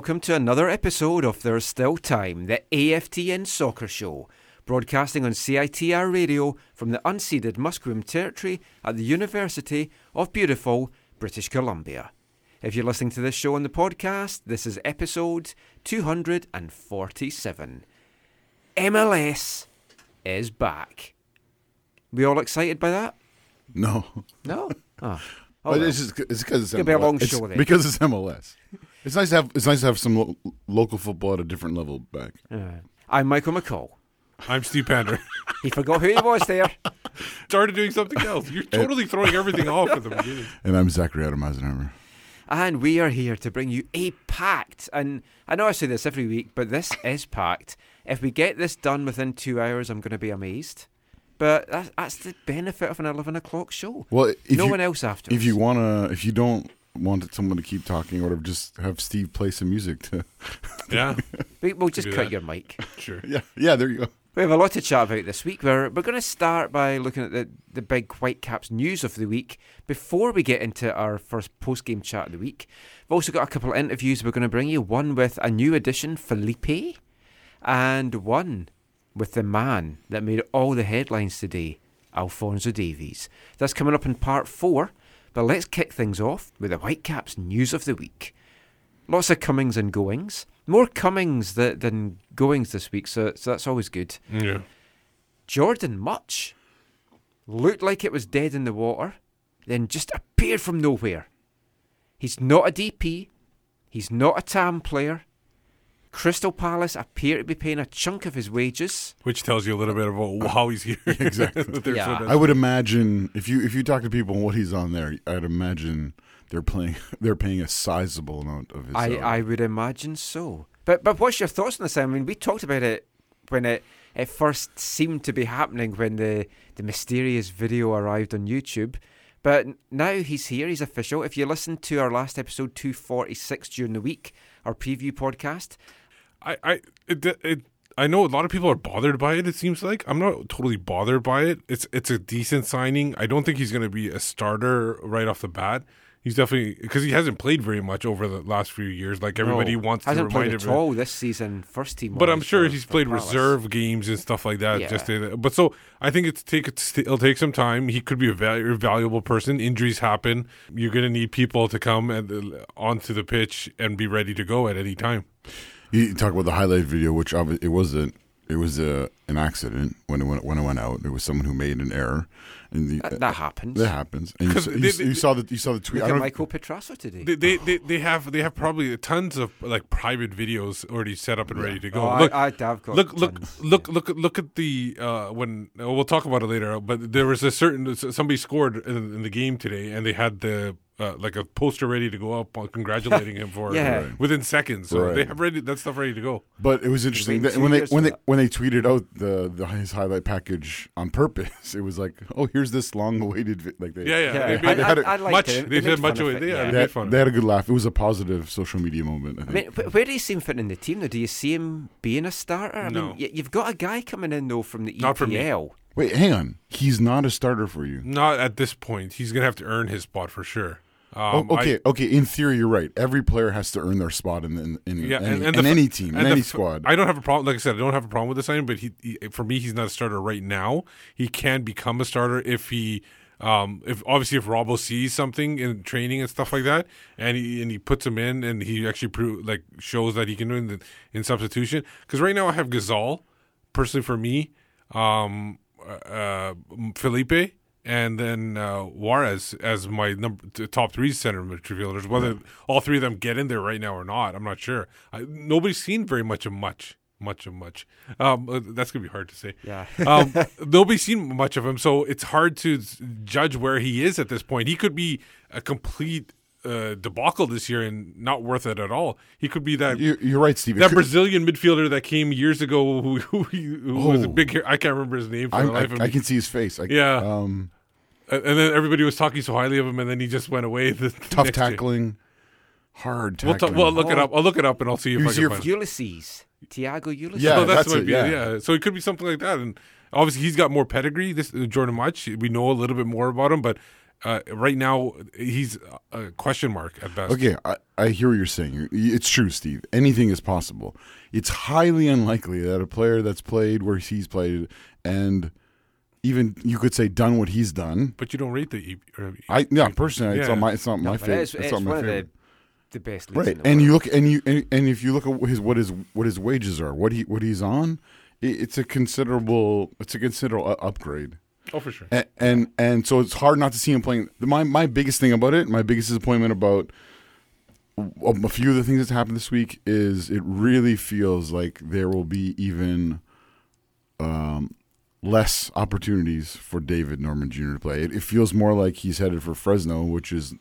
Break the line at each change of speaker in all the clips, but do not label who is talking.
Welcome to another episode of There's Still Time, the AFTN Soccer Show, broadcasting on CITR Radio from the unceded Musqueam Territory at the University of beautiful British Columbia. If you're listening to this show on the podcast, this is episode 247. MLS is back. We all excited by that?
No,
No? Ah. Oh.
but
well.
it's just it's because it's,
It'll be a
MLS.
long
It's
show then.
because it's MLS. It's nice to have it's nice to have some lo- local football at a different level back.
Uh, I'm Michael McColl.
I'm Steve Pander.
He forgot who he was there.
Started doing something else. You're totally throwing everything off at the beginning.
And I'm Zachary Adam Eisenhower.
And we are here to bring you a packed, and I know I say this every week, but this is packed. If we get this done within two hours, I'm going to be amazed. But that's, that's the benefit of an 11 o'clock show.
Well, if
no
you,
one else after.
If you wanna, if you don't want someone to keep talking, or whatever, just have Steve play some music. To
Yeah,
we, we'll just cut
that.
your mic.
sure.
yeah, yeah, there you go.
We have a lot to chat about this week. We're, we're going to start by looking at the, the big Whitecaps news of the week before we get into our first post game chat of the week. We've also got a couple of interviews we're going to bring you one with a new addition, Felipe, and one with the man that made all the headlines today, Alphonso Davies. That's coming up in part four. But let's kick things off with the Whitecaps news of the week. Lots of comings and goings. More comings tha- than goings this week, so, so that's always good.
Yeah.
Jordan Mutch looked like it was dead in the water, then just appeared from nowhere. He's not a DP, he's not a TAM player. Crystal Palace appear to be paying a chunk of his wages.
Which tells you a little bit about how he's here.
Exactly.
That they're
Yeah.
I would imagine if you if you talk to people and what he's on there, I'd imagine they're playing they're paying a sizable amount of his.
I,
salary.
I would imagine so. But but what's your thoughts on this? I mean, we talked about it when it, it first seemed to be happening when the, the mysterious video arrived on YouTube. But now he's here, he's official. If you listened to our last episode 246 during the week, our preview podcast,
I, I, it, it, I know a lot of people are bothered by it. It seems like I'm not totally bothered by it. It's, it's a decent signing. I don't think he's going to be a starter right off the bat. He's definitely because he hasn't played very much over the last few years. Like everybody
no,
wants to
hasn't
remind
played at all this season, first team.
But I'm sure
for-
he's played reserve games and stuff like that.
Yeah.
Just to, but so I think it's take it'll take some time. He could be a val- valuable person. Injuries happen. You're going to need people to come and uh, onto the pitch and be ready to go at any time.
You talk about the highlight video, which obvi- it wasn't. It was a an accident when it went when it went out. It was someone who made an error, and the,
That, that happens.
that happens. And you,
'Cause
saw-
they-
you,
they-
you saw the you saw the tweet.
Look
I
at
don't know-
Michael Petrasso today.
They, they, they, they have they have probably tons of like private videos already set up and ready to go.
Oh,
look,
I, I've got
look, look,
tons,
look, look, look at the uh, when uh, we'll talk about it later. But there was a certain somebody scored in, in the game today, and they had the uh, like a poster ready to go up, congratulating him for it
Yeah.
Right.
within seconds. So
Right.
they have ready that stuff ready to go.
But it was interesting
waiting
that when they when they when they tweeted out the, the his highlight package on purpose, it was like, oh, here's this long-awaited vi-. like they
Yeah, yeah.
Yeah,
They
I,
they had
I,
it-
I liked
much.
it. It
They
made
said much
fun
of it. Yeah,
yeah.
they
they, had, they had a good laugh. It was a positive social media moment. I
I mean, where do you see him fitting in the team? Though, do you see him being a starter? I
No.
mean, you've got a guy coming in though from the EPL.
Not for me.
Wait, hang on. He's not a starter for you.
Not at this point. He's gonna have to earn his spot for sure. Um,
oh,
I-
okay, okay. In theory, you're right. Every player has to earn their spot in in, in,
Yeah,
any,
and, and
in
the
any team, in
the
any
f-
squad.
I don't have a problem. Like I said, I don't have a problem with the signing, but he, he for me, he's not a starter right now. He can become a starter if he, um, if obviously if Robbo sees something in training and stuff like that, and he and he puts him in, and he actually pro- like shows that he can do in, the, in substitution. Because right now I have Ghazal, personally for me, um, uh, Felipe. And then uh, Juarez as my number top three center midfielders. Whether all three of them get in there right now or not, I'm not sure. I, nobody's seen very much of Mutch, much of Mutch. Um, uh, that's gonna be hard to say.
Yeah.
um, nobody's seen much of him, so it's hard to judge where he is at this point. He could be a complete uh, debacle this year and not worth it at all. He could be that
you're, you're right, Steve.
That
could-
Brazilian midfielder that came years ago who who, who was a
Oh.
big. I can't remember his name for
I,
the
I,
life of
I can see his face. I,
Yeah.
Um,
and and then everybody was talking so highly of him, and then he just went away. The, the
tough
next year.
tackling, hard
We'll,
tackling.
ta- well, look it up. I'll look it up, and I'll see if
Who's
I
your
can find. it.
Ulisses. Tiago Ulisses.
Yeah,
oh, that's,
that's
what
it,
be.
yeah.
Yeah. so it could be something like that. And obviously, he's got more pedigree. This uh, Jordan Mutch, we know a little bit more about him, but uh, right now he's a question mark at best.
Okay, I, I hear what you're saying. It's true, Steve. Anything is possible. It's highly unlikely that a player that's played where he's played and even you could say done what he's done.
but you don't rate the. E- or,
I yeah, personally, it's
Yeah.
not my it's not my favorite.
it's,
It's,
it's
not my
one of
favorite.
the, the best leagues
Right,
in the
and
world.
you look and you and, and if you look at his what his what his wages are, what he what he's on, it, it's a considerable it's a considerable upgrade.
Oh, for sure.
and, and and so it's hard not to see him playing. My my biggest thing about it, my biggest disappointment about a few of the things that's happened this week is it really feels like there will be even um, less opportunities for David Norman Jr. to play. It, it feels more like he's headed for Fresno, which is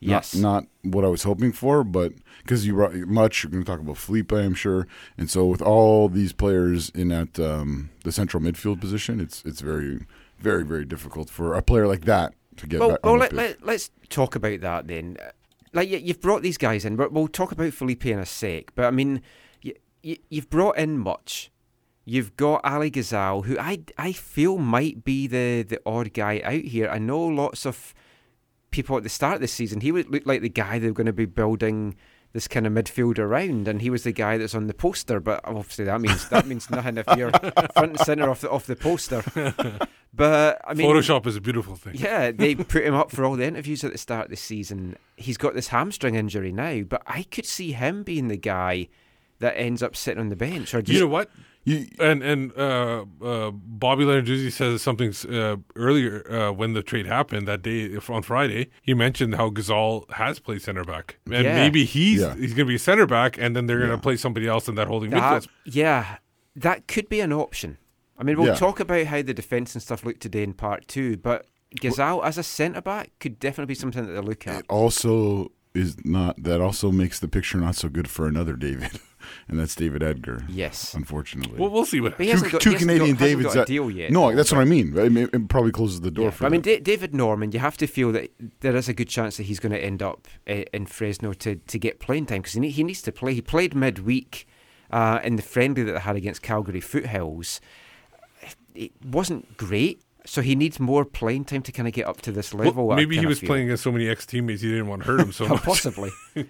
Yes.
not, not what I was hoping for, but because you brought Mutch, you're going to talk about Felipe, I'm sure, and so with all these players in that um, the central midfield position, it's it's very very very difficult for a player like that to get
well,
back.
well let,
pitch.
let, let's talk about that then. Like you- you've brought these guys in, but we'll talk about Felipe in a sec. But I mean, you, you, you've brought in Mutch. You've got Ali Ghazal, who I, I feel might be the, the odd guy out here. I know lots of people at the start of the season, he would look like the guy they were going to be building this kind of midfield around, and he was the guy that's on the poster. But obviously, that means that means nothing if you're front and center off the off the poster. But I mean,
Photoshop is a beautiful thing.
yeah, they put him up for all the interviews at the start of the season. He's got this hamstring injury now, but I could see him being the guy that ends up sitting on the bench or just
You know what?
You,
And and uh, uh, Bobby Lenarduzzi says something uh, earlier uh, when the trade happened that day on Friday. He mentioned how Ghazal has played center back, and
Yeah.
maybe he's
Yeah.
he's going to be a center back, and then they're going
Yeah.
to play somebody else in that holding
that,
midfield.
yeah, that could be an option. I mean, we'll
Yeah.
talk about how the defence and stuff look today in part two, but Ghazal as a centre back could definitely be something that they look at.
it also is not that also makes the picture not so good for another David, and that's David Edgar.
Yes,
Unfortunately,
Well, we'll see what.
but he
two,
hasn't got,
two Canadian
got,
Davids
got a deal yet.
No, that's what I mean. I mean, It probably closes the door
Yeah,
for
but I mean,
them.
Da- David Norman, you have to feel that there is a good chance that he's going to end up uh, in Fresno to, to get playing time because he, need, he needs to play. He played midweek uh, in the friendly that they had against Calgary Foothills. It wasn't great, so he needs more playing time to kind of get up to this level. I
maybe he was
feel.
playing against so many ex teammates he didn't want to hurt him so much.
Possibly.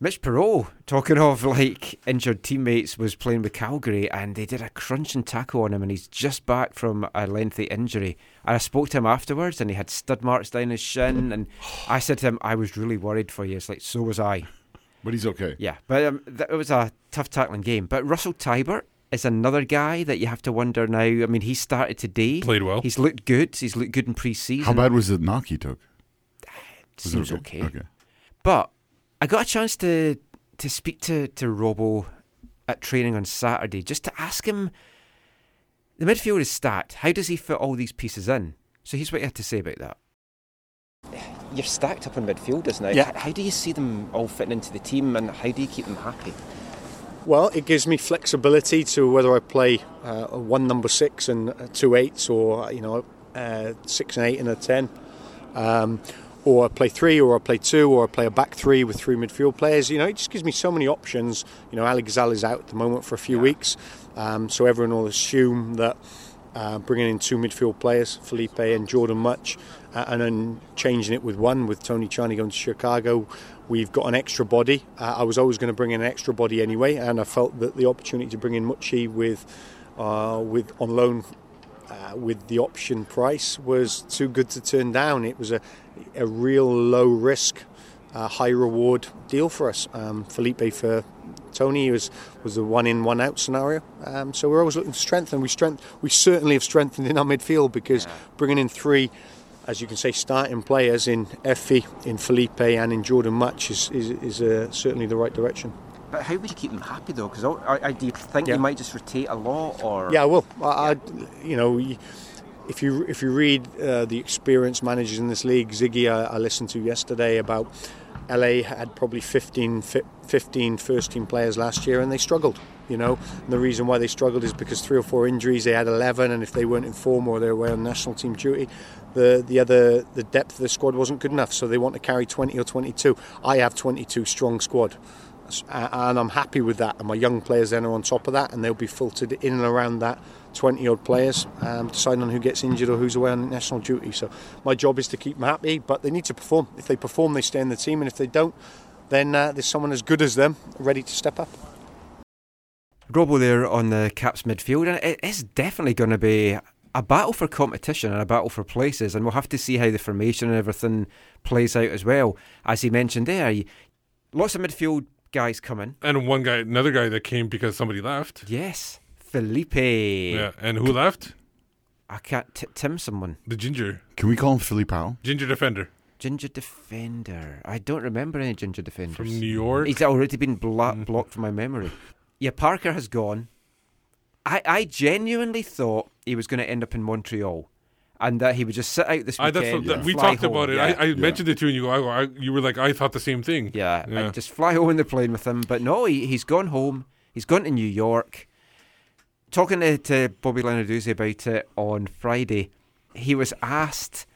Mitch Perot, talking of like injured teammates, was playing with Calgary and they did a crunching tackle on him and he's just back from a lengthy injury. And I spoke to him afterwards and he had stud marks down his shin and I said to him, I was really worried for you. It's like, so was I.
but he's okay.
Yeah, but um, th- it was a tough tackling game. But Russell Teibert is another guy that you have to wonder now. I mean, he started today.
Played well.
He's looked good. He's looked good in pre-season.
How bad was the knock he took? Was it
Seems okay.
Okay.
But I got a chance to to speak to, to Robbo at training on Saturday just to ask him the midfield is stacked. How does he fit all these pieces in? So here's what he had to say about that. You're stacked up in midfielders now.
Yeah.
How do you see them all fitting into the team and how do you keep them happy?
Well, it gives me flexibility to whether I play uh, a one number six and uh, two eights, or you know, uh, six and eight and a ten, um, or I play three, or I play two, or I play a back three with three midfield players. You know, it just gives me so many options. You know, Ali Ghazal is out at the moment for a few weeks, um, so everyone will assume that uh, bringing in two midfield players, Felipe and Jordan Mutch, uh, and then changing it with one with Tony Tchani going to Chicago. We've got an extra body. Uh, I was always going to bring in an extra body anyway, and I felt that the opportunity to bring in Mutch with uh, with on loan uh, with the option price was too good to turn down. It was a, a real low risk, uh, high reward deal for us. Um, Felipe for Tony was was the one in one out scenario. Um, so we're always looking to strengthen. We strength we certainly have strengthened in our midfield because bringing in three. As you can say, starting players in Effie, in Felipe, and in Jordan Mutch is, is, is uh, certainly the right direction.
But how would you keep them happy though? Because I, I, do you think
Yeah.
you might just rotate a lot, or
Yeah, I will. I, you know, y- if you if you read uh, the experienced managers in this league, Ziggy, I, I listened to yesterday about LA had probably 15, 15 first team players last year, and they struggled. You know, and the reason why they struggled is because three or four injuries. They had 11, and if they weren't in form or they were on national team duty, the the other the depth of the squad wasn't good enough. So they want to carry 20 or 22. I have 22 strong squad. And I'm happy with that. And my young players then are on top of that, and they'll be filtered in and around that 20 odd players, um, deciding on who gets injured or who's away on national duty. So my job is to keep them happy, but they need to perform. If they perform, they stay in the team, and if they don't, then uh, there's someone as good as them ready to step up.
Robbo there on the Caps midfield, and it is definitely going to be a battle for competition and a battle for places, and we'll have to see how the formation and everything plays out as well. As he mentioned there, lots of midfield guys coming.
And one guy, another guy that came because somebody left.
Yes, Felipe.
Yeah, and who left?
I can't. T- Tim, someone.
The ginger,
Can we call him Philly Powell?
ginger defender
Ginger defender. I don't remember any ginger defenders.
from New York.
He's already been blo-
Mhm.
blocked from my memory. Yeah, Parker has gone. I, I genuinely thought he was going to end up in Montreal, and that he would just sit out this
I, that's what, that,
and
we talked
home.
about it.
Yeah.
I, I mentioned it to you, and you go, I, I, you were like, I thought the same thing.
Yeah,
Yeah.
I'd just fly home in the plane with him. But no, he, he's gone home. He's gone to New York. Talking to, to Bobby Lenarduzzi about it on Friday, he was asked,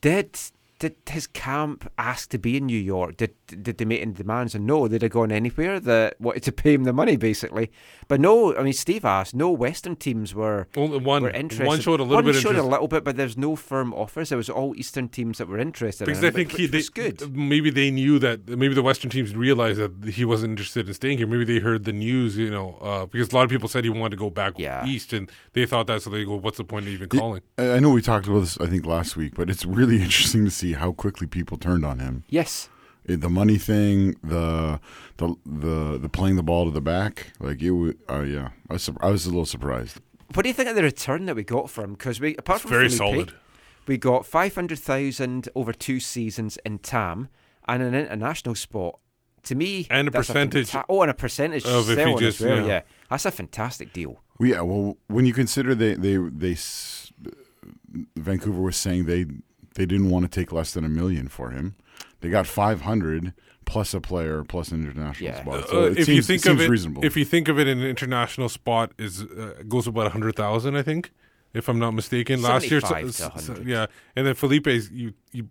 did did his camp ask to be in New York? Did did they make any demands? And no, they'd have gone anywhere that wanted to pay him the money, basically. But no, I mean, Steve asked. No Western teams were
Only one,
were interested.
one showed a little
One
bit of
showed
interest.
a little bit, but there's no firm offers. It was all Eastern teams that were interested.
Because
in
I
him,
think
which
he, they,
was good.
maybe they knew that maybe the Western teams realized that he wasn't interested in staying here. Maybe they heard the news, you know, uh, because a lot of people said he wanted to go back
Yeah.
east, and they thought that. So they go, "What's the point of even calling?"
I I know we talked about this, I think, last week, but it's really interesting to see how quickly people turned on him.
Yes.
It- the money thing, the the the the playing the ball to the back, like you, was. Uh, yeah, I was, I was a little surprised.
What do you think of the return that we got from? Because we, apart
It's
from
very
Felipe,
solid.
we got five hundred thousand over two seasons in TAM and an international spot. To me,
And a
that's
percentage
fanta- oh, and a percentage
of if
sell
you just-
as well.
yeah.
Yeah. that's a fantastic deal.
Well, yeah, well, when you consider they they they Vancouver was saying they they didn't want to take less than a million for him. They got five hundred plus a player plus an international
Yeah.
spot. So
Uh,
it
if
seems,
you think
it seems
of it,
reasonable.
if you think of it, in an international spot is uh, goes about a hundred thousand, I think, if I'm not mistaken. Last year, so- so- yeah, and then Felipe's you you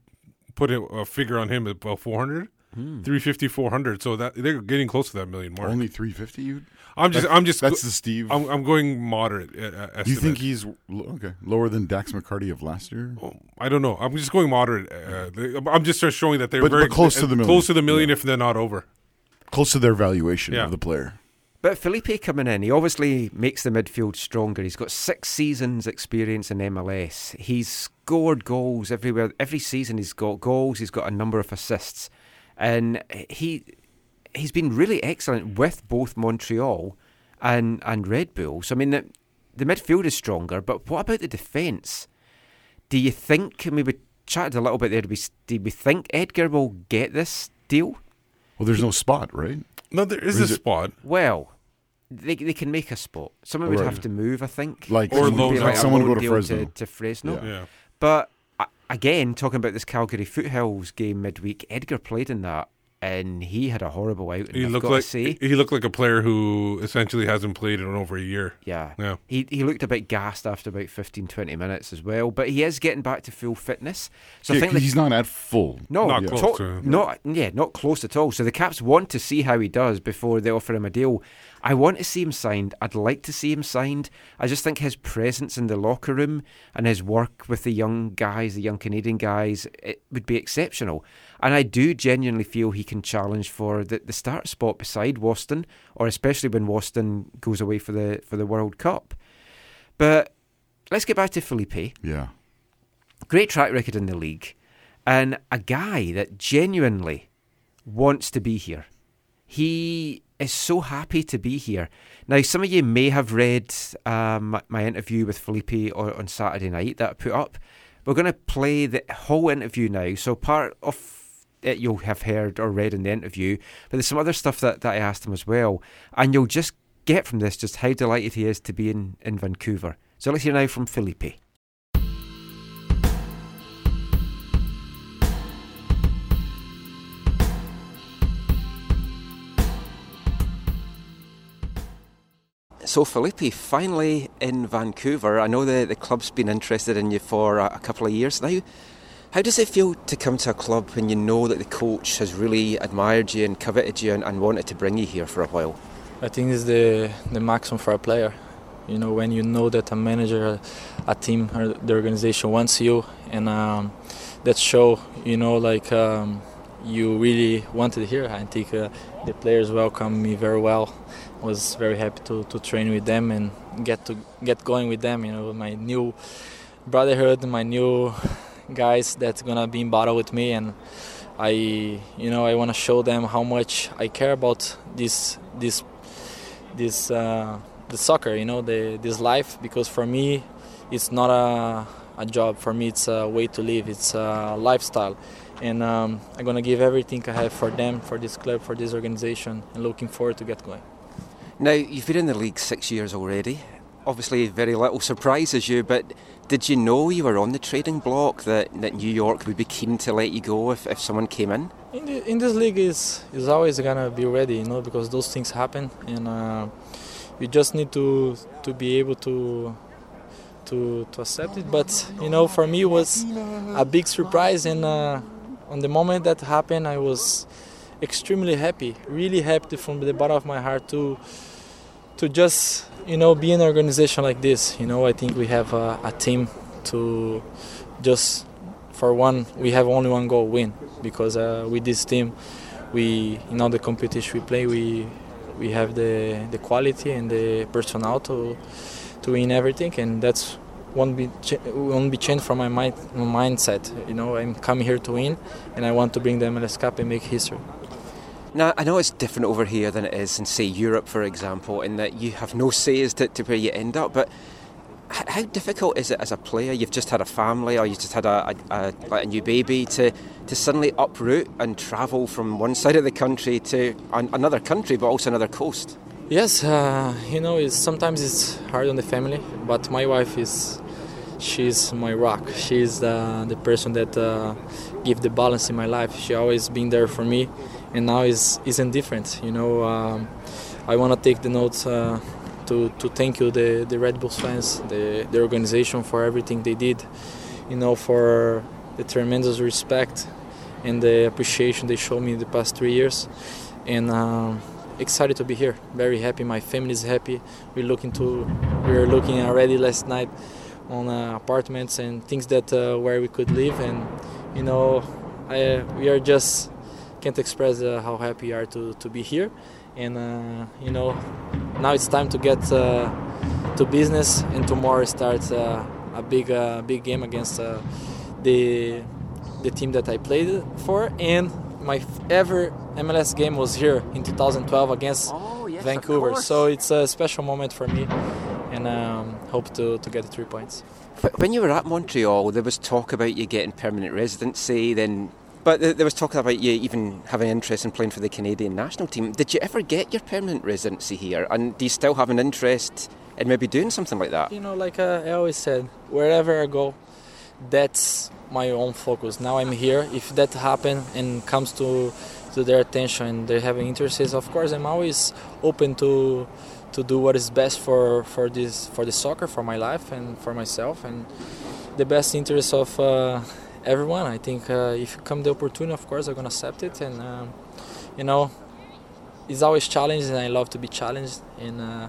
put a, a figure on him at about 400,
Hmm.
350, 400. So that they're getting close to that million mark.
only three fifty. You
I'm just
that's-
I'm just
that's the Steve.
I'm, I'm going moderate. Uh, uh,
Do you think he's okay lower than Dax McCarty of last year?
Oh, I don't know. I'm just going moderate. Uh, I'm just showing that they're
But-
very
but close to the million.
Close to the million, if they're not over.
Close to their valuation
Yeah.
of the player.
But Felipe coming in, he obviously makes the midfield stronger. He's got six seasons' experience in MLS. He's scored goals everywhere. Every season, he's got goals. He's got a number of assists, and he he's been really excellent with both Montreal and and Red Bull. So I mean, the, the midfield is stronger. But what about the defence? Do you think? I mean, we chatted a little bit there. Do we, do we think Edgar will get this deal?
Well, there's no spot, right?
No, there is
Or
a
it-
spot.
Well, they they can make a spot. Someone would
Right.
have to move, I think.
Like
Or
It would
loan
like
Someone
loan
go to
deal
Fresno.
to, to Fresno.
Yeah.
Yeah.
But again, talking about this Calgary Foothills game midweek, Edgar played in that and he had a horrible outing.
He
I've
looked
got to
like
say.
he looked like a player who essentially hasn't played in over a year.
Yeah.
Yeah.
He he looked a bit gassed after about 15, 20 minutes as well, but he is getting back to full fitness. So
Yeah,
I think
'cause
the
he's not at full.
no,
Not
to-
close to-
not yeah, not close at all. So the Caps want to see how he does before they offer him a deal. I want to see him signed. I'd like to see him signed. I just think his presence in the locker room and his work with the young guys, the young Canadian guys, it would be exceptional. And I do genuinely feel he can challenge for the, the start spot beside Waston, or especially when Waston goes away for the for the World Cup. But let's get back to Felipe
Yeah.
great track record in the league, and a guy that genuinely wants to be here. He is so happy to be here. Now, some of you may have read um, my- interview with Felipe on Saturday night that I put up. We're going to play the whole interview now. So, part of it you'll have heard or read in the interview, but there's some other stuff that, that I asked him as well. And you'll just get from this just how delighted he is to be in, in Vancouver. So, let's hear now from Felipe. So, Felipe, finally in Vancouver. I know the, the club's been interested in you for a, a couple of years now. How does it feel to come to a club when you know that the coach has really admired you and coveted you and, and wanted to bring you here for a while?
I think it's the the maximum for a player. You know, when you know that a manager, a team, or the organization wants you, and um, that show, you know, like um, you really wanted here. I think uh, the players welcomed me very well. Was very happy to, to train with them and get to get going with them. You know, my new brotherhood, my new guys that's gonna be in battle with me, and I, you know, I want to show them how much I care about this this this uh, the soccer, you know, the this life because for me, it's not a a job. For me, it's a way to live. It's a lifestyle, and um, I'm gonna give everything I have for them, for this club, for this organization, and looking forward to get going.
Now, you've been in the league six years already. Obviously, very little surprises you, but did you know you were on the trading block that, that New York would be keen to let you go if, if someone came in?
In, the, in this league is is always gonna be ready, you know, because those things happen, and uh, you just need to to be able to to to accept it. But you know, for me, it was a big surprise, and uh, on the moment that happened, I was extremely happy, really happy from the bottom of my heart to to just you know be an organization like this. You know, I think we have a, a team to just for one we have only one goal win. Because uh, with this team we in all the competition we play we we have the the quality and the personnel to to win everything. And that's won't be won't be changed from my mind mindset. You know I'm coming here to win and I want to bring the MLS Cup and make history
Now, I know it's different over here than it is in, say, Europe, for example, in that you have no say as to, to where you end up, but how difficult is it as a player? You've just had a family or you've just had a, a, a, like a new baby to, to suddenly uproot and travel from one side of the country to an, another country, but also another coast.
Yes, uh, you know, it's, sometimes it's hard on the family, but my wife is, she's my rock. She's the, the person that uh, give the balance in my life. She always been there for me, and now is isn't different. You know, um, I want to take the notes uh, to to thank you the the Red Bulls fans, the the organization for everything they did. You know, for the tremendous respect and the appreciation they showed me in the past three years, and. Um, excited to be here. Very happy. My family is happy. We're looking to we were looking already last night on uh, apartments and things that uh, where we could live and you know I, we are just can't express uh, how happy we are to, to be here and uh, you know now it's time to get uh, to business and tomorrow starts uh, a big uh, big game against uh, the the team that I played for and my ever MLS game was here in 2012 against
Oh, yes,
Vancouver. So it's a special moment for me, and um, hope to, to get the three points.
When you were at Montreal, there was talk about you getting permanent residency, then, but there was talk about you even having interest in playing for the Canadian national team. Did you ever get your permanent residency here? And do you still have an interest in maybe doing something like that?
You know, like uh, I always said, wherever I go, that's my own focus. Now I'm here. If that happen and comes to to their attention and they have interests, of course, I'm always open to to do what is best for for this for the soccer, for my life and for myself, and the best interest of uh, everyone. I think uh, if you come the opportunity, of course, I'm gonna accept it, and um, you know, it's always challenging, and I love to be challenged, and uh,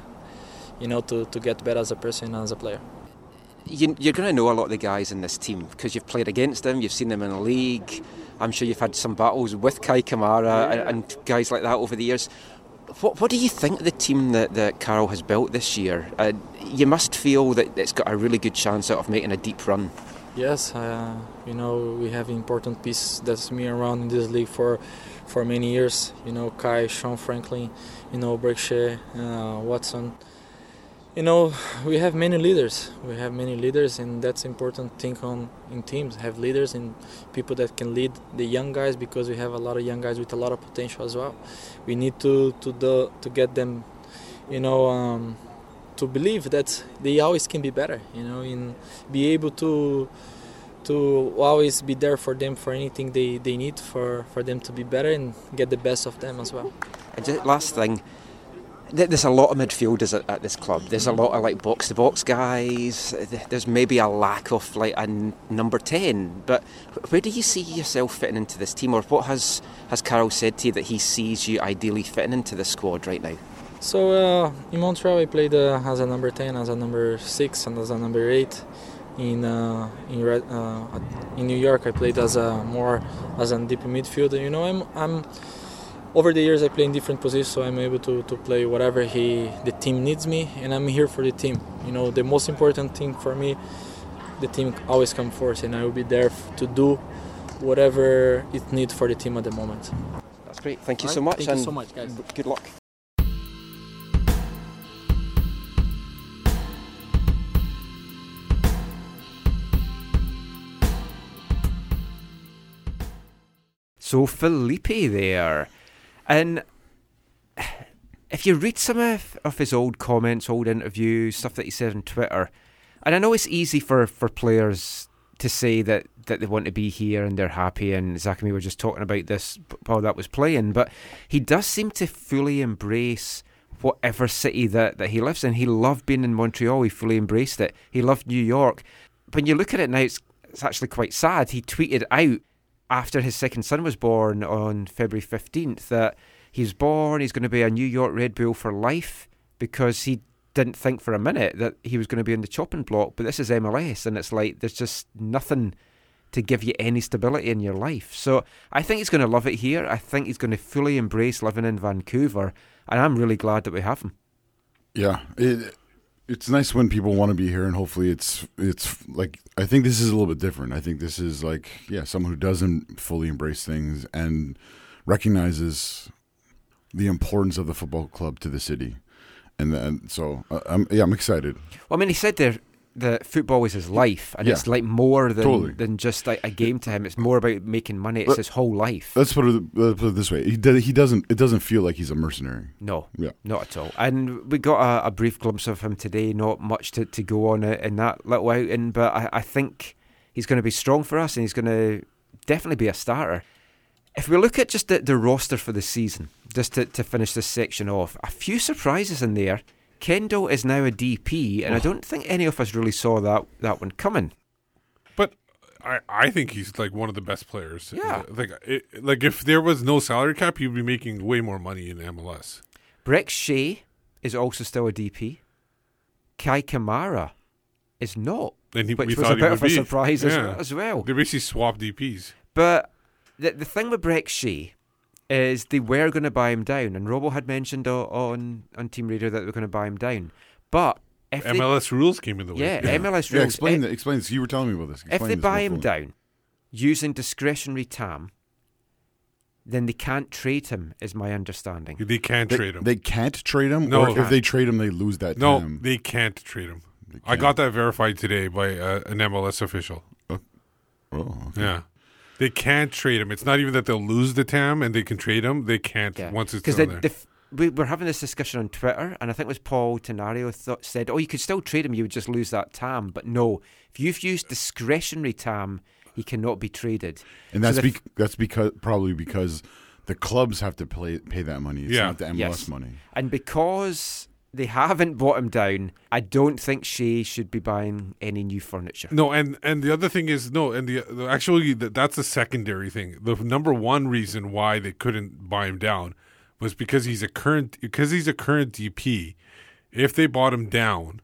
you know, to to get better as a person and as a player.
You, you're going to know a lot of the guys in this team because you've played against them, you've seen them in the league. I'm sure you've had some battles with Kei Kamara and, and guys like that over the years. What, what do you think of the team that, that Carl has built this year? Uh, you must feel that it's got a really good chance out of making a deep run.
Yes, uh, you know we have important piece that's been around in this league for for many years. You know Kei, Sean Franklin, you know Berkshire, uh, Waston. You know we have many leaders. We have many leaders, and that's important thing on in teams. Have leaders and people that can lead the young guys because we have a lot of young guys with a lot of potential as well. We need to to the, to get them, you know. Um, to believe that they always can be better, you know, and be able to to always be there for them for anything they, they need for, for them to be better and get the best of them as well.
And just last thing, there's a lot of midfielders at, at this club. There's a lot of like box to box guys. There's maybe a lack of like a n- number ten. But where do you see yourself fitting into this team, or what has has Carl said to you that he sees you ideally fitting into the squad right now?
So uh, in Montreal, I played uh, as a number 10, as a number 6, and as a number 8. In uh, in Red, uh, in New York, I played as a more as a deep midfielder. You know, I'm I'm over the years I play in different positions, so I'm able to, to play whatever he the team needs me, and I'm here for the team. You know, the most important thing for me, the team always come first, and I will be there to do whatever it needs for the team at the moment.
That's great. Thank you
All
so much.
thank you so much, guys.
Good luck.
So Felipe there, and if you read some of, of his old comments, old interviews, stuff that he said on Twitter, and I know it's easy for, for players to say that, that they want to be here and they're happy, and Zach and me were just talking about this while that was playing, but he does seem to fully embrace whatever city that, that he lives in. He loved being in Montreal, he fully embraced it. He loved New York. When you look at it now, it's, it's actually quite sad. He tweeted out after his second son was born on February 15th that he's born, he's going to be a New York Red Bull for life because he didn't think for a minute that he was going to be in the chopping block. But this is MLS, and it's like there's just nothing to give you any stability in your life. So I think he's going to love it here. I think he's going to fully embrace living in Vancouver, and I'm really glad that we have him.
Yeah, it, it's nice when people want to be here, and hopefully, it's it's like I think this is a little bit different. I think this is like yeah, someone who doesn't fully embrace things and recognizes the importance of the football club to the city, and then so uh, I'm yeah, I'm excited.
Well, I mean, he said there that football is his life, and
Yeah.
it's like more than
Totally.
than just like a game to him. It's more about making money. It's
But-
his whole life.
Let's put it, let's put it this way: he does, he doesn't it doesn't feel like he's a mercenary.
No,
Yeah.
not at all. And we got a, a brief glimpse of him today. Not much to, to go on in that little outing, but I, I think he's going to be strong for us, and he's going to definitely be a starter. If we look at just the, the roster for the season, just to, to finish this section off, a few surprises in there. Kendall is now a DP, and I don't think any of us really saw that, that one coming.
But I, I think he's like one of the best players.
Yeah.
Like it, like if there was no salary cap, he'd be making way more money in MLS.
Brek Shea is also still a DP. Kei Kamara is not,
And he,
which was a bit of a
be.
surprise as,
Yeah.
as well.
They basically swapped DPs.
But the the thing with Brek Shea is they were going to buy him down, and Robo had mentioned o- on on Team Radio that they were going to buy him down. But if they,
MLS rules came in the way.
yeah, MLS rules.
Yeah,
rules,
explain
if,
that. Explain this. You were telling me about this.
if they
this
buy him
fully.
down using discretionary TAM, then they can't trade him, is my understanding.
They can't
they,
trade him.
They can't trade him.
No.
or if they trade him, they lose that.
no,
time.
they can't trade him. I
can't.
got that verified today by uh, an MLS official.
Oh, okay.
Yeah. They can't trade him. It's not even that they'll lose the TAM and they can trade him. They can't once it's
because
still
the,
there.
the f- we were having this discussion on Twitter, and I think it was Paul Tenorio thought, said, "Oh, you could still trade him; you would just lose that TAM." But no, if you've used discretionary TAM, he cannot be traded.
and
So
that's
the f-
bec- that's because probably because the clubs have to play, pay that money. It's
Yeah.
not the MLS
Yes.
money.
And because they haven't bought him down, I don't think Shea should be buying any new furniture.
No, and and the other thing is no, and the, the actually that's a secondary thing. The number one reason why they couldn't buy him down was because he's a current because he's a current DP. If they bought him down,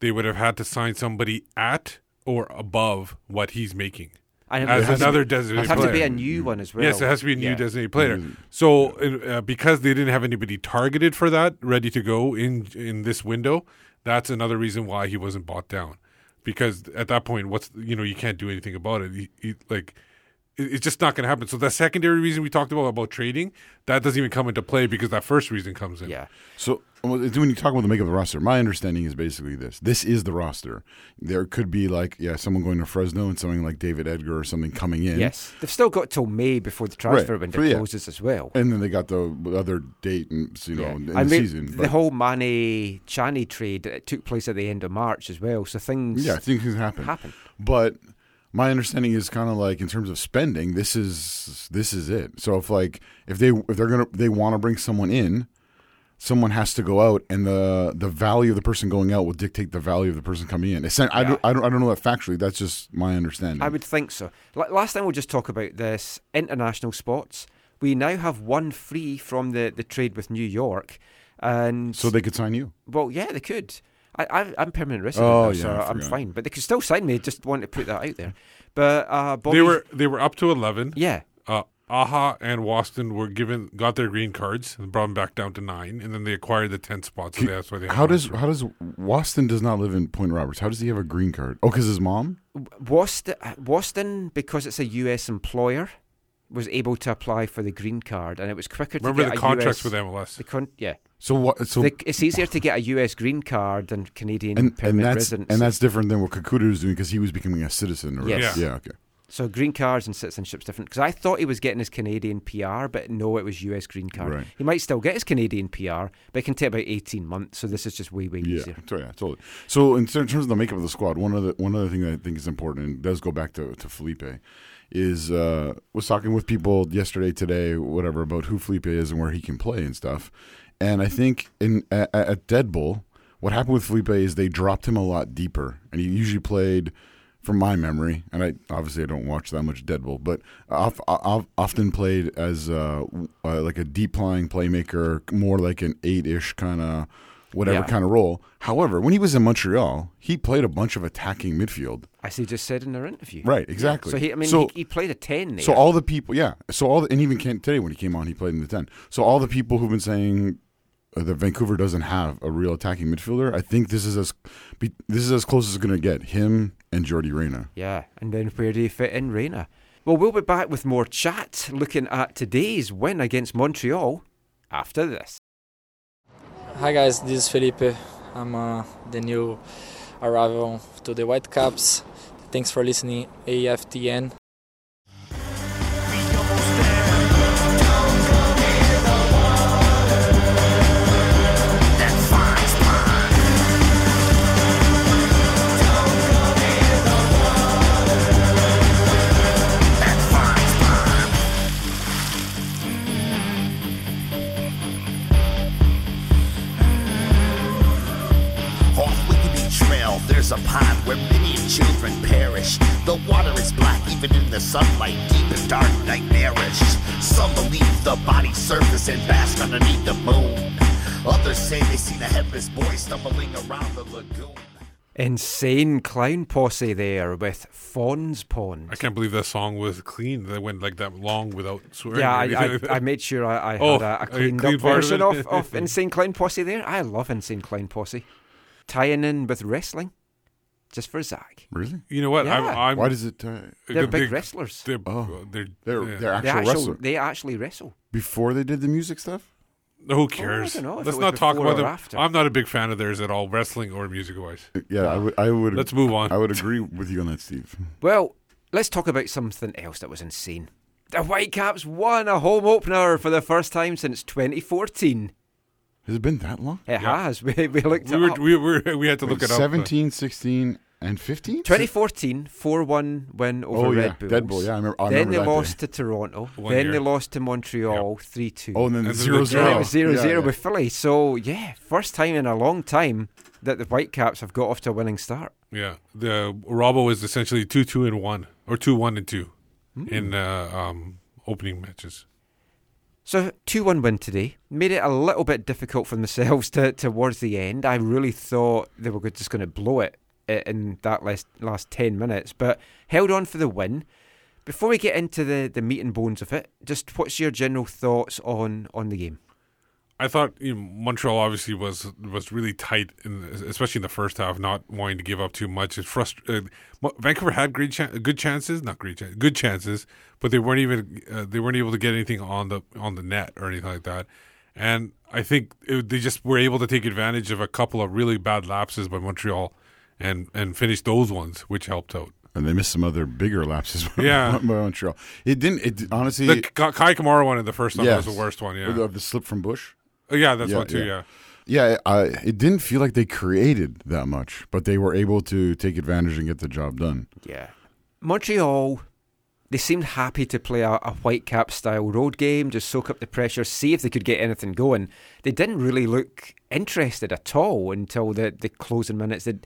they would have had to sign somebody at or above what he's making
And it
as
has to-
another
It has to be a new one as well.
Yes, it has to be a new
Yeah.
designated player. So, uh, because they didn't have anybody targeted for that, ready to go in in this window, that's another reason why he wasn't bought down. Because at that point, what's you know you can't do anything about it. He, he, like it- it's just not going to happen. So the secondary reason we talked about about trading that doesn't even come into play because that first reason comes in.
Yeah.
So when you talk about the makeup of the roster, my understanding is basically this: this is the roster. There could be like yeah, someone going to Fresno and something like David Edgar or something coming in.
Yes. They've still got till May before the transfer
Right.
window
yeah.
closes as well.
and then they got the other date and you know
Yeah.
in
I
the
mean,
season.
the
but-
whole Manneh Tchani trade it took place at the end of March as well. So things
yeah, things happen.
happen.
But my understanding is kind of like in terms of spending, this is this is it. So if like if they if they're gonna they want to bring someone in, someone has to go out, and the the value of the person going out will dictate the value of the person coming in. It's, I, don't, I don't I don't know that factually. That's just my understanding.
I would think so. L- last time we'll just talk about this international spots. We now have one free from the, the trade with New York, and
so they could sign you.
well, yeah, they could. I, I I'm permanent resident,
Oh,
now,
yeah,
so
I
I'm fine. But they could still sign me. Just want to put that out there. But uh, Bobby,
They were they were up to eleven.
yeah,
Uh, Aha and Waston were given got their green cards and brought them back down to nine, and then they acquired the ten spots. So that's why they.
How does how does Waston does not live in Point Roberts? How does he have a green card? Oh, because his mom.
Waston, Waston, because it's a U.S. employer, was able to apply for the green card, and it was quicker
remember
to
the
get
contracts
a US,
with MLS?
The con- yeah,
So what? So
The- it's easier to get a U.S. green card than Canadian
and, and
permanent
that's
residency.
and that's different than what Kekuta was doing because he was becoming a citizen. Or
Yes.
Yeah. Okay.
So green cards and citizenship's different. Because I thought he was getting his Canadian PR, but no, it was US green card.
Right.
He might still get his Canadian PR, but it can take about eighteen months. So this is just way way
Yeah,
easier.
so yeah, totally. So in terms of the makeup of the squad, one other one other thing that I think is important and does go back to, to Felipe is uh, was talking with people yesterday, today, whatever about who Felipe is and where he can play and stuff. And I think in at, at Dead Bull, what happened with Felipe is they dropped him a lot deeper, and he usually played. From my memory, and I obviously I don't watch that much Dead Bull, but I've, I've often played as uh, uh, like a deep lying playmaker, more like an eight-ish kind of whatever
Yeah.
kind of role. However, when he was in Montreal, he played a bunch of attacking midfield.
As he just said in our interview.
Right, exactly.
So he, I mean,
So-
he, he played a ten there.
So all the people, yeah. So all, the, and even Kent today when he came on, he played in the ten. So all the people who've been saying that Vancouver doesn't have a real attacking midfielder, I think this is as this is as close as it's going to get. Him and Jordi Reyna.
yeah, and then where do you fit in Reyna? Well, we'll be back with more chat, looking at today's win against Montreal after this.
Hi guys, this is Felipe. I'm uh, the new arrival to the Whitecaps. Thanks for listening, AFTN.
Many children perish. The water is black, even in the sunlight, deep and dark, nightmarish. Some believe the body's surface and bask underneath the moon. Others say they seen a headless boy stumbling around the lagoon.
Insane clown posse there with Fawn's Pond.
I can't believe that song was clean. They went like that long without swearing.
Yeah, I, I. I made sure I, I
Oh,
had a, a
a
cleaned
clean
up
part of
version
it.
of, of Insane Clown Posse there. I love Insane Clown Posse. Tying in with wrestling, just for Zach.
Really?
you know what? I'm,
Yeah.
I'm,
Why does it? Uh,
They're
they-
big wrestlers.
They're,
Oh.
they're,
they're
yeah.
they're
They
actual
actually,
wrestler
they actually wrestle.
before they did the music stuff.
Who cares?
don't know
Let's not talk about
or
them.
after.
I'm not a big fan of theirs at all, wrestling or music wise.
Yeah, I would. I would.
Let's move on.
I would agree with you on that, Steve.
Well, let's talk about something else that was insane. The Whitecaps won a home opener for the first time since 2014.
Has it been that long?
It has. We, we looked
We
it
were,
up.
we were we had to look it up.
17, 16, and 15?
2014, 4 1 win over
Oh, yeah.
Red Bulls.
Dead Bull, yeah, I remember- I
then
remember
they
that
lost
day.
to Toronto.
One
then
year.
they lost to Montreal 3 2.
Oh, and then the
And then
0
the
Then it
0.
was 0 0
Yeah, yeah.
with Philly. So, yeah, first time in a long time that the Whitecaps have got off to a winning start.
Yeah, the Robbo is essentially two two and one or two one and two
Hmm.
in uh, um, opening matches.
So, 2 1 win today. Made it a little bit difficult for themselves to, towards the end. I really thought they were just going to blow it in that last, last 10 minutes, but held on for the win. Before we get into the, the meat and bones of it, just what's your general thoughts on, on the game?
I thought you know, Montreal obviously was was really tight, in, especially in the first half, not wanting to give up too much. It's frust- uh, Vancouver had great chan- good chances, not great chances, good chances, but they weren't even uh, they weren't able to get anything on the on the net or anything like that. And I think it, they just were able to take advantage of a couple of really bad lapses by Montreal, and and finish those ones, which helped out.
And they missed some other bigger lapses
Yeah.
by Montreal. It didn't, it honestly.
The Kei Kamara one in the first one
yes.
was the worst one. Yeah,
The, the slip from Bush.
Oh, yeah, that's
Yeah,
one too.
yeah.
Yeah.
Yeah, I, it didn't feel like they created that much, but they were able to take advantage and get the job done.
Yeah. Montreal, they seemed happy to play a, a Whitecap style road game, just soak up the pressure, see if they could get anything going. They didn't really look interested at all until the, the closing minutes. They,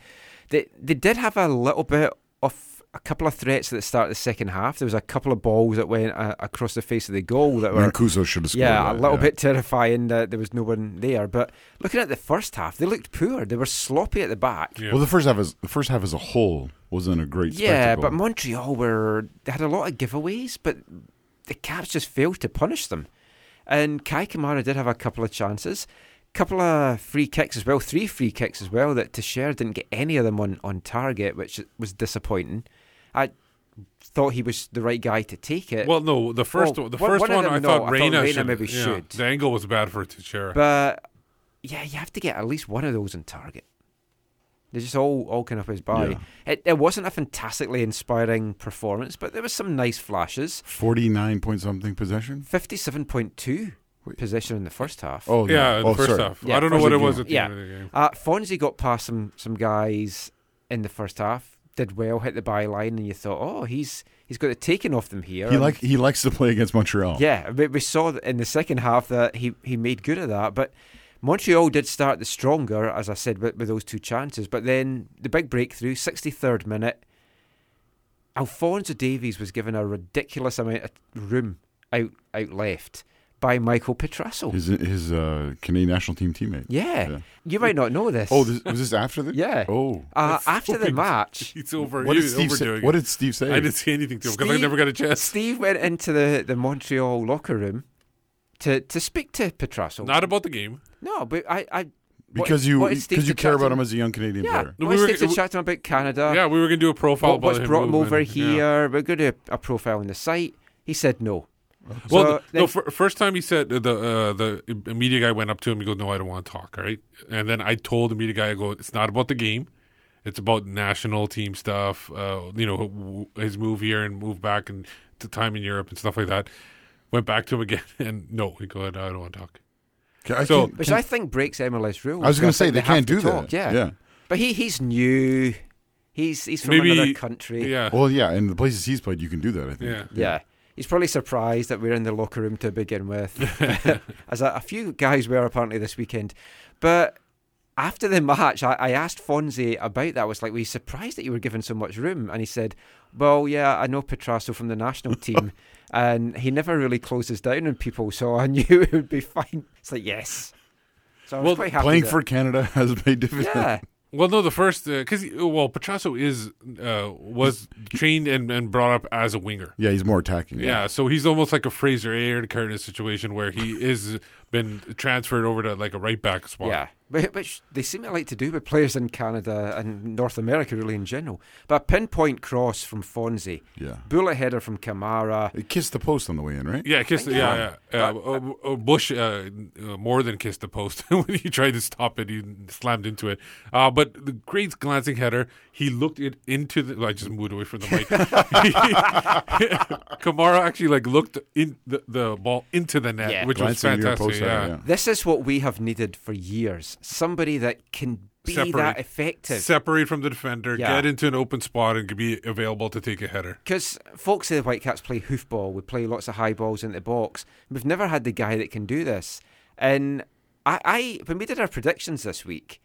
they, they did have a little bit of a couple of threats at the start of the second half. There was a couple of balls that went uh, across the face of the goal that were
Mancosu should have scored.
yeah,
that,
a little bit terrifying that there was no one there. But looking at the first half, they looked poor. They were sloppy at the back.
Yeah.
Well, the first half is the first half as a whole wasn't a great.
Yeah,
spectacle.
but Montreal were they had a lot of giveaways, but the Caps just failed to punish them. And Kei Kamara did have a couple of chances, couple of free kicks as well, three free kicks as well. That Techera didn't get any of them on, on target, which was disappointing. I thought he was the right guy to take it,
Well, no, the first
Well,
one, the first
one
one, I
no,
thought
I thought
Reyna,
Reyna
should,
maybe
yeah,
should.
The angle was bad for Techera.
but yeah, you have to get at least one of those in target. They're just all all kind of whizzed by.
Yeah.
It, it wasn't a fantastically inspiring performance, but there was some nice flashes.
forty nine point something possession.
Fifty-seven point two
Wait.
possession in the first half.
Oh
yeah,
no.
the first
sorry.
half.
Yeah,
I don't know what it
game.
was at the
Yeah.
end of the game.
Uh, Fonzie got past some some guys in the first half. Did well, hit the byline, and you thought, oh, he's he's got it taken off them here.
He like he likes to play against Montreal.
yeah, we, we saw in the second half that he, he made good of that. But Montreal did start the stronger, as I said, with, with those two chances. But then the big breakthrough, 63rd minute, Alphonso Davies was given a ridiculous amount of room out out left by Michael Petrasso.
His his uh, Canadian national team teammate.
yeah.
Yeah.
you might not know this.
Oh, this, was this after the?
Yeah.
Oh.
uh, after the match,
He's over.
What did Steve say? What did Steve say?
I didn't say anything to him because I never got a chance.
Steve went into the, the Montreal locker room to, to speak to Petrasso.
Not about the game.
no, but I, I
because
what-
you
what is Steve
because you care about him as a young Canadian
Yeah,
player.
No, we were-
Steve to chat to him about Canada.
yeah, we were going to do a profile
what, what's
about him
brought him
moving.
over
Yeah.
here? We're going to do a, a profile on the site. He said no.
Well,
So
no,
then-
fir- first time he said uh, the uh, the media guy went up to him. He goes, "No, I don't want to talk." Right, and then I told the media guy, "I go, it's not about the game. It's about national team stuff. Uh, you know, his move here and move back and to time in Europe and stuff like that." Went back to him again, and no, he go, "I don't want to talk."
Can- I
So-
can-
Which
can-
I think breaks MLS rules.
I was going to say
think
they, can't do
talk,
that.
Yeah.
yeah.
But he he's new. He's he's from
Maybe-
another country.
Yeah,
Well, yeah, and the places he's played, you can do that. I think.
yeah.
Yeah. He's probably surprised that we're in the locker room to begin with, as a, a few guys were apparently this weekend. But after the match, I, I asked Fonzie about that. I was like, "Were you surprised that you were given so much room?" And he said, "Well, yeah, I know Petrasso from the national team, and he never really closes down on people, so I knew it would be fine." It's like, yes. So I was
Well,
quite happy
Playing
that-
for Canada has made dividends.
yeah.
Well, no, the first because well, Petrasso is uh, was trained and, and brought up as a winger.
Yeah, he's more attacking.
Yeah, so he's almost like a Fraser Aird kind of situation where he is been transferred over to like a right back spot.
Yeah, Wh- which they seem to like to do with players in Canada and North America, really in general. But a pinpoint cross from Fonzie,
yeah.
bullet header from Kamara.
It kissed the post on the way in, right?
Yeah, kissed.
Yeah.
Yeah, yeah. Uh, uh, uh, Bush uh, uh, more than kissed the post when he tried to stop it. He slammed into it. Uh, but the great glancing header. He looked it into the. I just moved away from the mic. Kamara actually like looked in the, the ball into the net,
Yeah.
which was
Glancing near
fantastic.
post header,
yeah.
yeah.
This is what we have needed for years. Somebody that can be
Separate.
that effective.
Separate from the defender,
Yeah.
get into an open spot, and be available to take a header.
Because folks say the Whitecaps play hoofball, we play lots of high balls into the box. We've never had the guy that can do this. And I, I when we did our predictions this week,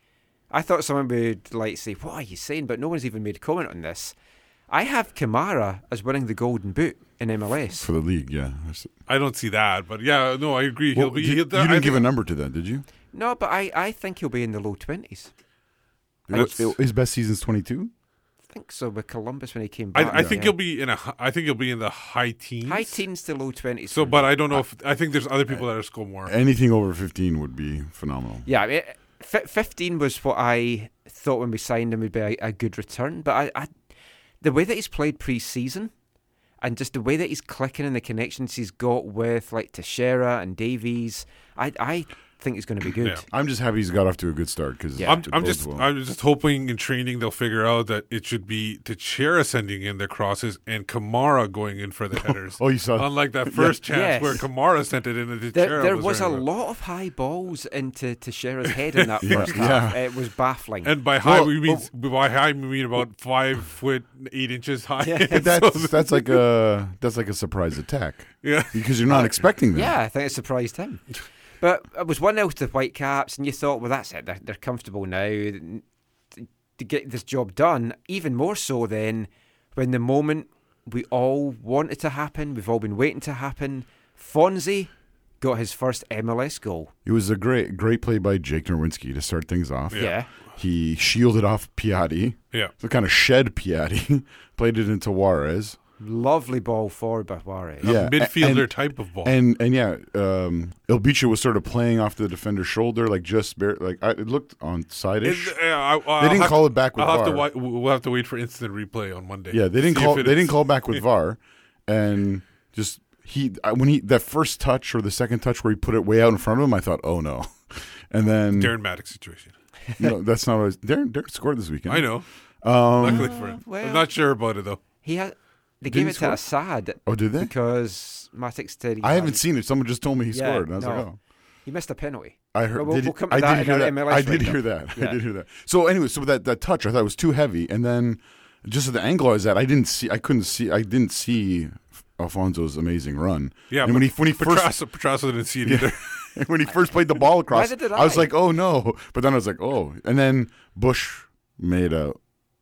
I thought someone would like say, "What are you saying?" But no one's even made a comment on this. I have Kamara as winning the Golden Boot in MLS.
for the league. Yeah.
I don't see that, but yeah, no, I agree.
Well,
he'll be.
did-
he'll,
you didn't give
think-
a number to that, did you?
No, but I, I think he'll be in the low twenties.
His best season's 22.
I think so with Columbus when he came back.
I, I think
yeah.
he'll be in a. I think he'll be in the high teens.
high teens to low twenties.
So, but I don't know if I think there's other people that are score more.
Anything over 15 would be phenomenal.
Yeah, I mean, fi- 15 was what I thought when we signed him would be a, a good return. But I, I, the way that he's played pre-season and just the way that he's clicking and the connections he's got with like Techera and Davies, I, I think he's going to be good.
Yeah.
I'm just happy he's got off to a good start because
Yeah.
I'm, I'm just I'm just hoping in training they'll figure out that it should be Techera sending in the crosses and Kamara going in for the headers.
Oh, you saw-
Unlike that first chance
Yes.
where Kamara sent it in and Techera
There, there
was,
was a lot of high balls into Techera's head in that
Yeah,
first half.
yeah.
It was baffling.
And by high
Well,
we mean by high we mean about five foot eight inches high.
But that's that's like a that's like a surprise attack
yeah.
because you're not expecting uh, that.
Yeah, I think it surprised him. But it was 1 0 to the Whitecaps, and you thought, well, that's it. They're, they're comfortable now to, to get this job done. Even more so then when the moment we all wanted to happen, we've all been waiting to happen, Fonzie got his first MLS goal.
It was a great great play by Jake Nerwinski to start things off.
Yeah.
He shielded off Piatti.
Yeah.
So kind of shed Piatti, played it into Juarez.
Lovely ball forward by Juarez.
Yeah,
A midfielder
and-
type of ball.
And and yeah, um, Ilbicha was sort of playing off the defender's shoulder, like just bare, like I, it looked on side-ish.
Uh,
They didn't call
to-
it back with
I'll have to
VAR.
we'll have to wait for instant replay on Monday.
Yeah, they didn't call.
if it
They didn't call back with VAR, and just he when he that first touch or the second touch where he put it way out in front of him, I thought, oh no, and then
Darren Mattocks situation.
no, that's not what I was. Darren, Darren scored this weekend.
I know.
Um,
Luckily for him.
well.
I'm not sure about it though.
He had, they
Did
gave
he
it to
score?
Asad
oh, did they?
because Matic said he
I haven't seen it. Someone just told me he
Yeah,
scored, and I was like,
no.
oh.
He missed a penalty.
I heard.
Well, we'll-
did,
we'll come to
I
that
did hear that. I did hear that.
Yeah.
I did hear that. So anyway, so that that touch, I thought it was too heavy, and then just at the angle I was at, I didn't see. I couldn't see. I didn't see Alphonso's amazing run.
Yeah,
and when he when he first
Petrasso, Petrasso didn't see it either.
when he first played the ball across,
Neither did
I was like, oh no. But then I was like, oh. And then Bush made a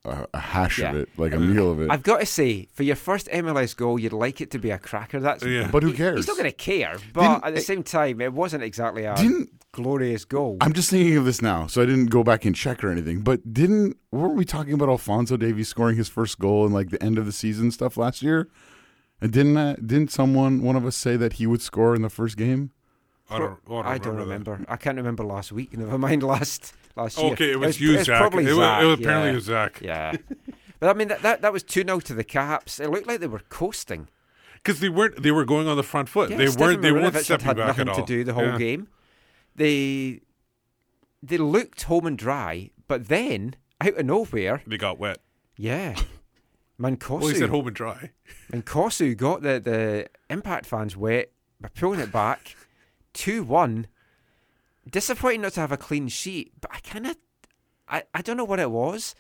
a, a hash of it, like a meal of it.
I've got to say, for your first MLS goal, you'd like it to be a cracker. That's
Yeah.
But who cares?
He's not going to care. But
Didn't-
at the same time, it wasn't exactly a
Didn't-
glorious goal.
I'm just thinking of this now, so I didn't go back and check or anything. But didn't weren't we talking about Alphonso Davies scoring his first goal in like the end of the season stuff last year? And didn't uh, didn't someone one of us say that he would score in the first game?
I don't. I don't,
I don't
remember.
remember. I can't remember last week. Never mind last last year.
Okay, it was
It's-
you,
it's
Zach.
Probably
it, was,
Zach,
it was apparently
yeah.
was Zach.
Yeah. but I mean, that, that, that was 2 0 to the Caps. It looked like they were coasting.
Because they weren't. They were going on the front foot.
Yeah,
they
Stefan
weren't. They weren't stepping
had
back
nothing
at all.
to do the whole
Yeah.
game. They they looked home and dry, but then out of nowhere,
They got wet.
yeah, Mancosu,
Well, he said home and dry.
Mancosu got the the Impact fans wet by pulling it back, two one. Disappointing not to have a clean sheet, but I kind of, I, I don't know what it was.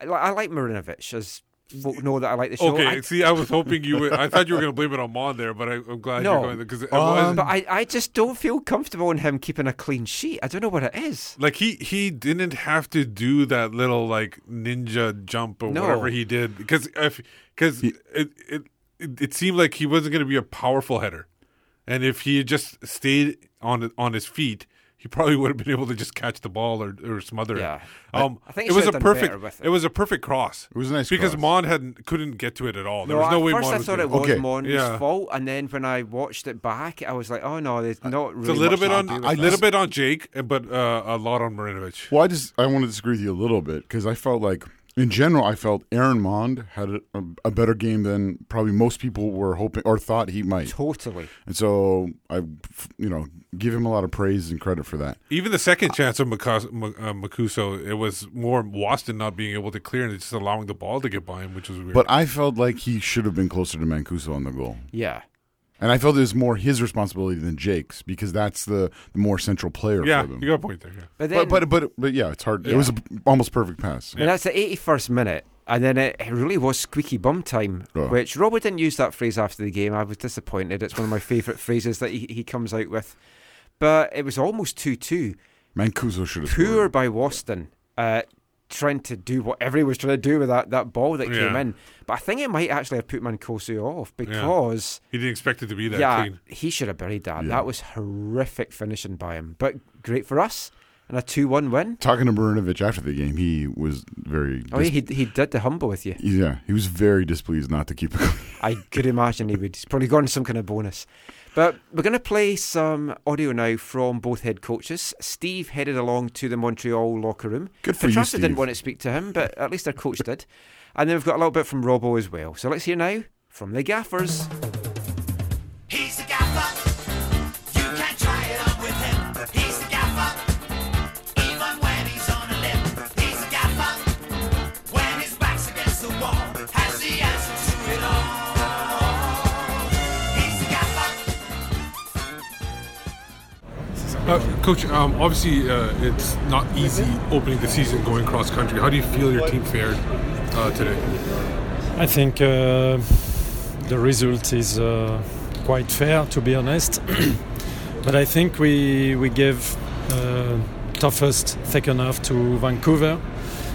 I, I like Marinovic, as folk know that I like the show.
Okay,
I-
see, I was hoping you would. I thought you were going to blame it on Maund there, but I, I'm glad
No.
you're going there because it
Um,
was
but I, I just don't feel comfortable in him keeping a clean sheet. I don't know what it is.
like he he didn't have to do that little like ninja jump or
No.
whatever he did because if because it, it it it seemed like he wasn't going to be a powerful header, and if he had just stayed on on his feet. He probably would have been able to just catch the ball or, or smother
Yeah.
it. Um,
I think
it was a
have done better
perfect.
with
It.
it.
was a perfect cross.
It was a nice
because
cross.
Maund hadn't couldn't get to it at all. There was no
at
way
first
Maund
I
was
thought it was
Okay.
Maund's
Yeah.
fault, and then when I watched it back, I was like, "Oh no, there's not really."
It's a little
much
bit on a
it.
little bit on Jake, but uh, a lot on Marinovic.
Well, I just I want to disagree with you a little bit because I felt like in general I felt Aaron Maund had a, a, a better game than probably most people were hoping or thought he might,
Totally.
and so I, you know, give him a lot of praise and credit for that.
Even the second chance of Makas- Ma- uh, Makuso, it was more Waston not being able to clear and just allowing the ball to get by him, which was weird.
But I felt like he should have been closer to Mancosu on the goal.
Yeah.
And I felt it was more his responsibility than Jake's because that's the, the more central player
Yeah,
for them.
you got a point there. Yeah.
But then,
But, but but but yeah, it's hard. It was a almost perfect pass.
And that's the 81st minute. And then it really was squeaky bum time,
Oh.
which Robert didn't use that phrase after the game. I was disappointed. It's one of my favourite phrases that he, he comes out with. But it was almost 2 2.
Mancosu should have
Poor
scored.
by Waston, uh, trying to do whatever he was trying to do with that, that ball that came in. But I think it might actually have put Mancosu off because,
He didn't expect it to be that
yeah,
clean.
he should have buried that.
Yeah.
That was horrific finishing by him. But great for us. And a 2 1 win.
Talking to Marinovic after the game, he was very.
Oh, yeah, he, he did the humble with you.
yeah, he was very displeased not to keep it going.
I could imagine he would. He's probably gotten some kind of bonus. But we're going to play some audio now from both head coaches. Steve headed along to the Montreal locker room.
Good for you,
Petrasso didn't want to speak to him, but at least their coach did. And then we've got a little bit from Robbo as well. So let's hear now from the gaffers.
Uh, Coach, um, obviously uh, it's not easy opening the season going cross country. How do you feel your team fared uh, today?
I think uh, the result is uh, quite fair, to be honest. but I think we we gave uh, toughest second half to Vancouver,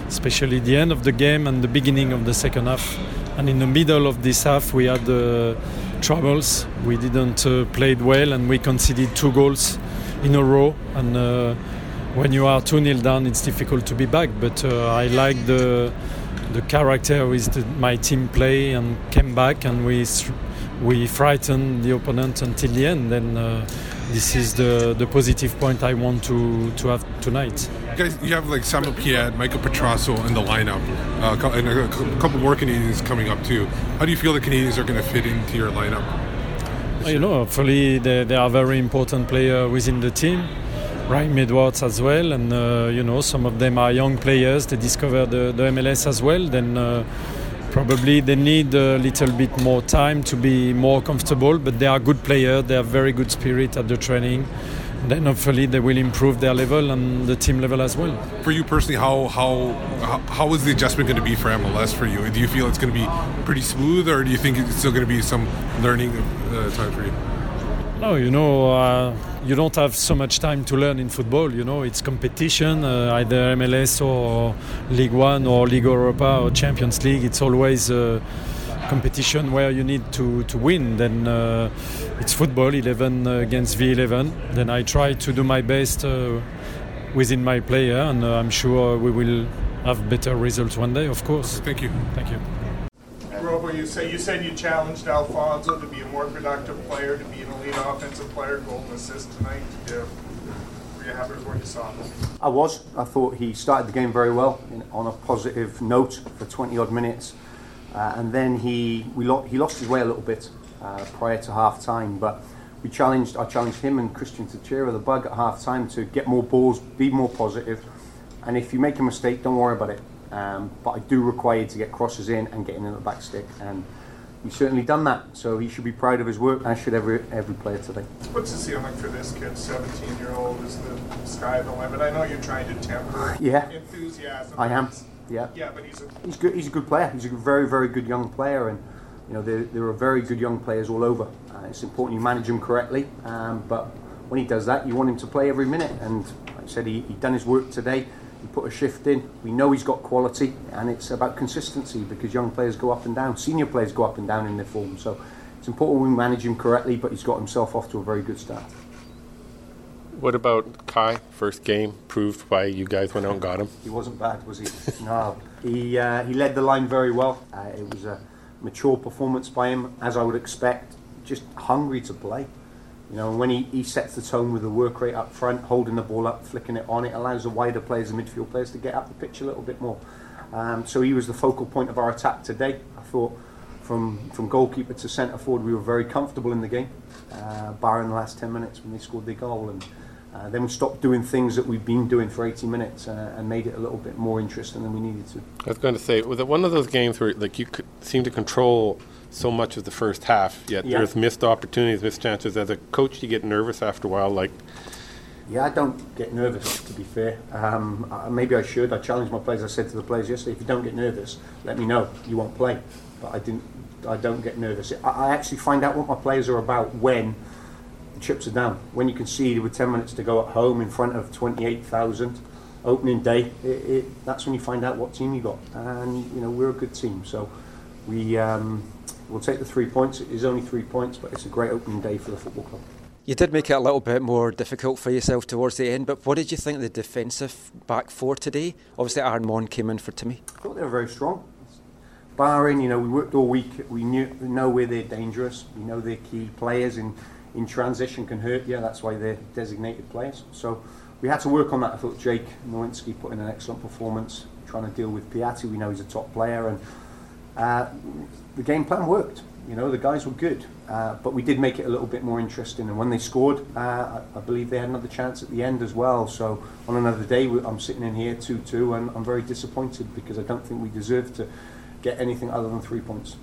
especially the end of the game and the beginning of the second half. And in the middle of this half, we had troubles. We didn't uh, play well, and we conceded two goals in a row. And uh, when you are 2 nil down, it's difficult to be back. But uh, I like the the character with the, my team play and came back and we we frightened the opponent until the end. Then uh, this is the the positive point I want to to have tonight.
You guys, you have like Samuel Piette, Michael Petrasso in the lineup, uh, and a couple more Canadians coming up too. How do you feel the Canadians are going to fit into your lineup?
You know, hopefully they, they are very important player within the team. Right, Edwards as well, and uh, you know some of them are young players. They discover the, the MLS as well. Then uh, probably they need a little bit more time to be more comfortable. But they are good players. They have very good spirit at the training. Then hopefully they will improve their level and the team level as well.
For you personally, how how how, is the adjustment going to be for MLS for you? Do you feel it's going to be pretty smooth, or do you think it's still going to be some learning uh, time for you?
No, you know, uh, you don't have so much time to learn in football. You know, it's competition, uh, either MLS or League One or League Europa or Champions League. It's always a competition where you need to, to win. Then uh, it's football, 11 against V11. Then I try to do my best uh, within my player, and uh, I'm sure we will have better results one day, of course.
Thank you.
Thank you.
Robbo, you say you said you challenged Alphonso to be a more productive player, to be an elite offensive player, goal and assist tonight. Did you, were you happy with what you saw?
I was. I thought he started the game very well in, on a positive note for 20 odd minutes, uh, and then he we lo- he lost his way a little bit uh, prior to half time. But we challenged I challenged him and Christian Techera, the bug, at half time to get more balls, be more positive, and if you make a mistake, don't worry about it. Um, but I do require you to get crosses in and getting in the back stick, and he's certainly done that. So he should be proud of his work, as should every every player today.
What's the ceiling for this kid? 17 year old is the sky the limit. I know you're trying to temper
Yeah.
enthusiasm.
I am. Yeah.
Yeah, but he's a
He's good. He's a good player. He's a very, very good young player, and you know there, there are very good young players all over. Uh, it's important you manage him correctly, um, but when he does that, you want him to play every minute. And like I said, he, he done his work today. He put a shift in. We know he's got quality, and it's about consistency because young players go up and down. Senior players go up and down in their form. So it's important we manage him correctly. But he's got himself off to a very good start.
What about Kei? First game proved why you guys went out and got him.
He wasn't bad, was he? no. He, uh, he led the line very well. Uh, it was a mature performance by him, as I would expect. Just hungry to play. You know, when he, he sets the tone with the work rate up front, holding the ball up, flicking it on, it allows the wider players, the midfield players, to get up the pitch a little bit more. Um, so he was the focal point of our attack today. I thought from from goalkeeper to centre forward, we were very comfortable in the game, uh, barring the last 10 minutes when they scored their goal. And uh, then we stopped doing things that we've been doing for 80 minutes uh, and made it a little bit more interesting than we needed to.
I was going to say, was it one of those games where like you could seem to control so much of the first half. Yet
Yeah.
there's missed opportunities, missed chances. As a coach, you get nervous after a while. Like
Yeah, I don't get nervous, to be fair. Um, uh, maybe I should. I challenged my players. I said to the players yesterday, if you don't get nervous, let me know. You won't play. But I didn't. I don't get nervous. I, I actually find out what my players are about when chips are down. When you concede with 10 minutes to go at home in front of 28,000, opening day, it, it, that's when you find out what team you got. And, you know, we're a good team. So we, um, we'll take the three points. It is only three points, but it's a great opening day for the football club.
You did make it a little bit more difficult for yourself towards the end, but what did you think of the defensive back four today? Obviously, Aaron Maund came in for Timmy.
I thought they were very strong. Barring, you know, we worked all week. We knew, know where they're dangerous. We know they're key players in, in transition can hurt you. That's why they're designated players. So we had to work on that. I thought Jake Nerwinski put in an excellent performance, trying to deal with Piatti. We know he's a top player, and uh, the game plan worked. You know, the guys were good, uh, but we did make it a little bit more interesting. And when they scored, uh, I, I believe they had another chance at the end as well. So on another day, I'm sitting in here 2-2, and I'm very disappointed because I don't think we deserve to get anything other than three points.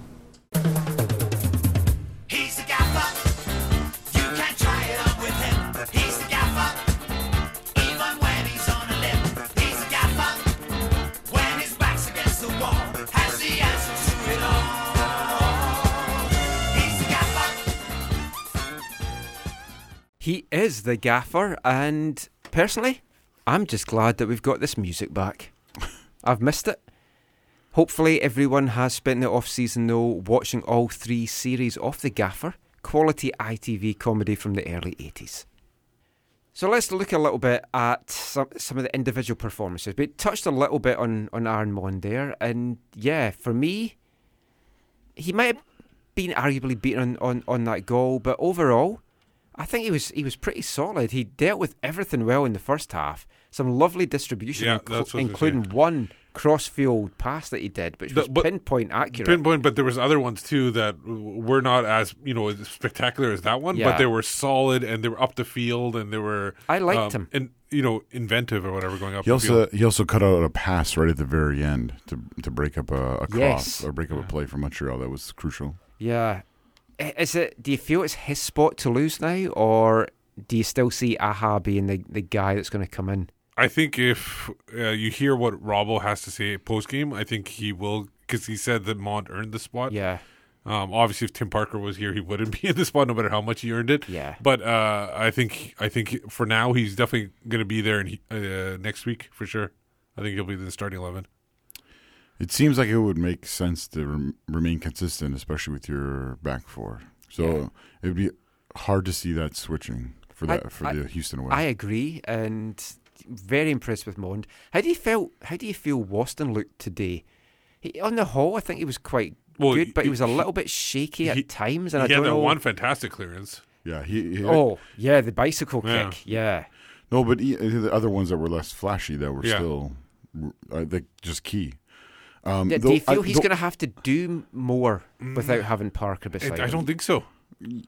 He is the gaffer, and personally, I'm just glad that we've got this music back. I've missed it. Hopefully, everyone has spent the off season though watching all three series of The Gaffer, quality ITV comedy from the early 80s. So let's look a little bit at some, some of the individual performances. We touched a little bit on, on Aaron Maund there, and yeah, for me, he might have been arguably beaten on, on, on that goal, but overall, I think he was he was pretty solid. He dealt with everything well in the first half. Some lovely distribution,
Yeah,
inclu-
that's what I was gonna
including one cross-field pass that he did, which
The-
was
but-
pinpoint accurate.
Pinpoint, but there was other ones too that were not as you know as spectacular as that one,
Yeah.
but they were solid and they were up the field and they were.
I liked um, him.
and you know inventive or whatever going up.
He
the
also
field.
he also cut out a pass right at the very end to to break up a, a cross
Yes.
or break up a play for Montreal. That was crucial.
Yeah. Is it? Do you feel it's his spot to lose now, or do you still see Aha being the, the guy that's going to come in?
I think if uh, you hear what Robbo has to say post game, I think he will because he said that Maund earned the spot.
Yeah.
Um, obviously, if Tim Parker was here, he wouldn't be in the spot, no matter how much he earned it.
Yeah.
But uh, I think I think for now he's definitely going to be there in, uh, next week for sure. I think he'll be in the starting eleven.
It seems like it would make sense to rem- remain consistent, especially with your back four. So it would be hard to see that switching for
I-
that for
I-
the Houston away.
I agree, and very impressed with Maund. How do you feel? How do you feel Waston looked today? He, on the whole, I think he was quite
Well,
good, but he was a little bit shaky at times, and
he
I
had
don't
that
know.
one fantastic clearance.
yeah, he, he
oh, yeah, the bicycle
Yeah.
kick. Yeah,
no, but he, the other ones that were less flashy that were
Yeah.
still uh, like just key. Um,
Yeah,
though-
do you feel
I-
he's going to have to do more without having Parker
I,
beside
I
him?
don't think so.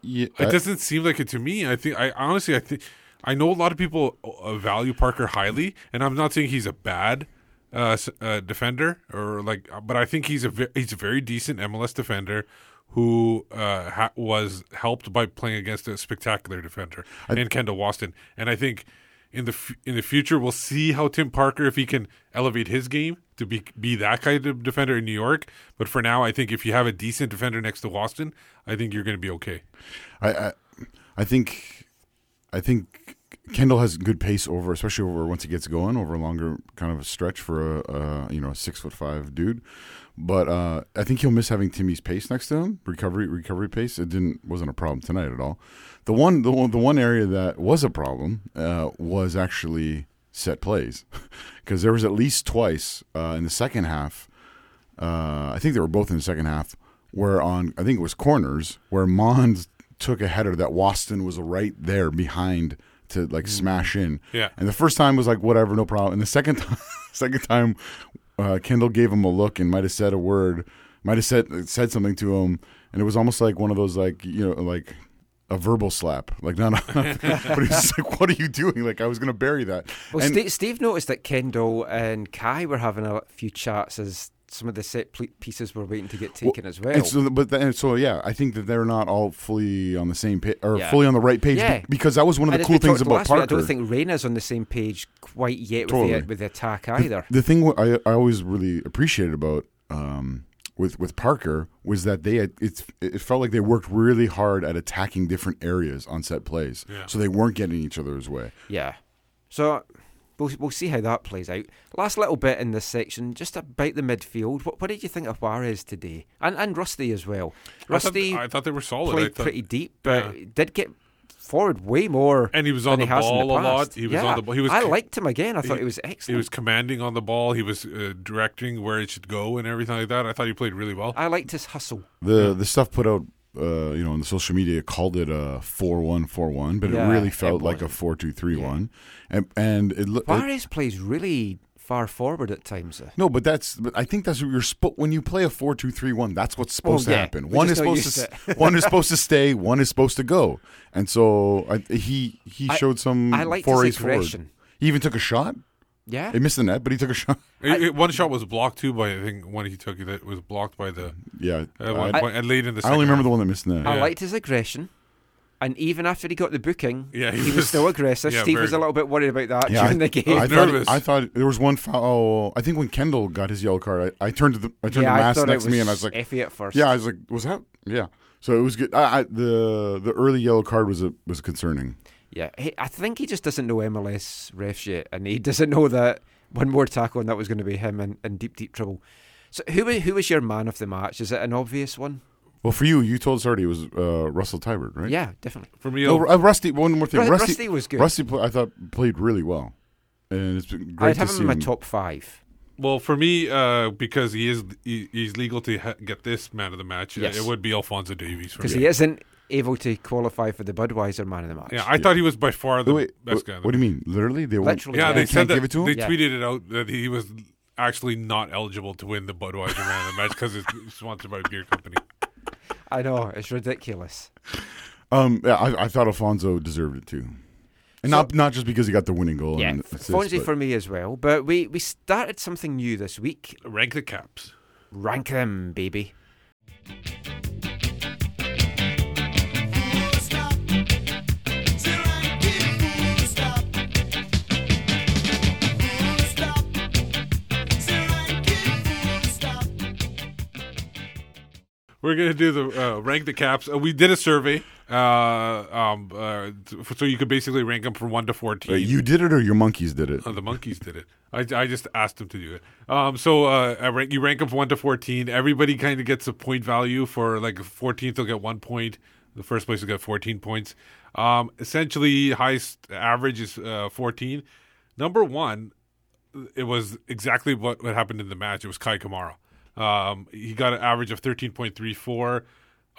Yeah,
It
I-
doesn't seem like it to me. I think I honestly I think I know a lot of people uh, value Parker highly, and I'm not saying he's a bad uh, uh, defender or like, but I think he's a ve- he's a very decent MLS defender who uh, ha- was helped by playing against a spectacular defender in Kendall Waston, and I think. In the f- in the future, we'll see how Tim Parker if he can elevate his game to be be that kind of defender in New York. But for now, I think if you have a decent defender next to Waston, I think you're going to be okay.
I, I, I think, I think Kendall has good pace over, especially over once he gets going over a longer kind of a stretch for a, a you know a six foot five dude. But uh, I think he'll miss having Timmy's pace next to him, recovery recovery pace. It didn't wasn't a problem tonight at all. The one the one, the one area that was a problem uh, was actually set plays, because there was at least twice uh, in the second half. Uh, I think they were both in the second half. Where on I think it was corners where Maund took a header that Waston was right there behind to like smash in.
Yeah.
And the first time was like whatever, no problem. And the second time, second time, uh, Kendall gave him a look and might have said a word, might have said said something to him, and it was almost like one of those like you know like a verbal slap, like not. but he's just like, "What are you doing?" Like I was gonna bury that.
Well,
And-
Steve, Steve noticed that Kendall and Kei were having a few chats as some of the set pieces were waiting to get taken as well.
So, but then, so yeah, I think that they're not all fully on the same page or
Yeah.
fully on the right page be- because that was one of
And
the
as
cool things about
last week,
Parker.
I don't think Reyna's on the same page quite yet with, the, with the attack either.
The thing I I always really appreciated about um, with with Parker was that they had, it's it felt like they worked really hard at attacking different areas on set plays,
Yeah.
so they weren't getting each other's way.
Yeah. So we'll we'll see how that plays out. Last little bit in this section, just about the midfield. What what did you think of Juarez today, and and Rusty as well?
I thought-
Rusty,
I thought they were solid.
Played
thought-
pretty deep, but
Yeah.
did get forward way more.
And he was
than
on the
he has in
ball a lot. He was
yeah.
on the ball. He was.
I liked him again. I thought he, was excellent.
He was commanding on the ball. He was uh, directing where it should go and everything like that. I thought he played really well.
I liked his hustle.
The the stuff put out, uh, you know, on the social media called it a four one four one, but
Yeah,
it really
it
felt like a four two three one, and and it looked.
Juarez plays really far forward at times.
No, but that's. But I think that's what you're supposed. When you play a four-two-three-one, that's what's supposed
Well,
to happen.
we're
One is supposed to.
to
one is supposed to stay. One is supposed to go. And so I, he he
I-
showed some
I liked his
forays forward. He even took a shot.
Yeah.
He missed the net, but he took a shot.
It- it- one shot was blocked too by I think one he took that was blocked by the
Yeah,
uh, one,
I-
one- and late in the.
I only remember
half.
the one that missed the net.
I
Yeah.
liked his aggression. And even after he got the booking,
Yeah, he
he, was,
was-
still aggressive.
yeah,
Steve was a little bit worried about that
Yeah,
during
I,
the game.
I thought, I thought there was one foul. I think when Kendall got his yellow card, I, I turned to the I turned
Yeah,
to
I
Mass next to me, and I
was
was like,
iffy at first.
Yeah, I was like, was that? Yeah. So it was good. I, I, the the early yellow card was a, was concerning.
Yeah, he, I think he just doesn't know MLS refs yet, and he doesn't know that one more tackle and that was going to be him in, in deep, deep trouble. So, who wa- who was your man of the match? Is it an obvious one?
Well, for you, you told us already it was uh, Russell Teibert, right?
Yeah, definitely.
For me,
no, uh, Rusty. One more thing. Rusty,
Rusty was good.
Rusty, pl- I thought played really well, and it's been great
I'd
to
have
see
him in my top five.
Well, for me, uh, because he is he, he's legal to ha- get this man of the match,
Yes.
it would be Alphonso Davies for
Because he isn't able to qualify for the Budweiser man of the match.
Yeah, I thought he was by far the
wait,
best guy. in
what do you mean? Literally, they won't-
Literally,
Yeah,
yeah.
they said
can't
that
give it to him?
they
Yeah.
tweeted it out that he was actually not eligible to win the Budweiser Man of the Match because it's sponsored by a beer company.
I know it's ridiculous.
Um, yeah, I, I thought Alphonso deserved it too, and not not just because he got the winning goal.
Yeah,
and assist,
Fonzie
but-
for me as well. But we we started something new this week.
Rank the caps.
Rank them, baby.
We're gonna do the uh, rank the caps. Uh, we did a survey, uh, um, uh, so you could basically rank them from one to fourteen.
Wait, you did it or your monkeys did it?
Oh, the monkeys did it. I, I just asked them to do it. Um, so uh, I rank, you rank them from one to fourteen. Everybody kind of gets a point value for like fourteenth will get one point. The first place will get fourteen points. Um, essentially, highest average is uh, fourteen. Number one, it was exactly what, what happened in the match. It was Kei Kamara. Um, he got an average of thirteen point three four.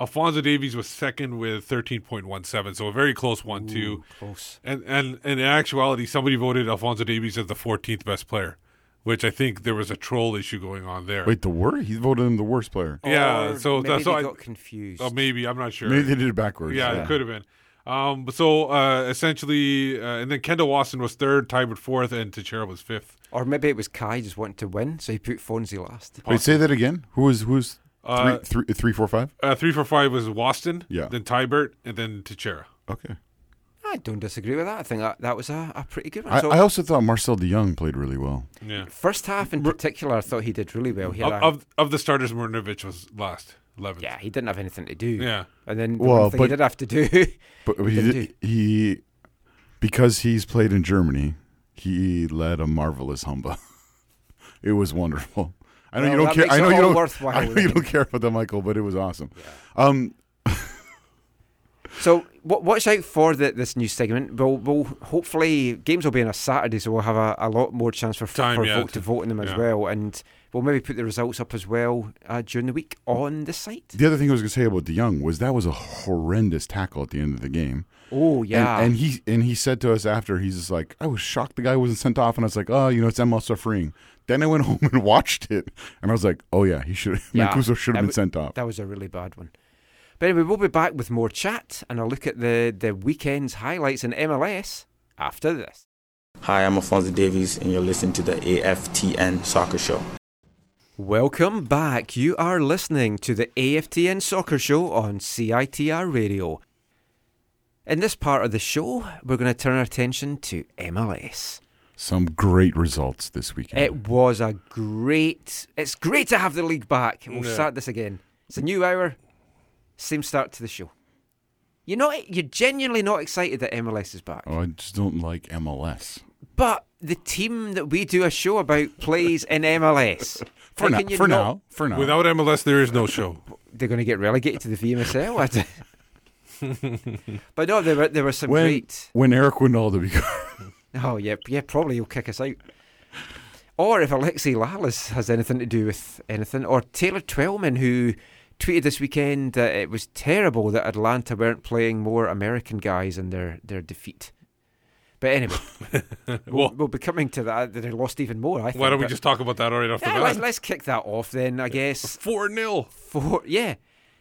Alphonso Davies was second with thirteen point one seven, so a very close one too.
Close.
And, and and in actuality, somebody voted Alphonso Davies as the 14th best player, which I think there was a troll issue going on there.
Wait, the worst? He voted him the worst player.
yeah,
Or
so
maybe
that's
they
why.
got confused.
Oh, maybe I'm not sure.
Maybe they did it backwards.
Yeah, it could have been. Um, so uh, essentially, uh, and then Kendall Waston was third, tied with fourth, and Techera was fifth.
Or maybe it was Kei just wanting to win, so he put Fonzie last.
Wait, say that again. Who was who's
Uh,
three, three, three, four, five?
Uh, three for five was Waston,
Yeah.
then Teibert, and then Techera.
Okay.
I don't disagree with that. I think that, that was a, a pretty good one.
I,
So,
I also thought Marcel De Jong played really well.
Yeah.
first half in particular, I thought he did really well. He
Of,
had a-
of of the starters, Marinovic was last, 11th.
yeah, he didn't have anything to do.
Yeah.
And then the
Well,
one thing
but-
he did have to do.
But
He
he,
didn't
he because he's played in Germany, he led a marvelous humba. it was wonderful. I know
Well,
you don't care. I know you don't.
worthwhile
I know you don't care about that, Michael, but it was awesome. Um,
So wa- watch out for the, this new segment. We'll, we'll hopefully games will be on a Saturday, so we'll have a, a lot more chance for,
Time,
for
yeah,
vote to
to-
vote in them as well, and we'll maybe put the results up as well uh, during the week on the site.
the other thing I was going to say about De Jong was that was a horrendous tackle at the end of the game.
Oh yeah,
and, he and he said to us after he's just like, I was shocked the guy wasn't sent off, and I was like, oh, you know, it's ML suffering. Then I went home and watched it, and I was like, oh yeah, he should.
Yeah,
Mancosu should
that
have been
w-
sent off.
That was a really bad one. But anyway, we'll be back with more chat and a look at the, the weekend's highlights in MLS after this.
Hi, I'm Alphonso Davies, and you're listening to the AFTN Soccer Show.
Welcome back. You are listening to the AFTN Soccer Show on CITR Radio. In this part of the show, we're going to turn our attention to MLS.
Some great results this weekend.
It was a great. It's great to have the league back. We'll
Yeah.
start this again. It's a new hour. Same start to the show. You're not. You're genuinely not excited that MLS is back.
oh, I just don't like MLS.
But the team that we do a show about plays in MLS.
For
How
now,
can you
for
not-
now, for now.
Without MLS, there is no show.
They're going to get relegated to the VMSL. But no, there were there were some
when
great.
when Eric Wynalda becomes
Oh yeah, yeah. Probably he'll kick us out. Or if Alexi Lalas has anything to do with anything, or Taylor Twellman who tweeted this weekend that it was terrible that Atlanta weren't playing more American guys in their, their defeat. But anyway, we'll,
Well-
be coming to that. They lost even more. I think.
Why don't we
but-
just talk about that right off the
Yeah, let's,
bat?
let's kick that off then. I guess
Four 0
four. Yeah,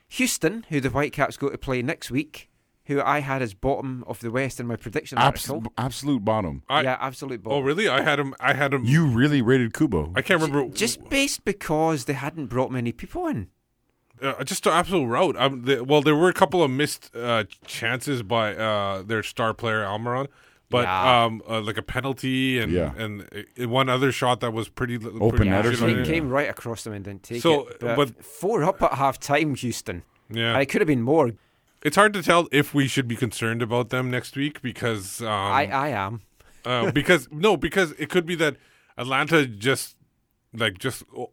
Houston, who the Whitecaps go to play next week, who I had as bottom of the West in my prediction
abs-
article.
absolute bottom.
I,
yeah, absolute bottom.
Oh, really? I had him. I had him.
You really rated Kubo.
I can't remember.
Just based because they hadn't brought many people in.
uh, just an absolute route. Um, the, well, there were a couple of missed uh, chances by uh, their star player Almiron, but
Yeah.
um, uh, like a penalty and
Yeah.
and uh, one other shot that was pretty
Open
pretty
net or
decent.
something?
It
Yeah.
came right across them and didn't take
So,
it. But,
but-
four up at half time, Houston.
Yeah,
And it could have been more.
it's hard to tell if we should be concerned about them next week because um,
I, I am.
uh, because no, because it could be that Atlanta just like just uh,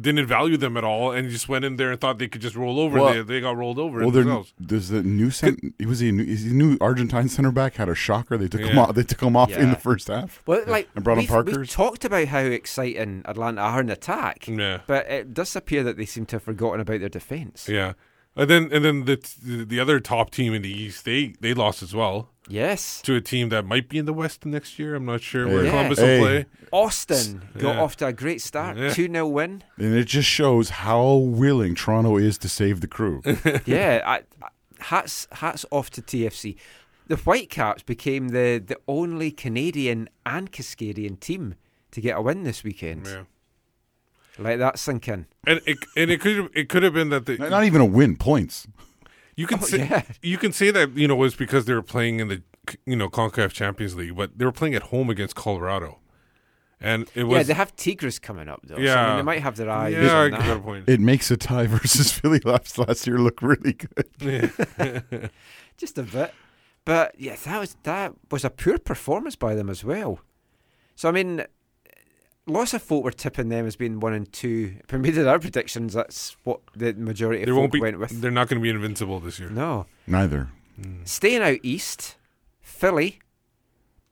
didn't value them at all and just went in there and thought they could just roll over.
Well-
they, they got rolled over
Well, there-
themselves.
there's the new cent. Was he a new, is he a new Argentine center back? Had a shocker. They took him off. They took him off in the first half.
Well, like
and brought in
we've, we've talked about how exciting Atlanta are in attack,
Yeah.
but it does appear that they seem to have forgotten about their defence.
Yeah, and then and then the the other top team in the East they they lost as well
Yes,
to a team that might be in the West next year. I'm not sure where
Hey.
Columbus
Hey.
will play.
Austin got
Yeah.
off to a great start,
Yeah.
two 0 win.
And it just shows how willing Toronto is to save the crew.
yeah, I, I, hats hats off to TFC. The Whitecaps became the the only Canadian and Cascadian team to get a win this weekend.
Yeah,
Let that sink in.
and it and it could it could have been that the
Not not even a win, points.
You can
Oh,
say
yeah.
you can say that you know it was because they were playing in the you know Concacaf Champions League, but they were playing at home against Colorado, and it was
yeah, they have Tigres coming up though. so, I
Yeah.
mean, they might have their eyes
yeah, I
on that.
point.
It makes a tie versus Philly last last year look really good.
Just a bit. But yeah, that was that was a poor performance by them as well. So I mean, lots of folk were tipping them as being one and two. When we did our predictions, that's what the majority of
There
folk
won't be.
went with.
They're not going to be invincible this year.
No,
Neither.
staying out east, Philly,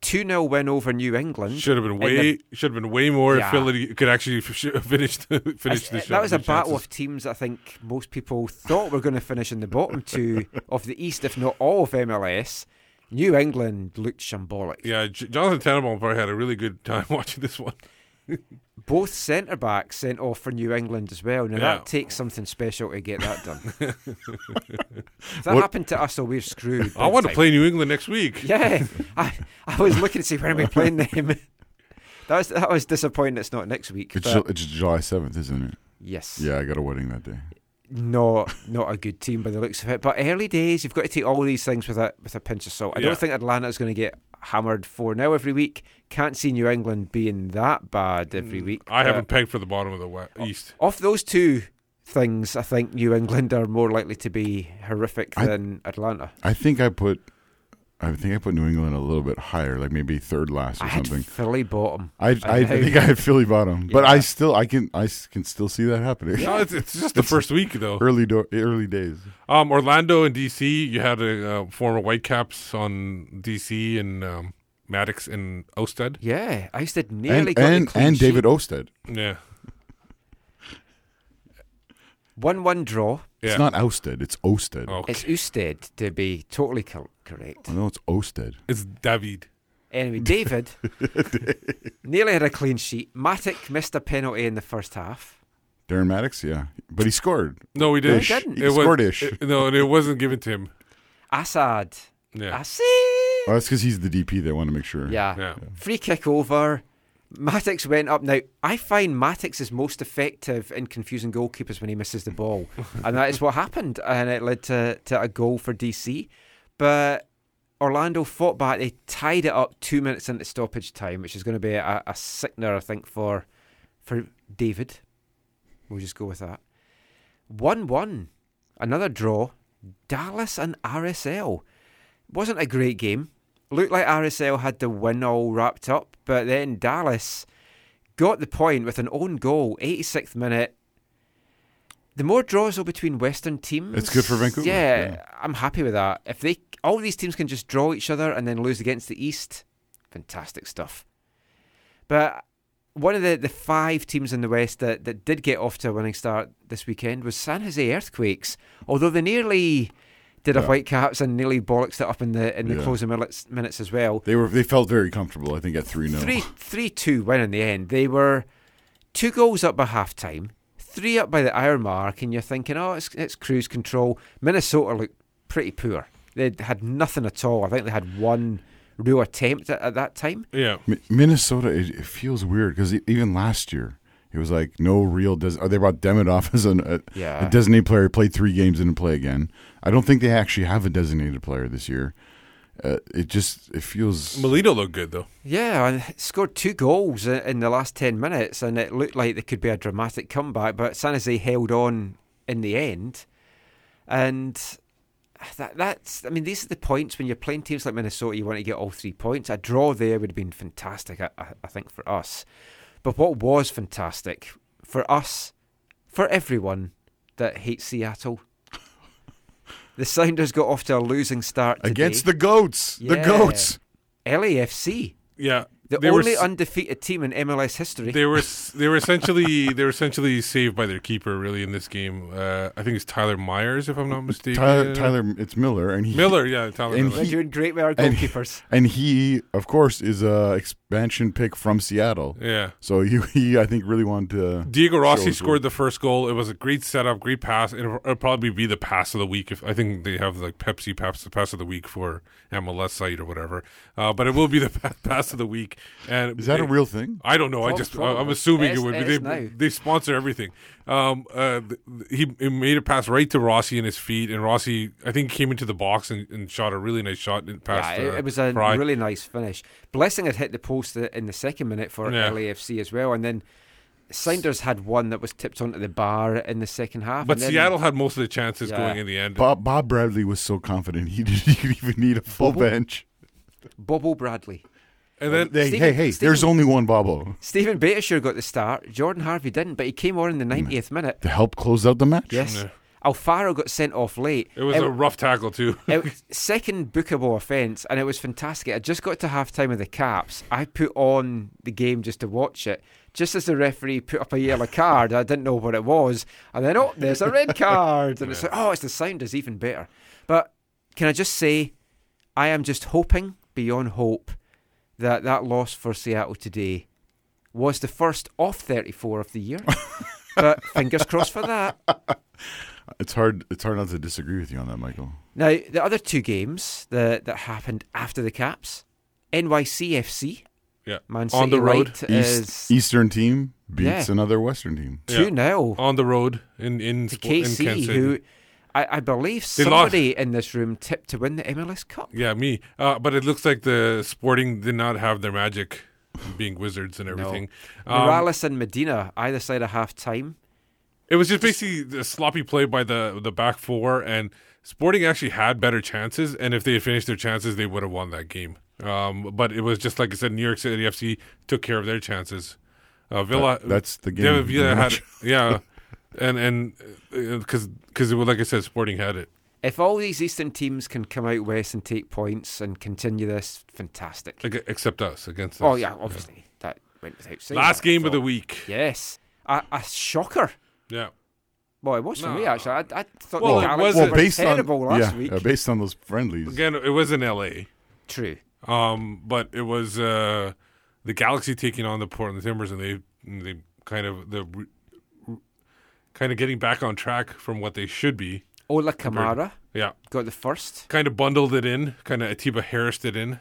two 0 win over New England.
Should have been way.
the-
Should have been way more.
Yeah.
if Philly could actually f- finish the, finish
That's-
the
that was a
the
battle of teams. I think most people thought were going to finish in the bottom two of the East, if not all of MLS. New England looked shambolic.
Yeah, J- Jonathan Tannenbaum probably had a really good time watching this one.
Both centre backs sent off for New England as well. Now
Yeah.
that takes something special to get that done. if that
What-
happened to us, so we're screwed.
I
big
want to play New England next week.
Yeah, I, I was looking to see when are we playing them. that was that was disappointing. It's not next week.
It's,
but
Ju- it's July seventh, isn't it?
yes,
Yeah, I got a wedding that day.
not not a good team by the looks of it. But early days, you've got to take all these things with a with a pinch of salt. I
Yeah.
don't think Atlanta's going to get hammered four now every week. Can't see New England being that bad every mm, week.
I haven't pegged for the bottom of the we- East.
Off those two things, I think New England are more likely to be horrific
I-
than Atlanta.
I think I put, I think I put New England a little bit higher, like maybe third last or
I had
something.
Philly bottom.
I, I, I think I had Philly bottom, but I still I can I can still see that happening.
No, it's, it's just the first week though.
early do- early days.
Um, Orlando and DC. You had a uh, former Whitecaps on DC and um, Mattocks and Ousted.
Yeah, I did nearly
And
got
and, and David
sheet.
Ousted.
Yeah,
one-one draw.
Yeah.
It's not Ousted, it's ousted.
Oh,
It's ousted to be totally cor- correct.
Oh, no, it's ousted.
it's David.
Anyway, David nearly had a clean sheet. Mattocks missed a penalty in the first half.
Darren Mattocks, yeah, but he scored.
No, he didn't.
Ish.
didn't.
He
It was-
scored ish.
it- no, and it wasn't given to him.
Asad.
Yeah,
Asad.
Oh, that's because he's the DP. They want to make sure.
Yeah.
yeah.
Free kick over. Mattocks went up. Now, I find Mattocks is most effective in confusing goalkeepers when he misses the ball. and that is what happened. And it led to, to a goal for DC. But Orlando fought back. They tied it up two minutes into stoppage time, which is going to be a, a sickener, I think, for for David. We'll just go with that. 1 1. Another draw. Dallas and RSL. Wasn't a great game. Looked like RSL had the win all wrapped up, but then Dallas got the point with an own goal, 86th minute. The more draws though between Western teams,
It's good for Vancouver,
Yeah,
yeah.
I'm happy with that. If they all these teams can just draw each other and then lose against the East, fantastic stuff. But one of the, the five teams in the West that, that did get off to a winning start this weekend was San Jose Earthquakes. Although they nearly did a
Yeah.
Whitecaps and nearly bollocksed it up in the in the
Yeah.
closing minutes, minutes as well.
They were they felt very comfortable. I think at three 0
Three three two win in the end. They were two goals up by half time, three up by the hour mark, and you're thinking, oh, it's it's cruise control. Minnesota looked pretty poor. They had nothing at all. I think they had one real attempt at, at that time.
Yeah.
Mi- Minnesota, it, it feels weird because even last year it was like no real. Des- or they brought Demidov as an, a,
Yeah.
a designated player. He Played three games, didn't play again. I don't think they actually have a designated player this year. Uh, it just it feels.
Melito looked good though.
Yeah, and scored two goals in the last 10 minutes, and it looked like there could be a dramatic comeback, but San Jose held on in the end. And that, that's, I mean, these are the points when you're playing teams like Minnesota, you want to get all three points. A draw there would have been fantastic, I, I- I think, for us. But what was fantastic for us, for everyone that hates Seattle, the Sounders got off to a losing start today.
Against the goats, the goats.
LAFC.
Yeah.
The
They were
only
s-
undefeated team in MLS history.
They were they were essentially they were essentially saved by their keeper really in this game. Uh, I think it's Tyler Myers if I'm not mistaken.
Tyler, Tyler, it's Miller, and he
Miller, yeah, Tyler
and
Miller.
They're doing great with our
and-
goalkeepers.
And he, of course, is a expansion pick from Seattle.
Yeah.
So he, he I think, really wanted to.
Diego
show
Rossi
his
scored the first goal. It was a great setup, great pass. It'll, it'll probably be the pass of the week. If I think they have like Pepsi pass, pass of the week for MLS site or whatever, uh, but it will be the pass of the week. And
Is that a real thing?
I don't know. I just
probably.
I'm assuming
It
it
is-
would be. They,
now.
they sponsor everything. Um, uh, he, he made a pass right to Rossi in his feet, and Rossi I think came into the box and, and shot a really nice shot and past.
Yeah, it,
uh,
it was a
Fry.
really nice finish. Blessing had hit the post in the second minute for
Yeah.
LAFC as well, and then Sounders had one that was tipped onto the bar in the second half.
But
and then-
Seattle had most of the chances
Yeah.
going in the end.
Bob Bob Bradley was so confident he didn't even need a full
Bubble?
bench.
Bobo Bradley.
And then
Hey,
Stephen-
hey, hey!
Stephen-
There's only one Bobo.
Steven Beitashour got the start. Jordan Harvey didn't, but he came on in the mm. 90th minute.
To help close out the match.
Yes.
Yeah.
Alfaro got sent off late.
it was a rough tackle too.
it second bookable offence, and it was fantastic. I just got to half time of the Caps. I put on the game just to watch it. Just as the referee put up a yellow card, I didn't know what it was, and then oh, there's a red card, and it's like oh, it's the Sounders, even better. But can I just say, I am just hoping beyond hope that that loss for Seattle today was the first off 34 of the year. but fingers crossed for that.
It's hard. It's hard not to disagree with you on that, Michael.
Now, the other two games that, that happened after the Caps, NYCFC,
yeah,
Man City
on the road.
Light
East,
is
Eastern team beats
Yeah.
another Western team.
2 0
on the road in in,
to
Spo- in
KC,
Kansas City.
who I, I believe
They lost.
somebody in this room tipped to win the MLS Cup.
Yeah, me. Uh, but it looks like the Sporting did not have their magic, being wizards and everything. Um,
Moralez and Medina, either side of half time.
it was just basically the sloppy play by the the back four, and Sporting actually had better chances. And if they had finished their chances, they would have won that game. Um, but it was just like I said, New York City FC took care of their chances. Uh, Villa,
That- that's the game
Villa, Villa had, yeah, and and because because like I said, Sporting had it.
If all these Eastern teams can come out west and take points and continue this, fantastic.
Like, except us against. Us.
Oh yeah, obviously that went without saying.
Last game of the week.
Yes, a, a shocker.
Yeah.
Well, it was for me actually. I, I thought
Well,
the
it wasn't-
were
based
terrible
on
last
yeah,
week.
uh, based on those friendlies.
Again, it was in L.A.
True.
Um, but it was uh, the Galaxy taking on the Portland Timbers, and they they kind of the kind of getting back on track from what they should be.
Oh, Ola Kamara
Yeah,
got the first.
kind of bundled it in, kind of Atiba Harris it in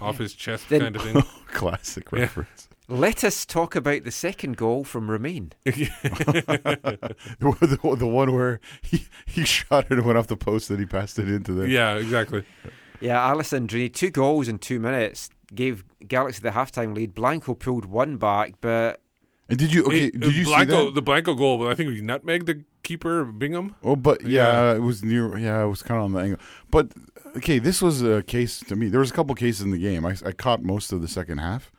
off his chest,
Then-
kind of thing.
Classic
Yeah.
reference.
Let us talk about the second goal from Romain.
the, the, the one where he, he shot it and went off the post and he passed it into the.
Yeah, exactly.
Yeah, Alessandrini, two goals in two minutes, gave Galaxy the halftime lead. Blanco pulled one back, but
And did you okay?
Hey,
did you
Blanco,
see that?
the Blanco goal? but I think we nutmegged the keeper Bingham.
Oh, but yeah,
Yeah.
it was near. Yeah, it was kind of on the angle. But okay, this was a case to me. There was a couple cases in the game. I, I caught most of the second half.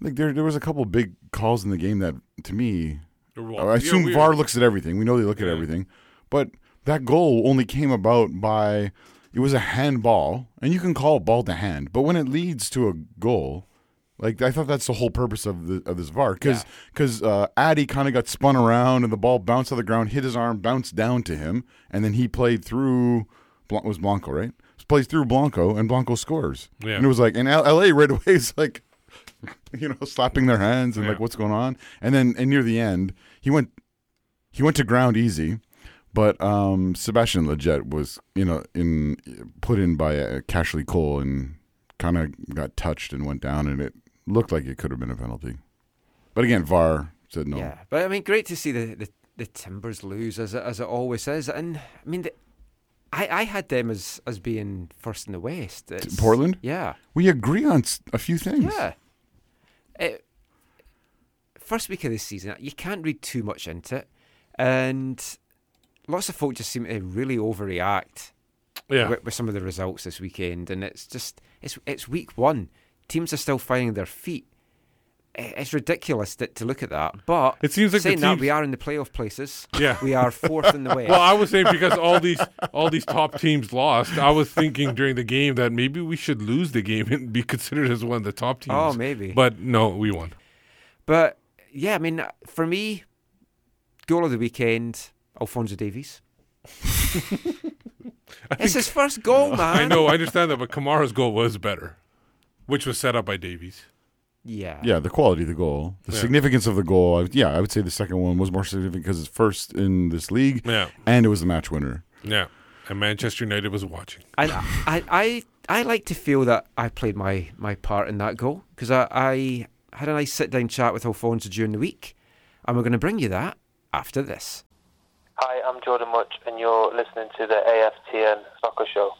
Like there, there was a couple big calls in the game that, to me,
were
I assume
weird.
VAR looks at everything. We know they look at everything, but that goal only came about by it was a handball, and you can call ball to hand, but when it leads to a goal, like I thought that's the whole purpose of the of this VAR because because uh, Addy kind of got spun around and the ball bounced on the ground, hit his arm, bounced down to him, and then he played through. Was Blanco right? He plays through Blanco and Blanco scores.
Yeah.
And it was like in L- L.A. right away. It's like you know, slapping their hands and like what's going on. And then and near the end, he went he went to ground easy, but um Sebastian Lletget was you know in put in by uh, Cashley Cole and kind of got touched and went down, and it looked like it could have been a penalty. But again, VAR said no.
yeah. But I mean, great to see the, the, the Timbers lose as it, as it always is. And I mean, the, I I had them as as being first in the West. It's-
Portland?
Yeah.
We agree on a few things.
Yeah. It, first week of the season, you can't read too much into it, and lots of folk just seem to really overreact
Yeah.
with, with some of the results this weekend. And it's just it's it's week one. Teams are still finding their feet. It's ridiculous that, to look at that, but
It seems like
saying that we are in the playoff places.
Yeah.
we are fourth in the West.
Well, I was saying because all these all these top teams lost, I was thinking during the game that maybe we should lose the game and be considered as one of the top teams.
Oh, maybe.
But no, we won.
But yeah, I mean, for me, goal of the weekend, Alphonso Davies. it's his first goal, man.
I know, I understand that, but Kamara's goal was better, which was set up by Davies.
Yeah.
Yeah, the quality of the goal, the
Yeah.
significance of the goal. I, yeah, I would say the second one was more significant because it's first in this league,
Yeah.
and it was the match winner.
Yeah. And Manchester United was watching.
And I, I, I like to feel that I played my, my part in that goal because I, I had a nice sit down chat with Alphonso during the week, and we're going to bring you that after this.
Hi, I'm Jordan Mutch, and you're listening to the AFTN Soccer Show.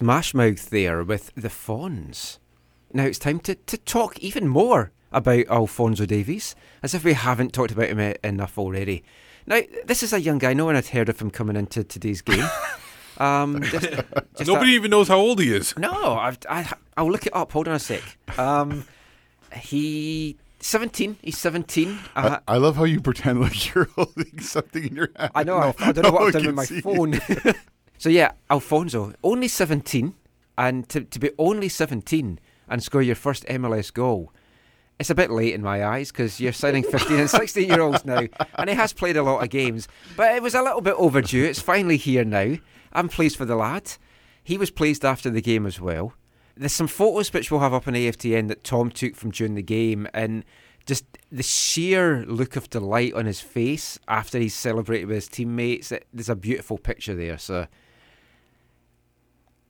Mashmouth there with the Fawns. Now it's time to, to talk even more about Alphonso Davies, as if we haven't talked about him enough already. Now, this is a young guy. No one had heard of him coming into today's game. Um, just, just
Nobody
a-
even knows how old he is.
No, I've, I, I'll look it up. Hold on a sec. Um, he 17. He's 17. Uh,
I, I love how you pretend like you're holding something in your hand.
I know.
No,
I, I don't know what
no
I've
one
done with my
see.
phone. so yeah, Alphonso, only 17, and to to be only 17 and score your first MLS goal. It's a bit late in my eyes because you're signing 15 and 16 year olds now, and he has played a lot of games, but it was a little bit overdue. It's finally here now. I'm pleased for the lad. He was pleased after the game as well. There's some photos which we'll have up on AFTN that Tom took from during the game, and just the sheer look of delight on his face after he's celebrated with his teammates. It, there's a beautiful picture there. So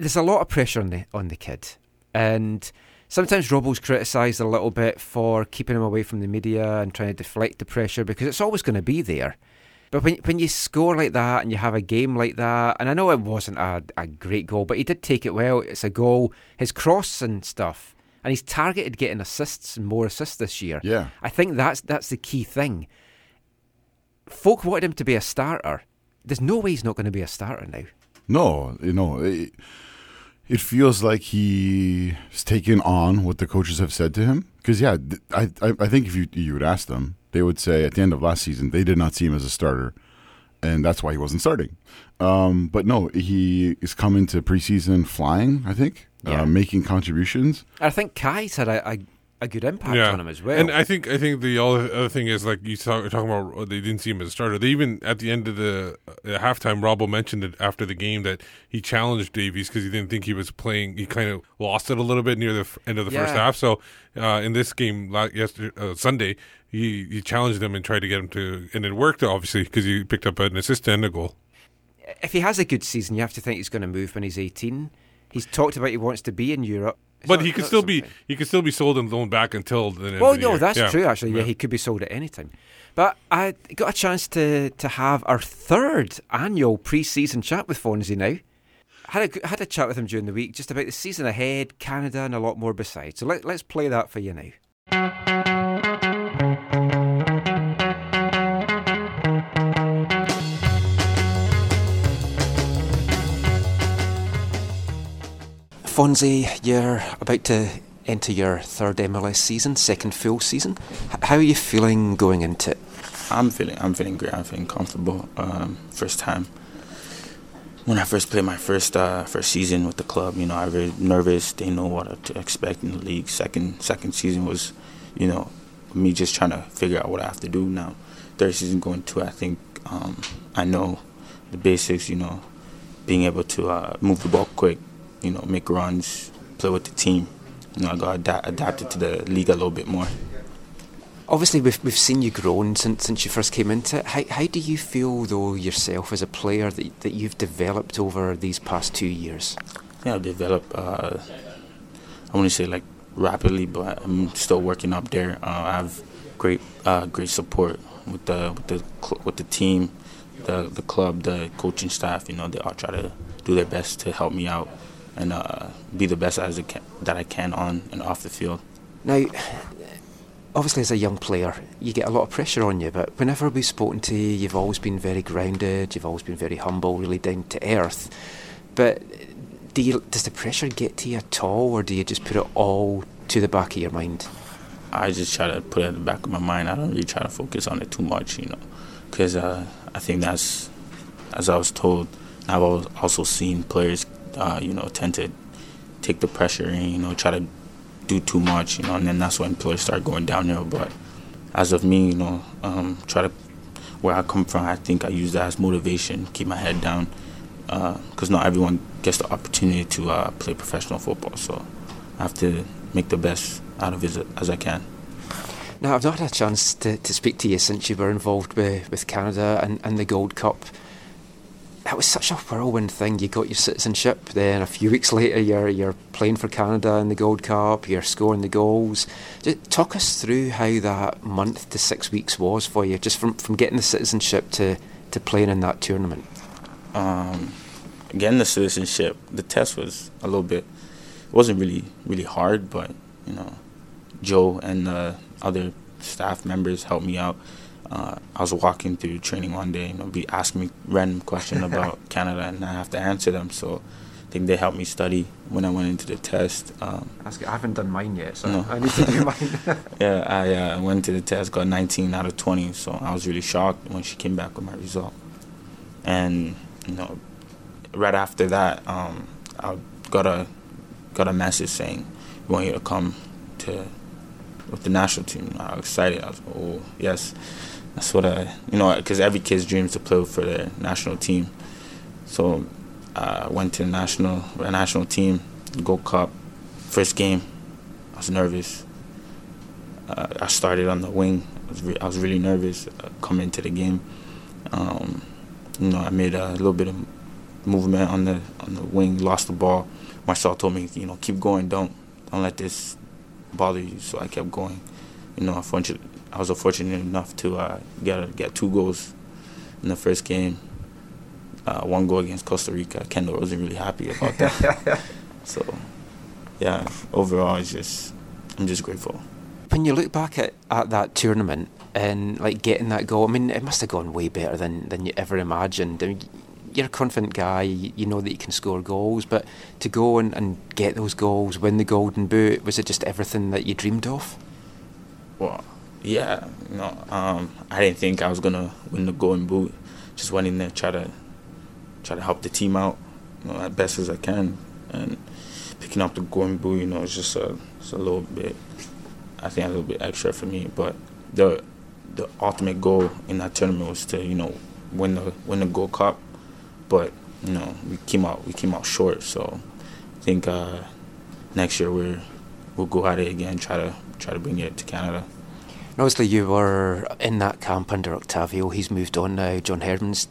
there's a lot of pressure on the on the kid, and sometimes Robbo's criticised a little bit for keeping him away from the media and trying to deflect the pressure because it's always going to be there. But when when you score like that and you have a game like that, and I know it wasn't a, a great goal, but he did take it well. It's a goal. His cross and stuff, and he's targeted getting assists and more assists this year.
Yeah.
I think that's that's the key thing. Folk wanted him to be a starter. There's no way he's not going to be a starter now.
No, you know, it, it feels like he's taken on what the coaches have said to him. Because yeah, I, I I think if you you would ask them, they would say at the end of last season they did not see him as a starter, and that's why he wasn't starting. Um, but no, he is coming to preseason flying. I think
Yeah.
uh, making contributions.
I think Kei said I, a, a good impact on him as well.
And I think I think the other, thing is like you talk, talking about uh, they didn't see him as a starter. They even at the end of the uh, halftime, Robbo mentioned it after the game that he challenged Davies because he didn't think he was playing. He kind of lost it a little bit near the f- end of the first half. So uh, in this game la- yesterday uh, Sunday, he he challenged him and tried to get him to, and it worked obviously because he picked up an assist and a goal.
if he has a good season, you have to think he's going to move when he's 18. He's talked about he wants to be in Europe.
But
not-
he could still be he could still be sold and loaned back until the end
Well,
the
no, that's
Yeah.
true. Actually, yeah.
Yeah.
he could be sold at any time. But I got a chance to to have our third annual pre-season chat with Fonzie now. Had a had a chat with him during the week just about the season ahead, Canada, and a lot more besides. So let, let's play that for you now. Fonzie, you're about to enter your third MLS season, second full season. H- How are you feeling going into it?
I'm feeling I'm feeling great. I'm feeling comfortable. Um, first time when I first played my first uh, first season with the club, you know, I was very nervous. They know what to expect in the league. Second second season was, you know, me just trying to figure out what I have to do now. Third season going to, I think um, I know the basics. You know, being able to uh, move the ball quick, you know, make runs, play with the team. You know, I got ada- adapted to the league a little bit more.
Obviously, we've, we've seen you grown since, since you first came into it. How, how do you feel, though, yourself as a player that, that you've developed over these past two years?
yeah, I've developed. Uh, I wouldn't say like rapidly, but I'm still working up there. Uh, I have great, uh, great support with the with the cl- with the team, the the club, the coaching staff. You know, they all try to do their best to help me out and uh, be the best as I can, that I can on and off the field.
Now, obviously, as a young player, you get a lot of pressure on you, but whenever we've spoken to you, you've always been very grounded, you've always been very humble, really down to earth. But do you, does the pressure get to you at all, or do you just put it all to the back of your mind?
I just try to put it in the back of my mind. I don't really try to focus on it too much, you know, because uh, I think that's, as I was told, I've also seen players, uh, you know, tend to take the pressure and you know try to do too much, you know, and then that's when players start going downhill. But as of me, you know, um, try to where I come from, I think I use that as motivation, keep my head down, because not everyone gets the opportunity to uh, play professional football. So I have to make the best out of it as I can.
Now, I've not had a chance to, to speak to you since you were involved with, with Canada and, and the Gold Cup. That was such a whirlwind thing. You got your citizenship, then a few weeks later, you're, you're playing for Canada in the Gold Cup, you're scoring the goals. Just talk us through how that month to six weeks was for you, just from, from getting the citizenship to, to playing in that tournament.
um, getting the citizenship, the test was a little bit. It wasn't really really hard, but you know, Joe and the other staff members helped me out. Uh, I was walking through training one day, you know, be asking me random question about Canada, and I have to answer them. So I think they helped me study when I went into the test. Um,
I haven't done mine yet, so
No.
I need to do mine.
yeah, I uh, went to the test, got 19 out of 20, so I was really shocked when she came back with my result. And you know, right after that, um, I got a got a message saying, "We want you to come to with the national team." I was excited. I was, "Oh yes, that's what I," you know, because every kid's dreams to play for the national team. So uh, I went to the national the national team, Gold Cup, first game. I was nervous. Uh, I started on the wing. I was, re- I was really nervous uh, coming into the game. Um, you know, I made a little bit of movement on the on the wing, lost the ball. Marcel told me, you know, keep going, don't don't let this bother you. So I kept going. You know, unfortunate, I was fortunate enough to uh, get get two goals in the first game. Uh, one goal against Costa Rica. Kendall wasn't really happy about that. so, yeah, overall, it's just I'm just grateful.
when you look back at, at that tournament and like getting that goal, I mean, it must have gone way better than, than you ever imagined. I mean, you're a confident guy, you you know that you can score goals, but to go and, and get those goals, win the Golden Boot, was it just everything that you dreamed of?
Well, yeah, know, um, I didn't think I was gonna win the Golden Boot. just went in there try to try to help the team out, you know, as best as I can, and picking up the golden boot, you know, it's just a it's a little bit, I think a little bit extra for me, but the the ultimate goal in that tournament was to you know win the win the Gold Cup, but you know we came out we came out short, so I think uh, next year we're we'll go at it again, try to try to bring it to Canada.
And obviously, you were in that camp under Octavio. He's moved on now. John Herdman's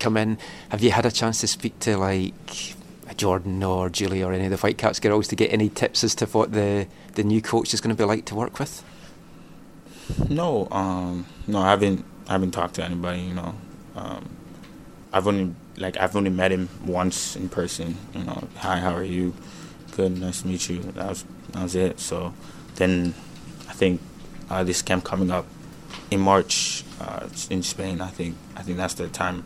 come in. Have you had a chance to speak to like Jordan or Julie or any of the Whitecaps girls to get any tips as to what the the new coach is going to be like to work with?
No, um, no, I haven't. I haven't talked to anybody. You know, um, I've only like I've only met him once in person. You know, hi, how are you? Good, nice to meet you. That was that was it. So then, I think uh, this camp coming up in March uh, in Spain. I think I think that's the time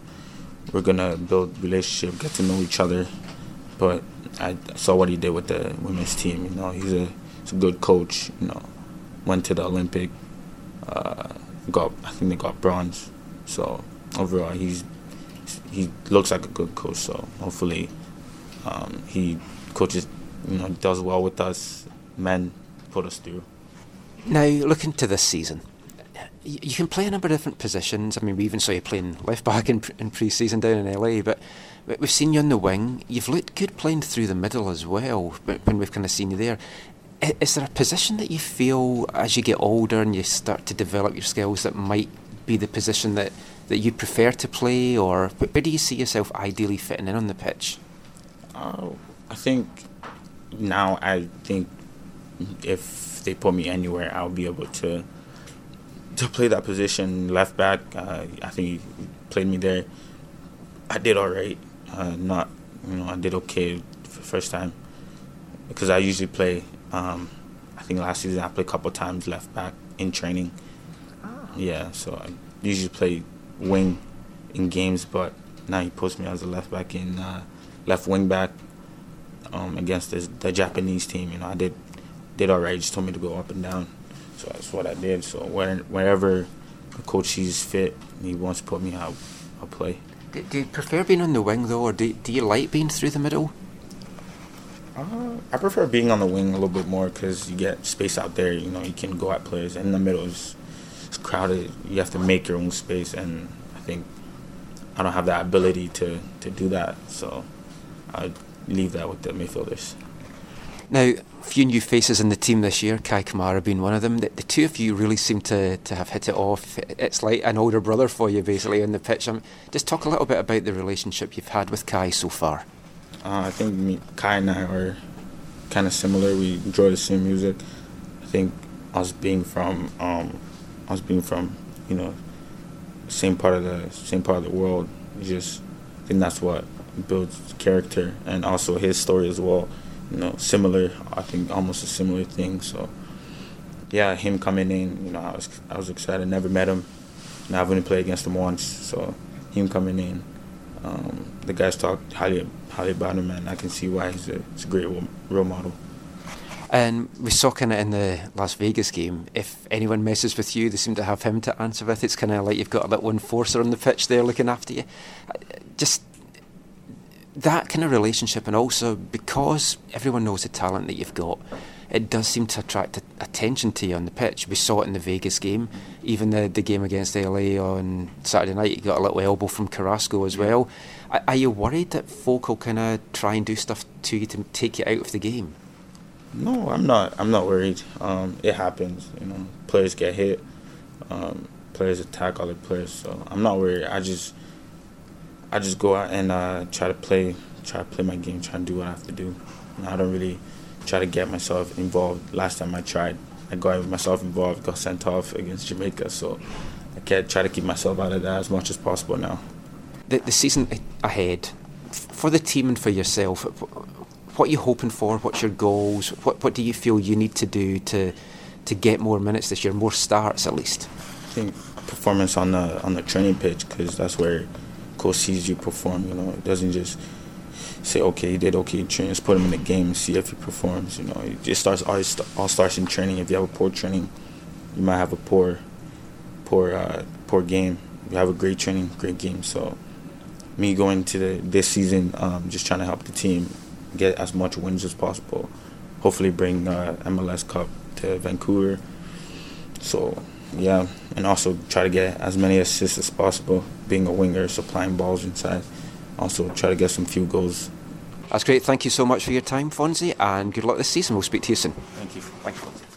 we're gonna build relationship, get to know each other. But I saw what he did with the women's team. You know, he's a he's a good coach. You know, went to the Olympic. Uh, got I think they got bronze. So overall, he's he looks like a good coach. So hopefully, um, he coaches. You know, does well with us. Men put us through.
Now, looking to this season, you can play a number of different positions. I mean, we even saw you playing left back in, pre- in pre-season down in LA, but we've seen you on the wing. You've looked good playing through the middle as well. When we've kind of seen you there. Is there a position that you feel as you get older and you start to develop your skills that might be the position that that you prefer to play, or where do you see yourself ideally fitting in on the pitch?
Uh, I think now I think if they put me anywhere, I'll be able to to play that position left back. Uh, I think he played me there. I did all right. Uh, not you know I did okay for the first time because I usually play. Um, I think last season I played a couple times left back in training. Yeah, so I usually play wing in games, but now he puts me as a left back in uh, left wing back um, against this, the Japanese team. You know, I did did all right. He just told me to go up and down, so that's what I did. So where, wherever the coach sees fit, he wants to put me out, I'll play.
Do, do you prefer being on the wing though, or do, do you like being through the middle?
Uh, I prefer being on the wing a little bit more because you get space out there. You know, you can go at players. In the middle, is it's crowded. You have to make your own space, and I think I don't have that ability to to do that. So I leave that with the midfielders.
Now, a few new faces in the team this year, Kei Kamara being one of them. The, the two of you really seem to, to have hit it off. It's like an older brother for you, basically, on the pitch. Um, just talk a little bit about the relationship you've had with Kei so far.
Uh, I think me, Kei and I are kind of similar. We enjoy the same music. I think us being from um, us being from you know same part of the same part of the world. Just I think that's what builds character and also his story as well. You know, similar. I think almost a similar thing. So yeah, him coming in. You know, I was I was excited. Never met him. And I've only played against him once. So him coming in. Um, the guys talk highly highly about him, and I can see why he's a, he's a great role, model.
And we saw kind of in the Las Vegas game, if anyone messes with you, they seem to have him to answer with. It's kind of like you've got a little enforcer on the pitch there looking after you. Uh, Just that kind of relationship, and also because everyone knows the talent that you've got, it does seem to attract attention to you on the pitch. We saw it in the Vegas game, even the, the game against LA on Saturday night. You got a little elbow from Carrasco as well. Are, are you worried that folk will kind of try and do stuff to you to take you out of the game?
No, I'm not. I'm not worried. Um, it happens. You know, players get hit. Um, players attack other players. So I'm not worried. I just, I just go out and uh, try to play, try to play my game, try to do what I have to do. And I don't really try to get myself involved. Last time I tried, I got myself involved, got sent off against Jamaica. So I can't try to keep myself out of that as much as possible now.
the, the season ahead for the team and for yourself what are you hoping for what's your goals what what do you feel you need to do to to get more minutes this year more starts at least
I think performance on the on the training pitch because that's where coach sees you perform. You know, it doesn't just say okay, he did okay in training. Just put him in the game and see if he performs. You know, it just starts all, all starts in training. If you have a poor training, you might have a poor poor uh, poor game. You have a great training, great game. So me going to the, this season, um, just trying to help the team get as much wins as possible. Hopefully, bring uh, MLS Cup to Vancouver. So yeah, and also try to get as many assists as possible. Being a winger, supplying balls inside. Also try to get some few goals.
That's great. Thank you so much for your time, Fonzie, and good luck this season. We'll speak to you soon.
Thank you. Thank you.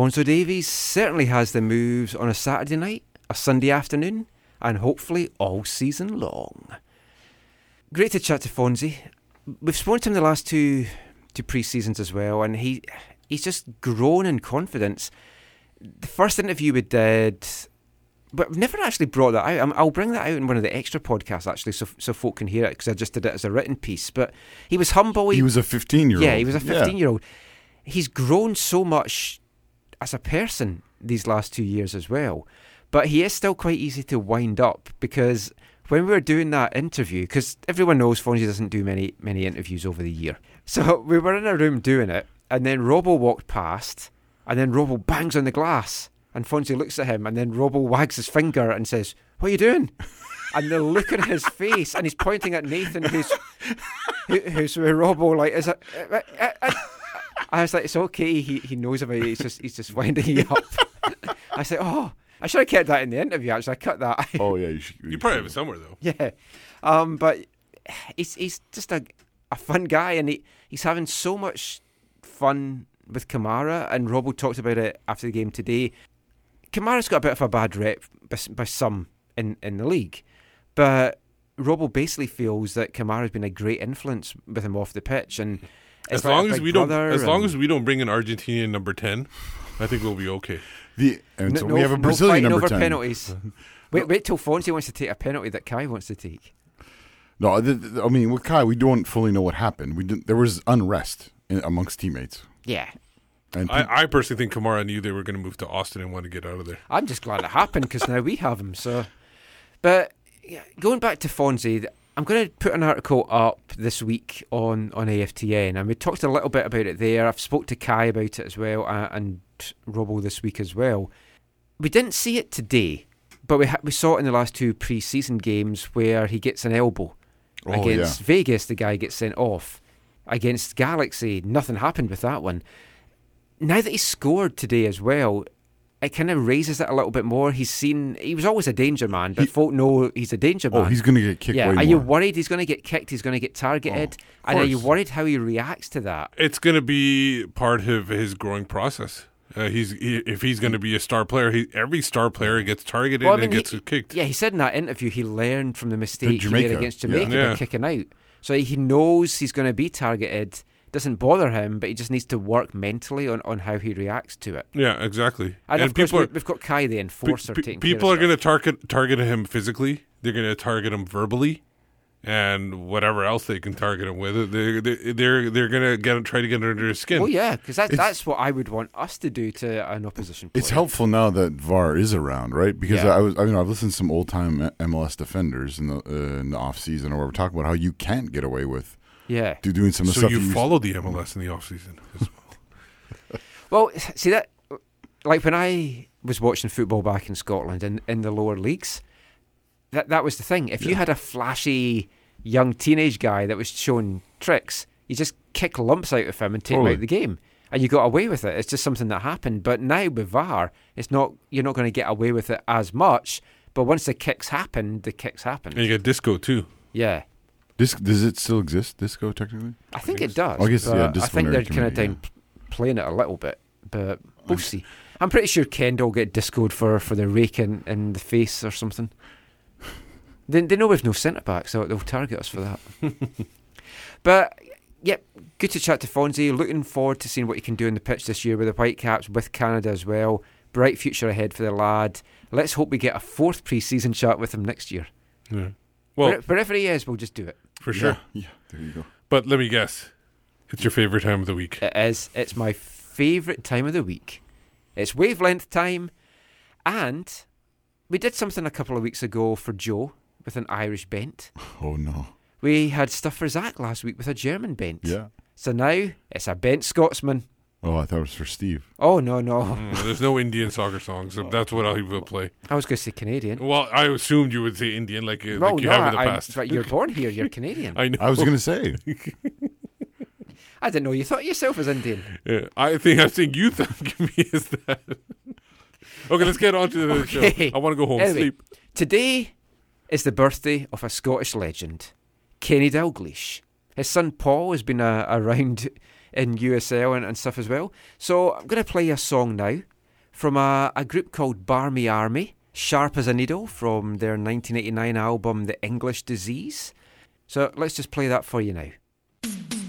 Alphonso Davies certainly has the moves on a Saturday night, a Sunday afternoon, and hopefully all season long. Great to chat to Fonzie. We've spoken to him the last two two pre seasons as well, and he he's just grown in confidence. The first interview we did, but we've never actually brought that out. I'll bring that out in one of the extra podcasts actually, so so folk can hear it because I just did it as a written piece. But he was humble.
He was a 15-year-old.
Yeah, he was a
Yeah.
15 year old. He's grown so much as a person these last two years as well. But he is still quite easy to wind up because when we were doing that interview, because everyone knows Fonzie doesn't do many many interviews over the year. So we were in a room doing it, and then Robbo walked past, and then Robbo bangs on the glass, and Fonzie looks at him, and then Robbo wags his finger and says, "What are you doing?" And the look on his face, and he's pointing at Nathan, who's who, who's with Robbo, like, is it? uh, uh, uh, I was like, it's okay. He he knows about it. He's just he's just winding you up. I said, oh, I should have kept that in the interview. Actually, I cut that.
Oh yeah, you should.
You probably have it somewhere though.
yeah, um, but he's he's just a a fun guy, and he he's having so much fun with Kamara. And Robbo talked about it after the game today. Kamara's got a bit of a bad rep by, by some in in the league, but Robbo basically feels that Kamara's been a great influence with him off the pitch, and
As
is like a
long as we don't, as long as we don't bring an Argentinian number ten, I think we'll be okay.
The and so
no,
we have a
no
Brazilian
fighting
number
over
10.
penalties. wait, wait till Fonzie wants to take a penalty that Kei wants to take.
No, th- th- I mean with Kei, we don't fully know what happened. We didn't, there was unrest in, amongst teammates.
Yeah,
And pe-
I, I personally think Kamara knew they were going to move to Austin and want to get out of there.
I'm just glad it happened because now we have him. So, but yeah, going back to Fonzie, I'm going to put an article up this week on on AFTN, and we talked a little bit about it there. I've spoke to Kei about it as well, uh, and Robbo this week as well. We didn't see it today, but we ha- we saw it in the last two pre-season games where he gets an elbow
Oh,
against
yeah.
Vegas. The guy gets sent off against Galaxy. Nothing happened with that one. Now that he scored today as well, it kind of raises it a little bit more. He's seen he was always a danger man, but folk know he's a danger man.
oh, he's going to get kicked
yeah.
way
Are
more.
you worried he's going to get kicked? He's going to get targeted,
of
and are you worried how he reacts to that?
It's going to be part of his growing process. Uh, he's he, if he's going to be a star player, he, every star player gets targeted
Well, I
and
mean,
gets
he-
kicked.
Yeah, he said in that interview he learned from the mistake he
Jamaica,
made against
yeah.
Jamaica
Yeah.
by kicking out. So he knows he's going to be targeted. Doesn't bother him, but he just needs to work mentally on, on how he reacts to it.
Yeah, exactly.
And, of course,
people are,
we- we've got Kei the
pe-
enforcer
pe-
taking
people
care
are going to target target him physically. They're going to target him verbally, and whatever else they can target him with. They they they're they're going to get try to get under his skin.
Oh yeah, because that,
It's-
that's what I would want us to do to an opposition. Player.
It's helpful now that VAR is around, right? Because
Yeah.
I was, I mean, I've listened to some old time MLS defenders in the uh, in the off season, or we're talking about how you can't get away with
Yeah.
do, doing some of the
so
stuff.
you
that used-
follow the MLS in the offseason. as well.
Well, see that, like when I was watching football back in Scotland in, in the lower leagues, that that was the thing. If you had a flashy young teenage guy that was showing tricks, you just kick lumps out of him and take him out of the game, and you got away with it. It's just something that happened. But now with VAR, it's not. You're not going to get away with it as much. But once the kicks happen, the kicks happen.
and you get disco too.
Yeah.
Dis- does it still exist? Disco technically?
I think it does.
I guess, yeah,
I think they're kind of
committee,
down playing it a little bit, but we'll see. I'm pretty sure Kendall will get discoed for, for the rake in, in the face or something. They, they know we've no centre back, so they'll target us for that. but yep, good to chat to Fonzie. Looking forward to seeing what he can do in the pitch this year with the Whitecaps, with Canada as well. Bright future ahead for the lad. Let's hope we get a fourth pre-season chat with him next year.
Yeah. Well,
Where- wherever he is, we'll just do it.
For sure.
Yeah, there you go.
But let me guess. It's your favorite time of the week.
It is. It's my favourite time of the week. It's wavelength time, and we did something a couple of weeks ago for Joe with an Irish bent.
Oh no.
We had stuff for Zach last week with a German bent.
Yeah.
So now it's a bent Scotsman.
Oh, I thought it was for Steve.
Oh no no!
Mm, there's no Indian soccer songs. So that's what I will play.
I was going to say Canadian.
Well, I assumed you would say Indian, like, uh,
Well,
like you
no,
have in the
I-
past.
but you're born here. You're Canadian.
I know.
I was gonna say.
I didn't know you thought yourself as Indian.
Yeah, I think I think you think me as that. okay, let's get on to the
Okay.
show. I want to go home
Anyway,
sleep.
Today is the birthday of a Scottish legend, Kenny Dalglish. His son Paul has been uh, around in USL and, and stuff as well. So I'm going to play a song now from a, a group called Barmy Army, Sharp as a Needle, from their 1989 album The English Disease. So let's just play that for you now.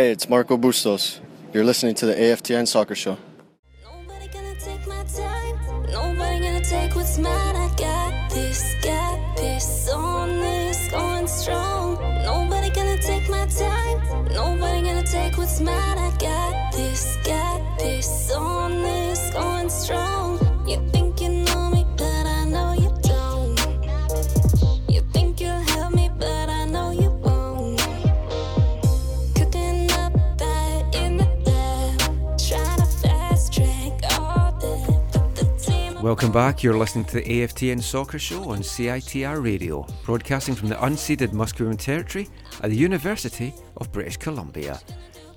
Hey, it's Marco Bustos. You're listening to the AFTN Soccer Show.
Back. You're listening to the AFTN Soccer Show on CITR Radio, broadcasting from the unceded Musqueam Territory at the University of British Columbia.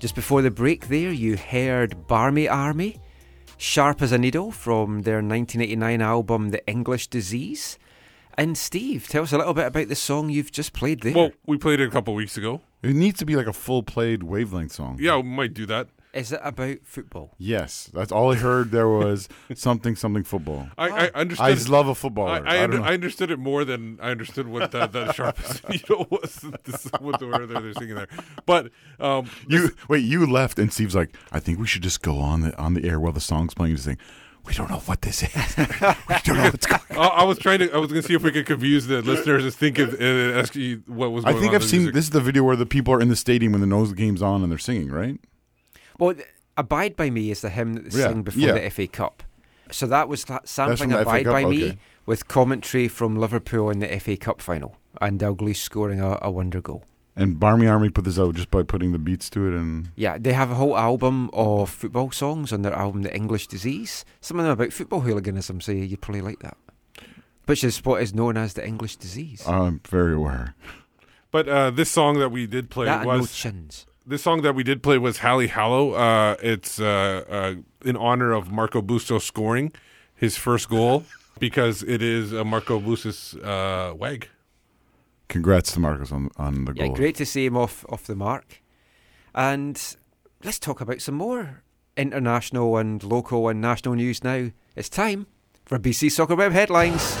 Just before the break, there you heard Barmy Army, Sharp as a Needle from their 1989 album The English Disease. And Steve, tell us a little bit about the song you've just played there.
Well, we played it a couple weeks ago.
It needs to be like a full played wavelength song.
Yeah, we might do that.
Is it about football?
Yes, that's all I heard. There was something, something football.
I, I understood.
I
it-
just love a footballer.
I, I,
I
under. I understood it more than I understood what that, that sharpest needle was. This, what the word they're singing there, but um,
You wait. You left, and Steve's like, "I think we should just go on the on the air while the song's playing." Just saying, "We don't know what this is. we don't know what's going."
I, I was trying to. I was going to see if we could confuse the listeners and think of uh, ask you what was.
I think
on
I've seen
music.
this is the video where the people are in the stadium when the nose game's on and they're singing, right?
Well, Abide by Me is the hymn that they
Yeah,
sing before
yeah.
the FA Cup. So that was la- sampling
from the FA
Abide
Cup?
by Me with commentary from Liverpool in the FA Cup final and Dalglish scoring a, a wonder goal.
And Barmy Army put this out just by putting the beats to it, and
Yeah, they have a whole album of football songs on their album The English Disease. Some of them about football hooliganism, so you'd probably like that. Which is what is known as the English Disease.
I'm very aware.
But uh, this song that we did play
That and no
was
chins.
This song that we did play was Hallie Hallow. Uh, it's uh, uh, in honor of Marco Bustos scoring his first goal because it is a Marco Busto's uh, wag.
Congrats to Marcus on on the
Yeah,
goal.
great to see him off off the mark. And let's talk about some more international and local and national news now. It's time for BC Soccer Web headlines.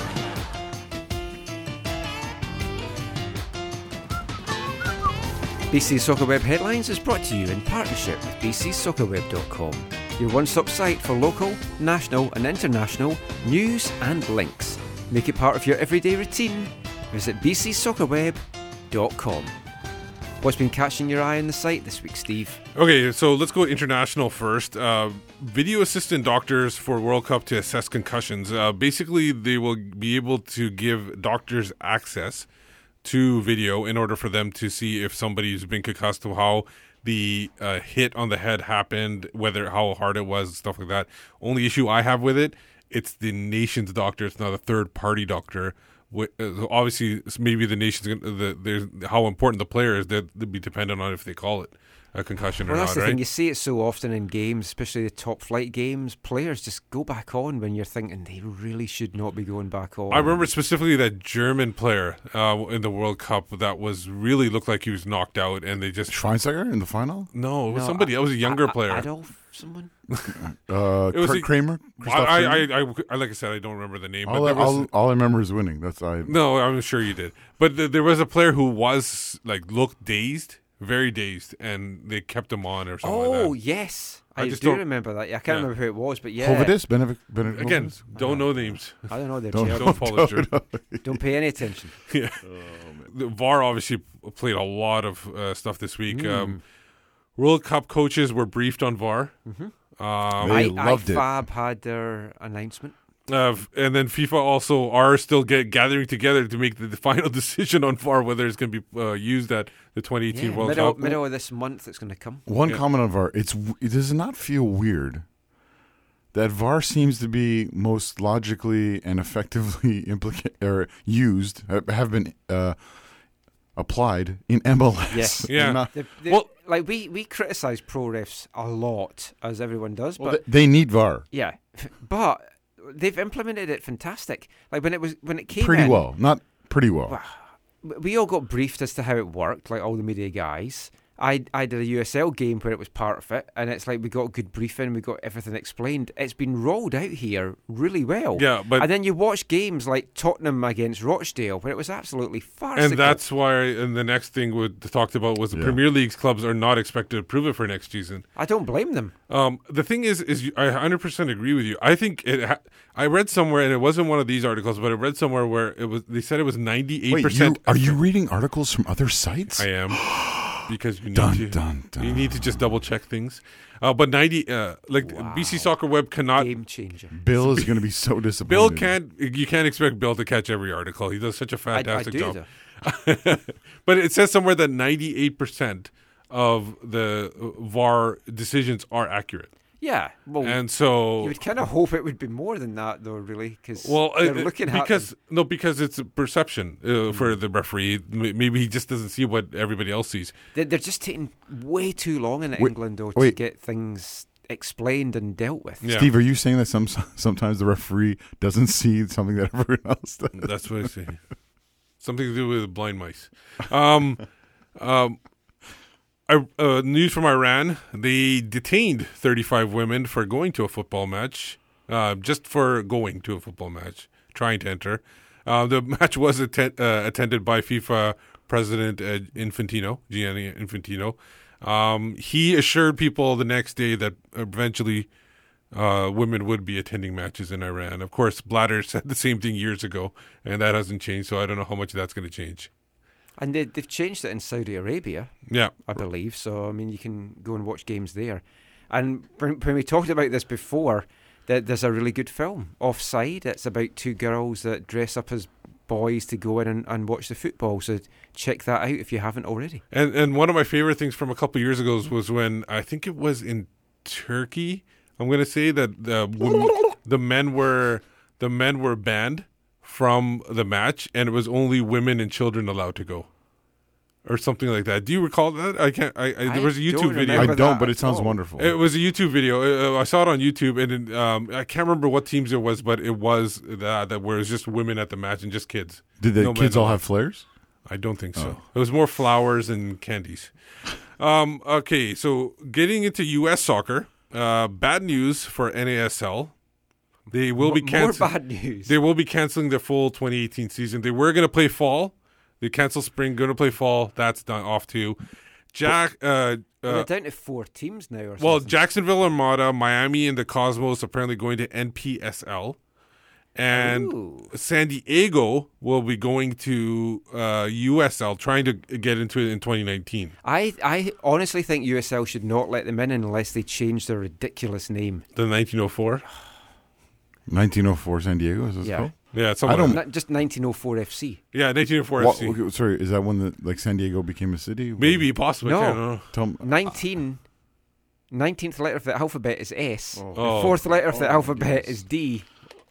BC Soccer Web Headlines is brought to you in partnership with bcsoccerweb.com, your one-stop site for local, national and international news and links. Make it part of your everyday routine. Visit bcsoccerweb.com. What's been catching your eye on the site this week, Steve?
Okay, so let's go international first. Uh, video assistant doctors for World Cup to assess concussions. Uh, basically, they will be able to give doctors access to video in order for them to see if somebody's been concussed, to how the uh, hit on the head happened, whether how hard it was, stuff like that. Only issue I have with it, it's the nation's doctor. It's not a third party doctor. Uh, Obviously, maybe the nation's the how important the player is. That would be dependent on if they call it a concussion
Well,
or
that's
not,
the
right?
thing. You see it so often in games, especially the top flight games. Players just go back on when you're thinking they really should not be going back on.
I remember specifically that German player uh, in the World Cup that was really looked like he was knocked out, and they just
Schweinsteiger in the final.
no, it was
No,
somebody. It was a younger
A- A-
player.
Adolf, someone.
Uh,
It was
Kurt
a-
Kramer.
I, I, I, I, I, like I said, I don't remember the name.
all,
but
I,
was,
all, all I remember is winning. That's I.
no, I'm sure you did. But th- there was a player who was like looked dazed, very dazed, and they kept him on or something
Oh
like that.
yes, I,
I just
do
don't-
remember that. Yeah, I can't
Yeah.
remember who it was, but yeah.
Höwedes, Benedict, Benedict
Again,
Höwedes?
don't know names.
I don't know. They're
Don't-
jailed.
Don't follow through.
Don't pay any attention.
yeah. the VAR obviously played a lot of uh, stuff this week.
Mm.
Um, World Cup coaches were briefed on VAR.
Mhm.
Um,
They
I,
loved it.
IFAB had their announcement.
Uh, and then FIFA also are still get, gathering together to make the, the final decision on VAR whether it's going to be uh, used at the 2018
Yeah,
World
middle,
Cup.
middle of this month, it's going to come.
One
Yeah.
comment on VAR: It's it does not feel weird that VAR seems to be most logically and effectively implica- or used have- have been uh, applied in MLS.
Yes.
Yeah.
Not-
The- the-
Well-
like we we criticize pro refs a lot, as everyone does,
well,
but
they, they need VAR
yeah, but they've implemented it fantastic. Like when it was when it came
pretty
in,
well, not pretty well.
We all got briefed as to how it worked, like all the media guys. I I did a USL game where it was part of it, and it's like we got a good briefing, we got everything explained. It's been rolled out here really well.
Yeah, but-
and then you watch games like Tottenham against Rochdale, where it was absolutely farcical.
and that's why, and the next thing we talked about was the
Yeah.
Premier League's clubs are not expected to prove it for next season.
I don't blame them.
Um, the thing is, is I 100% agree with you. I think it. Ha- I read somewhere, and it wasn't one of these articles, but I read somewhere where it was. They said it was 98%.
Are you reading articles from other sites?
I am because you need
Dun,
to.
dun,
You need to just double check things. Uh, but 90, uh, like BC Soccer Web cannot.
Game changer.
Bill is going to be so disappointed.
Bill can't. You can't expect Bill to catch every article. He does such a fantastic
do
job. but it says somewhere that 98% of the uh, VAR decisions are accurate.
Yeah, well,
and so
you would kind of hope it would be more than that, though, really, because
Well,
they're
uh,
looking at
because no, because it's a perception uh,
Mm.
for the referee. Maybe he just doesn't see what everybody else sees.
They- They're just taking way too long in
Wait-
England, though, to get things explained and dealt with.
Steve, are you saying that some sometimes the referee doesn't see something that everyone else does?
That's what I say. Something to do with blind mice. Um, um, I, uh, news from Iran: they detained 35 women for going to a football match, uh, just for going to a football match, trying to enter. Uh, the match was atten- uh, attended by FIFA President uh, Infantino, Gianni Infantino. Um, he assured people the next day that eventually uh, women would be attending matches in Iran. Of course, Blatter said the same thing years ago, and that hasn't changed. So I don't know how much that's going to change.
And they, they've changed it in Saudi Arabia.
Yeah.
I believe. So, I mean, you can go and watch games there. And when we talked about this before, that there's a really good film, Offside. It's about two girls that dress up as boys to go in and, and watch the football. So check that out if you haven't already.
And and one of my favorite things from a couple years ago was when I think it was in Turkey. I'm going to say that the the men were the men were banned from the match, and it was only women and children allowed to go, or something like that. Do you recall that? I can't. I, I, there was a YouTube video.
I don't, but it sounds wonderful.
It was a YouTube video. Uh, I saw it on YouTube, and it, um, I can't remember what teams it was, but it was that that where it was just women at the match and just kids.
Did the
No
kids all have flares?
I don't think so.
Oh.
It was more flowers and candies. Um, okay, so getting into U.S. soccer, uh, bad news for NASL. They will be
M- more
canceling.
bad news.
They will be canceling their full 2018 season. They were going to play fall. They canceled spring. Going to play fall. That's done off too. Jack. Uh, uh,
they're down to four teams now. Or
well,
something.
Jacksonville Armada, Miami, and the Cosmos apparently going to NPSL, and San Diego will be going to uh, USL, trying to get into it in 2019.
I, I honestly think USL should not let them in unless they change their ridiculous name.
The 1904.
1904 San Diego is this
Yeah.
called?
Yeah, it's
I don't.
Not just 1904 FC.
Yeah, 1904
What-
FC.
okay, sorry, is that when the like San Diego became a city?
Maybe, possibly. I don't
No.
know.
Tell me,
19, 19th letter of the alphabet is S.
Oh.
The fourth letter of the alphabet is D.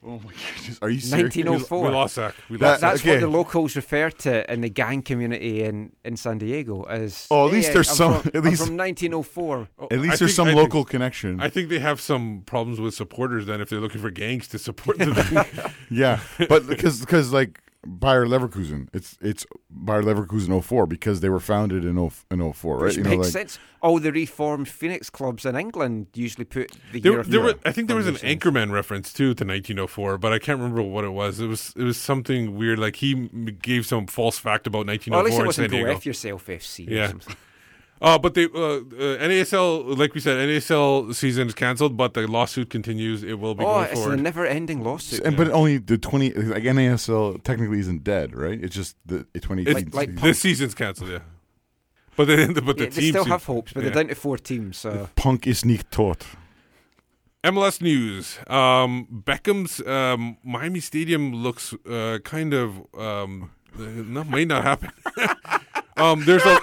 Oh my goodness. Are you serious?
1904.
We lost Zach. We
That-
lost
that's
okay.
what the locals refer to in the gang community in, in San Diego as.
Oh, at least
"Hey,
there's
I'm
some-
From,
at
I'm
least-
from 1904.
At
I
least there's
think-
some
I think-
local connection.
I think they have some problems with supporters then if they're looking for gangs to support them.
yeah, but because because like Bayer Leverkusen, it's it's Bayer Leverkusen 04 because they were founded in 0, in 04, right?
Which
You know,
makes
like
sense. All the reformed Phoenix clubs in England usually put the
There,
year
there were, I think there was an
foundations.
Anchorman reference too to 1904, but I can't remember what it was. It was it was something weird. Like he gave some false fact about 1904
Well, at least it
in
wasn't
San
Go
Diego.
F Yourself FC. or
Yeah.
something.
Uh, but they uh, uh, NASL, like we said, NASL season is canceled, but the lawsuit continues. It will be
Oh,
going
it's
forward.
a never-ending lawsuit.
and, but only the 20 like NASL technically isn't dead, right? It's just the 2018
It's-
like
season.
this season's canceled, yeah. But then, but the
Yeah, they still have hopes, but
yeah.
they're down to four teams. So
Punk is nicht tot.
MLS news. Um, Beckham's um, Miami Stadium looks uh, kind of um, uh, no, might not happen. um, there's a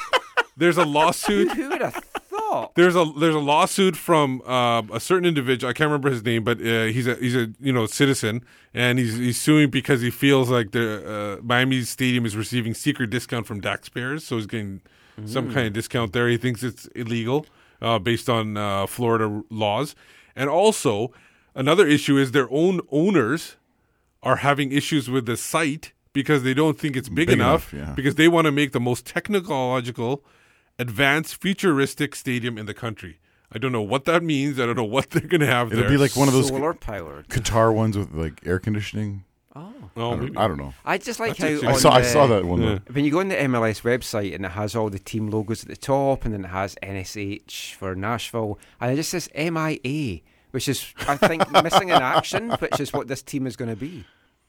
there's a lawsuit.
who would have thought?
There's a there's a lawsuit from uh, a certain individual. I can't remember his name, but uh, he's a he's a you know citizen, and he's he's suing because he feels like the uh, Miami Stadium is receiving secret discount from taxpayers, so he's getting some
Mm.
kind of discount there. He thinks it's illegal uh, based on uh, Florida laws, and also another issue is their own owners are having issues with the site because they don't think it's big,
Big
enough,
enough, yeah.
because they want to make the most technological advanced futuristic stadium in the country. I don't know what that means. I don't know what they're going to have
It'll
there.
be like one of those
solar powered.
Qatar ones with like air conditioning.
Oh.
Oh,
I, don't. I don't know.
I just like
That's
how
I
on
saw I saw that one.
Yeah.
When you go on the MLS website and it has all the team logos at the top, and then it has NSH for Nashville, and it just says MIA, which is I think missing in action, which is what this team is going to be.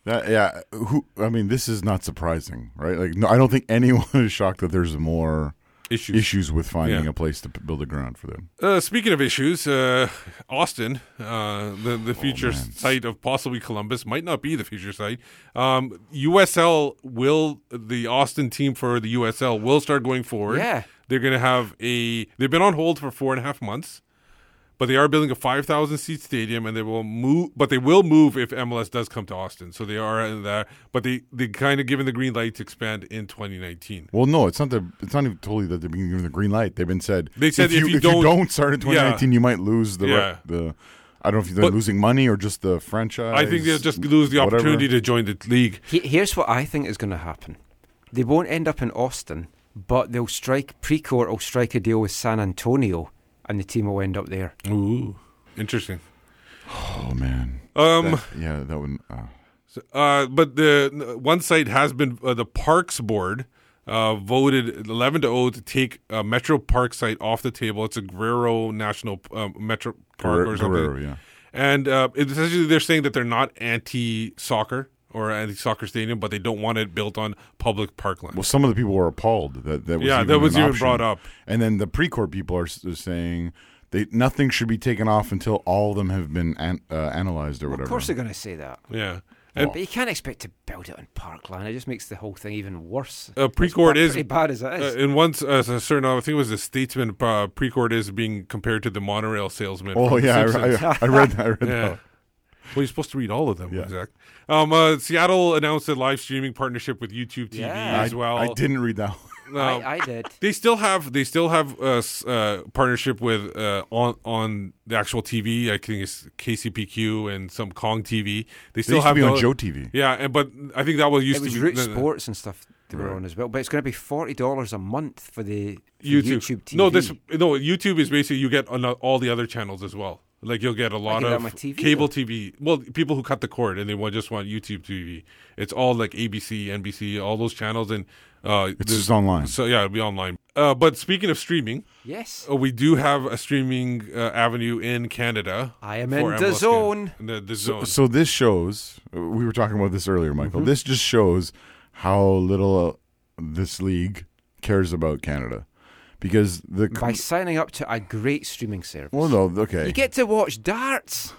That, yeah, who? I mean, this is not surprising, right? Like, no, I don't think anyone is shocked that there's more
Issues.
issues with finding
Yeah.
a place to p- build a ground for them.
Uh, speaking of issues, uh, Austin, uh, the the future
Oh,
site of possibly Columbus, might not be the future site. Um, USL will the Austin team for the USL will start going forward.
Yeah.
they're going to have a. They've been on hold for four and a half months, but they are building a 5,000 seat stadium, and they will move. But they will move if MLS does come to Austin. So they are in that. But they they kind of given the green light to expand in 2019.
Well, no, it's not the. It's not even totally that they've been given the green light. They've been said.
They said
if you,
if you
if
don't-
don't start in
Yeah.
2019, you might lose the
Yeah.
the. I don't know if they're
But-
losing money or just the franchise.
I think they'll just lose the
whatever.
opportunity to join the league.
He- Here's what I think is going to happen. They won't end up in Austin, but they'll strike Precourt will strike a deal with San Antonio, and the team will end up there.
Ooh, interesting.
Oh man.
Um,
That- yeah, that would. Uh,
So, Uh, but the one site has been uh, the Parks Board uh, voted eleven to zero to take uh, Metro Park site off the table. It's a Guerrero National um, Metro Park
Guerrero-
or something.
Guerrero, yeah.
And uh, essentially they're saying that they're not anti-soccer or anti-soccer stadium, but they don't want it built on public parkland.
well, some of the people were appalled that that was
Yeah,
even
that was
an
even
option.
brought up.
And then the Precourt people are, are saying they nothing should be taken off until all of them have been an, uh, analyzed or whatever.
Of course, they're going to say that.
Yeah.
but you can't expect to build it on parkland. It just makes the whole thing even worse.
Uh,
It's
Precourt
ba-
is
pretty bad as it is.
Uh, in one s- uh, a certain, I think it was the Statesman. Uh, Precourt is being compared to the monorail salesman.
Oh, yeah, I- I- I read- I read
yeah.
that.
Well, you're supposed to read all of them, exact. Um, uh, Seattle announced a live streaming partnership with YouTube TV
Yeah.
as well.
I didn't read that.
Um,
I, I did.
They still have they still have a s- uh, partnership with uh, on on the actual TV. I think it's KCPQ and some Kong TV. They still
used to
have
be on Joe TV.
Yeah, and, but I think that was used
it was
to be
Root
no, no.
Sports and stuff they were
Right.
on as well. But it's going to be forty dollars a month for the for
YouTube.
YouTube TV.
No, this no YouTube is basically you get on all the other channels as well. Like you'll get a lot
get
of
TV,
cable
though.
TV. Well, people who cut the cord and they want, just want YouTube TV. It's all like ABC, NBC, all those channels, and uh,
It's just online.
So yeah, it'll be online. Uh, but speaking of streaming,
Yes.
uh, we do have a streaming uh, avenue in Canada.
I am in
MLS
DAZN.
Can- The, the zone.
so this shows. We were talking about this earlier, Michael.
Mhm.
This just shows how little uh, this league cares about Canada, because the
by signing up to a great streaming service.
well, no, okay.
You get to watch darts.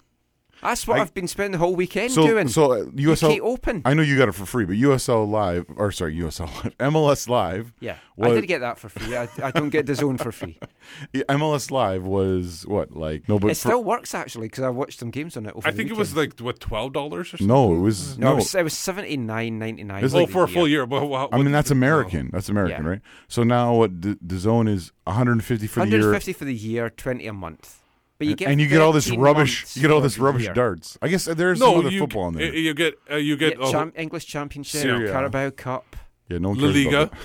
That's what
I-
I, have been spending the whole weekend
so,
doing.
so uh, USL
UK Open.
I know you got it for free, but USL Live or sorry, USL Live, MLS Live.
yeah,
was,
I did get that for free. I, I don't get the zone for free.
Yeah, MLS Live was what like no, but
it
for-
still works actually because I watched some games on it. Over
I
the
think it was like what twelve dollars or something.
no, it was
no,
no.
It was, it was seventy nine ninety nine.
It's
oh,
like-
for a full year. But what,
I mean,
what-
that's American. That's American,
Yeah.
right? So now what the, the zone is 150 for the year.
150 for the year, 20 a month. But you
and-
get
and you get all this rubbish. You get all this rubbish
year.
darts. I guess there's
no,
some other
you,
football in
uh,
there.
You get uh, you
You
get
get
uh,
Cham- English Championship,
Serie A.
Carabao Cup.
yeah, no one
La Liga.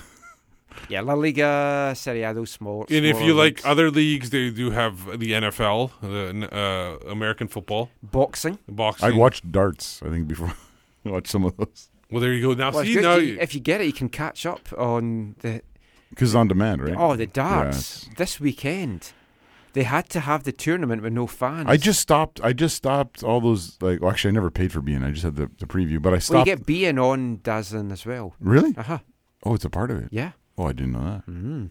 Yeah, La Liga, Serie A, those small.
And if
smaller
you like other leagues, they do have the NFL, the uh, American football,
boxing.
boxing.
I watched darts. I think before I watch some of those
Well, there you go. Now
Well,
see now
You-
you,
if you get it, you can catch up on the
because it's on demand, right?
oh the darts
it's-
this weekend. They had to have the tournament with no fans.
I just stopped. I just stopped all those. Like, well, actually, I never paid for beIN. I just had the, the preview, but I
well, you get beIN on DAZN as well.
really?
Uh huh.
Oh, it's a part of it.
Yeah.
Oh, I didn't know that.
Mm.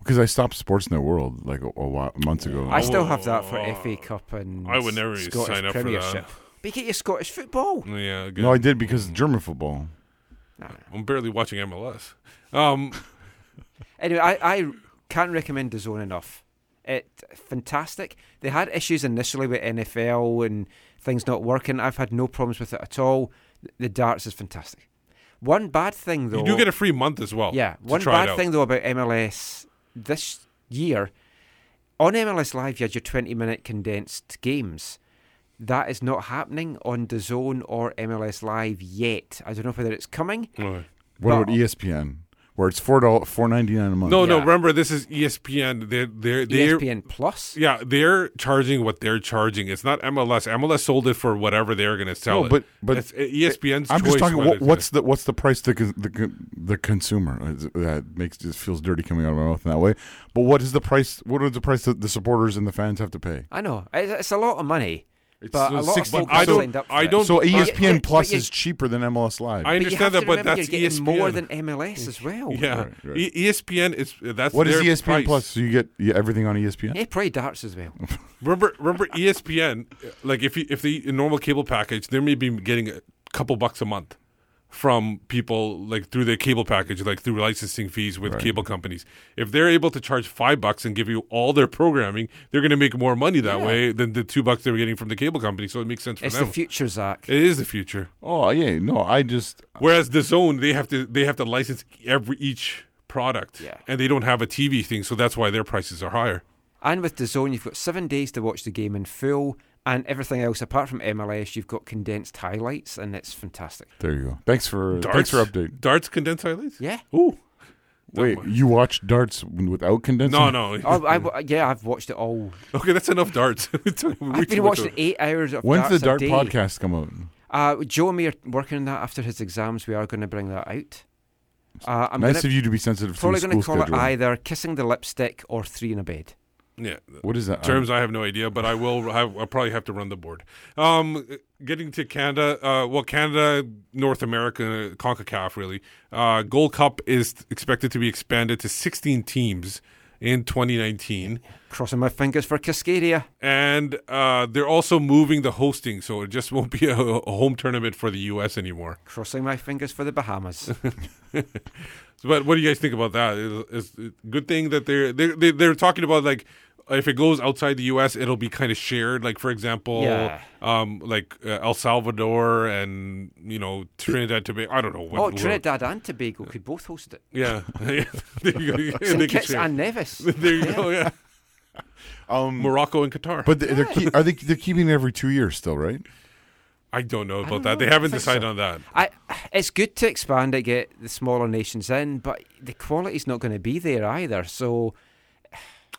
Because I stopped Sportsnet World like a, a while, months ago.
I still have that for
Oh,
FA Cup and
I would never
Scottish
sign up for that.
Premiership. But you get your Scottish football.
yeah, good.
no, I did because German football.
I'm barely watching MLS. Um,
Anyway, I, I can't recommend the zone enough. It fantastic. They had issues initially with NFL and things not working. I've had no problems with it at all. The darts is fantastic. One bad thing though.
you do get a free month as well.
yeah. One bad thing though about MLS this year on MLS Live, you had your twenty-minute condensed games. That is not happening on the Zone or MLS Live yet. I don't know whether it's coming.
Right.
What about ESPN, where it's four dollars, four ninety nine a month?
No, no.
Yeah.
Remember, this is ESPN. They're they're they're
ESPN Plus.
yeah they're charging what they're charging. It's not MLS. MLS sold it for whatever they're going to sell
No,
it.
but but
it's uh, E ESPN's.
I'm just talking. What, what's the what's the price to con- the con- the consumer? That makes just feels dirty coming out of my mouth in that way. But what is the price? What is the price that the supporters and the fans have to pay?
I know it's, it's a lot of money,
It's
but
uh,
a lot
60
of folks
I don't-
signed up. For
I
it.
don't-
So ESPN
yeah,
Plus
but
is cheaper than MLS Live.
I understand
have
that, but that's
you're getting more than MLS as well.
yeah.
Right, right.
E- ESPN is that's
what is
their
ESPN
price.
Plus? So you get yeah, everything on ESPN.
Yeah, probably darts as well.
Remember, remember ESPN. Like if you, if the normal cable package, they may be getting a couple bucks a month from people like through their cable package, like through licensing fees with cable companies. If they're able to charge five bucks and give you all their programming, they're going to make more money that
Yeah.
way than the two bucks they were getting from the cable company. So it makes sense for
It's
them.
It's the future, Zach.
It is the future.
Oh yeah, no, I just uh,
Whereas the zone, they have to they have to license every each product,
Yeah.
and they don't have a TV thing, so that's why their prices are higher.
And with the zone, you've got seven days to watch the game in full, and everything else apart from MLS, you've got condensed highlights, and it's fantastic.
there you go. Thanks for
Darts,
thanks for update.
Darts condensed highlights.
Yeah.
Ooh.
Wait, you watched darts without condensing?
No, no.
Oh, I, yeah, I've watched it all.
Okay, that's enough darts.
I've been watching eight hours of
When's the
darts a
dart
day.
podcast come out?
Uh, Joe and me are working on that after his exams. We are going to bring that out. Uh, I'm
nice
gonna,
of you to be sensitive to
Probably
the
going
school
to call
schedule.
it either kissing the lipstick or three in a bed.
Yeah.
What is that?
Terms I have no idea, but I will have. I'll probably have to run the board. Um, getting to Canada. Uh, well, Canada, North America, Concacaf really. Uh, Gold Cup is expected to be expanded to 16 teams in 2019,
Crossing my fingers for Cascadia.
and uh, they're also moving the hosting, so it just won't be a, a home tournament for the U.S. anymore.
Crossing my fingers for the Bahamas.
But what do you guys think about that? Is, is good thing that they're they're they're, they're talking about like if it goes outside the U.S., it'll be kind of shared. Like for example,
Yeah.
um, like uh, El Salvador and you know Trinidad Tobago. I don't know. What,
oh,
what-
Trinidad and Tobago could both host it.
Yeah, Yeah. there you go. Yeah,
St.
they
Kitts and Nevis.
there you go. Yeah,
Um,
Morocco and Qatar.
but they- they're keep, are they? They're keeping it every two years still, right?
I don't know about
don't
that.
know.
They haven't decided
so.
on that.
I, it's good to expand it, get the smaller nations in, but the quality's not going to be there either. So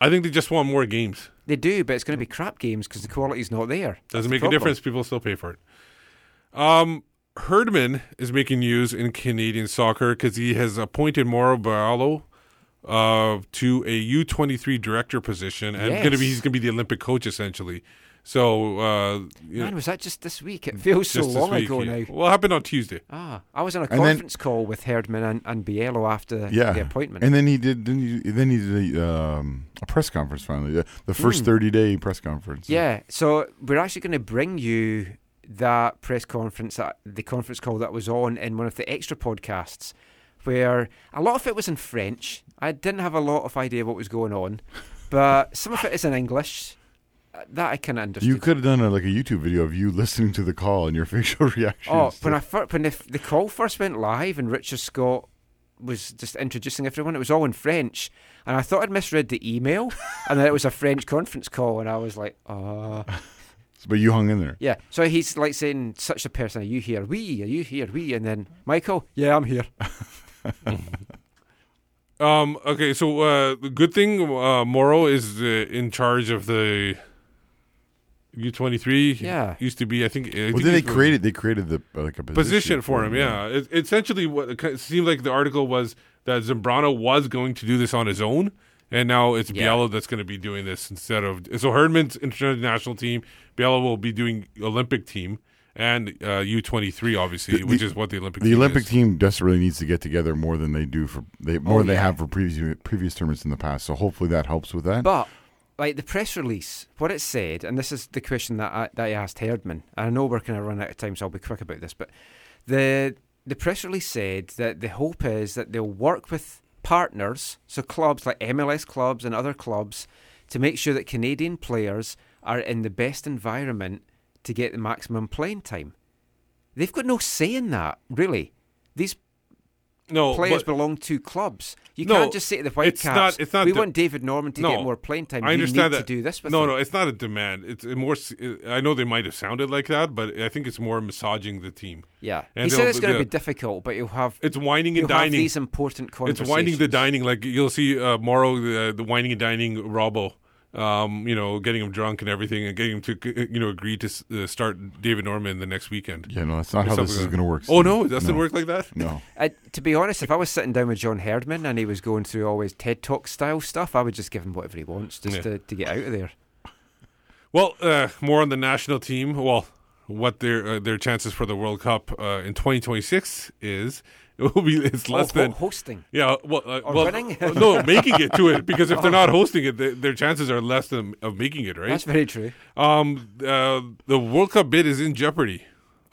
I think they just want more games.
they do, but it's going to be crap games because the quality's not there. That's
Doesn't
the
make a difference. People still pay for it. Um, Herdman is making news in Canadian soccer because he has appointed Mauro Biello uh, to a U twenty three director position, and
Yes.
gonna be he's gonna be the Olympic coach essentially. So, uh, you
Man,
know,
was that just this week? It feels so
just this
long
week,
ago
yeah.
now.
Well, it happened on Tuesday.
Ah, I was on a
And then-
conference call with Herdman and, and Biello after
Yeah,
the appointment.
And then he did. Then he, then he did a, um, a press conference finally. The, the first
Mm.
thirty day press conference.
Yeah, so we're actually going to bring you that press conference, that, the conference call that was on in one of the extra podcasts, where a lot of it was in French. I didn't have a lot of idea what was going on, but some of it is in English. Uh, That I can understand.
You could have done a, like a YouTube video of you listening to the call and your facial reactions.
Oh, when I fir- when the, the call first went live and Richard Scott was just introducing everyone, it was all in French, and I thought I'd misread the email, and then it was a French conference call, and I was like, oh.
but you hung in there.
Yeah, so he's like saying, "Such a person, are you here? We, are you here? We?" And then Michael, "Yeah, I'm here."
Um, okay, so uh, the good thing uh, Mauro is uh, in charge of the U twenty three.
Yeah.
used to be. I think. I
Well,
think
then they
he's-
created they created the uh, like a position,
position for him. Yeah, it, essentially, what it seemed like the article was that Zambrano was going to do this on his own, and now it's
Yeah.
Biello that's going to be doing this instead of. So Herdman's international team, Biello will be doing Olympic team and uh, U twenty three, obviously,
The-
which is what the Olympic
The
team
Olympic
is.
team desperately needs to get together more than they do for they more
Oh,
than they have for previous previous tournaments in the past. So hopefully that helps with that.
But like the press release, what it said, and this is the question that I, that I asked Herdman. And I know we're going to run out of time, so I'll be quick about this. But the the press release said that the hope is that they'll work with partners, so clubs like MLS clubs and other clubs, to make sure that Canadian players are in the best environment to get the maximum playing time. They've got no say in that, really. These
no
players belong to clubs. You
No,
can't just say to the
it's
Whitecaps,
not- it's not
we
the-
want David Norman to
No,
get more playing time.
I
You
understand
need
that.
to do this with
no,
him."
no, it's not a demand. It's a more. I know they might have sounded like that, but I think it's more massaging the team.
Yeah,
And
he said it's going to be difficult, but you'll have
It's whining and
you'll have
dining.
these important conversations.
It's whining the dining. Like you'll see uh, Mauro, the, the whining and dining Robbo. Um, you know, getting him drunk and everything, and getting him to you know agree to uh, start David Norman the next weekend.
Yeah, no, that's not
Or
how this
something
is gonna work,
Oh no, it doesn't
No.
work like that.
No.
Uh, to be honest, if I was sitting down with John Herdman and he was going through all his TED Talk style stuff, I would just give him whatever he wants just
Yeah.
to, to get out of there.
Well, uh, more on the national team. Well, what their uh, their chances for the World Cup uh, in 2026 is. It will be. It's
Oh,
less
ho-
than
hosting.
Yeah. Well, uh,
Or
well,
winning?
no, making it to it because if they're
Oh.
not hosting it, th their chances are less than of making it. Right.
That's very true.
Um, uh, the World Cup bid is in jeopardy.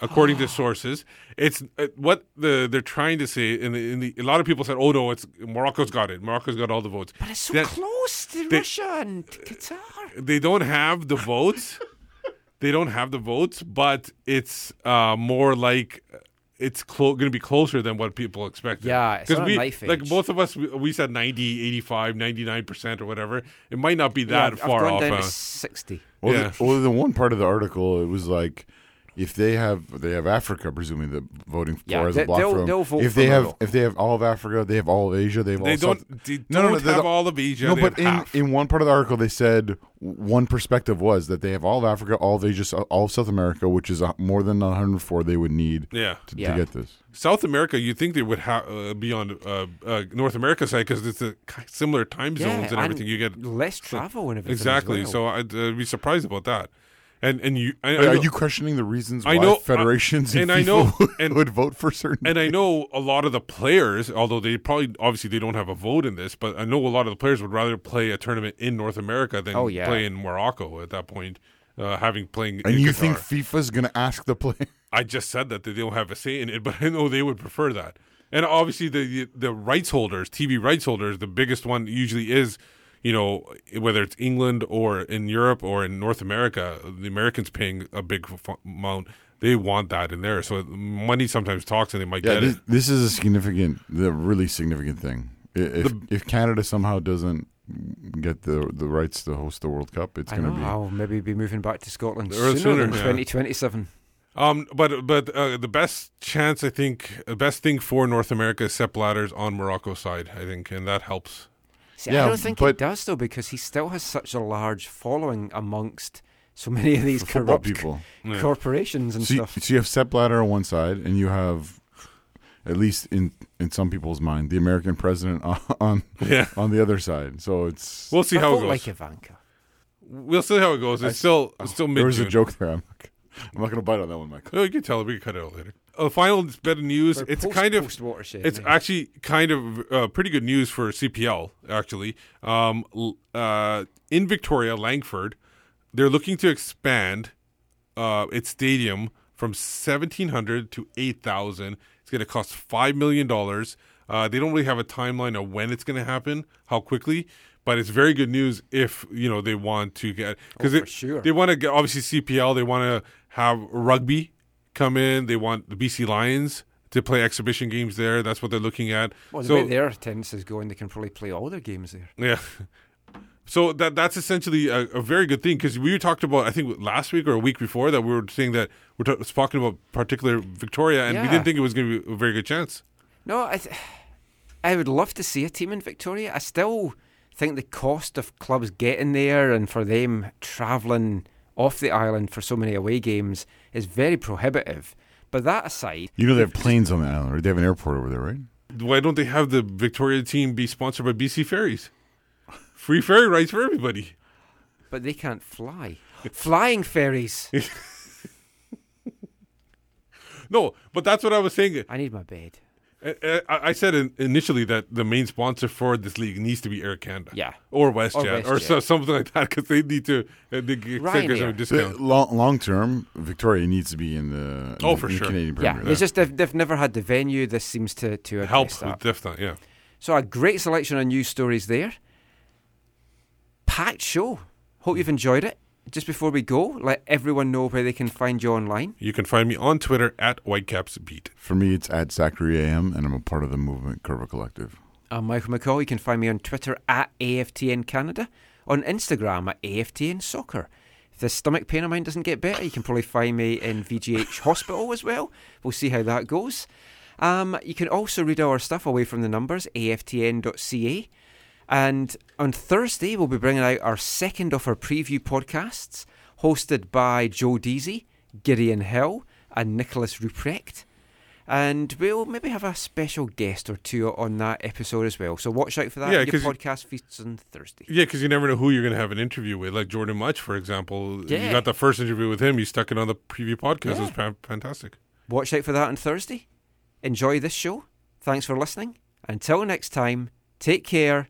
according to sources. It's uh, what the they're trying to say. In the, in the a lot of people said, "Oh no, it's Morocco's got it. Morocco's got all the votes."
But it's so
That-
close to
they-
Russia and Qatar.
they don't have the votes. they don't have the votes, but it's uh, more like it's clo- going to be closer than what people expected.
Yeah, because
we
knife
like
edge.
both of us we, we said 90, 85, 99% or whatever. It might not be that
Yeah,
that
I've
far
gone
off.
down
uh,
to 60.
Well,
yeah.
the, well, the one part of the article it was like, if they have they have Africa, presumably the voting for
Yeah,
as a block
they'll-
for them.
they'll vote
if
for
they have if they have all of Africa, they have all of Asia. They have
They
all
don't-
South-
they don't have all of Asia,
No,
they
but
have
in
half.
in one part of the article they said one perspective was that they have all of Africa, all of Asia, all of South America, which is more than 104 they would need.
Yeah.
to,
Yeah.
to get this.
South America, you'd think they would ha- uh, be on uh, uh, North America side because it's a similar time
Yeah,
zones and everything. You get
less travel and everything as
Exactly.
well.
So I'd uh, be surprised about that. And and you, I, I
Are
know-
you questioning the reasons
I
why
know
federations
uh,
and,
and I know and
would vote for certain?
and I know a lot of the players, although they probably obviously they don't have a vote in this, but I know a lot of the players would rather play a tournament in North America than
Oh, yeah.
play in Morocco at that point. Uh, having playing
and you
Qatar.
think FIFA's going to ask the player?
I just said that they don't have a say in it, but I know they would prefer that. And obviously, the the rights holders, TV rights holders, the biggest one usually is, you know, whether it's England or in Europe or in North America, the Americans paying a big f- amount. They want that in there, so money sometimes talks, and they might
Yeah,
get
this,
it.
this is a significant, the really significant thing. I- If if Canada somehow doesn't get the the rights to host the World Cup, it's going to be.
I'll maybe be moving back to Scotland
Or
sooner,
sooner,
than
yeah.
2027.
Um, but but uh, the best chance, I think, the best thing for North America is Sepp Blatter's on Morocco's side, I think, and that helps.
See, I don't think it does though, because he still has such a large following amongst so many of these corrupt
people.
c- corporations and
so, you-
stuff.
so you have Sepp Blatter on one side, and you have, at least in in some people's mind, the American president on on,
Yeah.
on the other side. So it's
We'll see
I
how it
vote
goes.
like Ivanka.
We'll see how it goes. It's
I-
still
oh,
it's still mid.
there was a joke there. I'm not, I'm not going to bite on that one, Mike.
Oh, you can tell it. We can cut it out later. A final bit of news.
We're
it's
post-
kind of it's actually kind of uh, pretty good news for CPL. Actually, um, uh, in Victoria, Langford, they're looking to expand uh, its stadium from seventeen hundred to eight thousand. It's going to cost five million dollars. Uh, they don't really have a timeline of when it's going to happen, how quickly, but it's very good news if you know they want to get because
Oh, sure.
they want to get obviously CPL. They want to have rugby come in. They want the BC Lions to play exhibition games there. That's what they're looking at.
Well, the
so
way their attendance is going, they can probably play all their games there.
yeah. So that that's essentially a, a very good thing because we talked about I think last week or a week before that we were saying that we're t- talking about particular Victoria and we didn't think it was going to be a very good chance.
No, I, th- I would love to see a team in Victoria. I still think the cost of clubs getting there and for them travelling off the island for so many away games is very prohibitive. But that aside,
You know they have planes on the island, or they have an airport over there, right?
Why don't they have the Victoria team be sponsored by BC Ferries? Free ferry rides for everybody.
but they can't fly. Flying ferries.
No, but that's what I was saying.
I need my bed.
I, I I said initially that the main sponsor for this league needs to be Air Canada.
Yeah.
Or WestJet.
Or
Or, so, something like that because they need to uh, they get discount.
long long term, Victoria needs to be in the
Oh,
in
for
the
sure.
Canadian
Yeah,
Premier.
it's just they've, they've never had the venue. This seems to to address
Help
that.
with Defton, yeah.
So a great selection of news stories there. Packed show. Hope you've enjoyed it. Just before we go, let everyone know where they can find you online.
You can find me on Twitter at WhitecapsBeat.
For me, it's at Zachary AM, and I'm a part of the Movement Curva Collective.
I'm Michael McColl. You can find me on Twitter at AFTN Canada, on Instagram at AFTN Soccer. If this stomach pain of mine doesn't get better, you can probably find me in VGH Hospital as well. We'll see how that goes. Um, you can also read our stuff away from the numbers, aftn.ca. And on Thursday, we'll be bringing out our second of our preview podcasts, hosted by Joe Deasy, Gideon Hill, and Nicholas Ruprecht. And we'll maybe have a special guest or two on that episode as well. So watch out for that.
Yeah,
Your podcast feeds on Thursday.
Yeah, because you never know who you're going to have an interview with. Like Jordan Mutch, for example.
Yeah.
You got the first interview with him. You stuck it on the preview podcast. It was fantastic.
Watch out for that on Thursday. Enjoy this show. Thanks for listening. Until next time, take care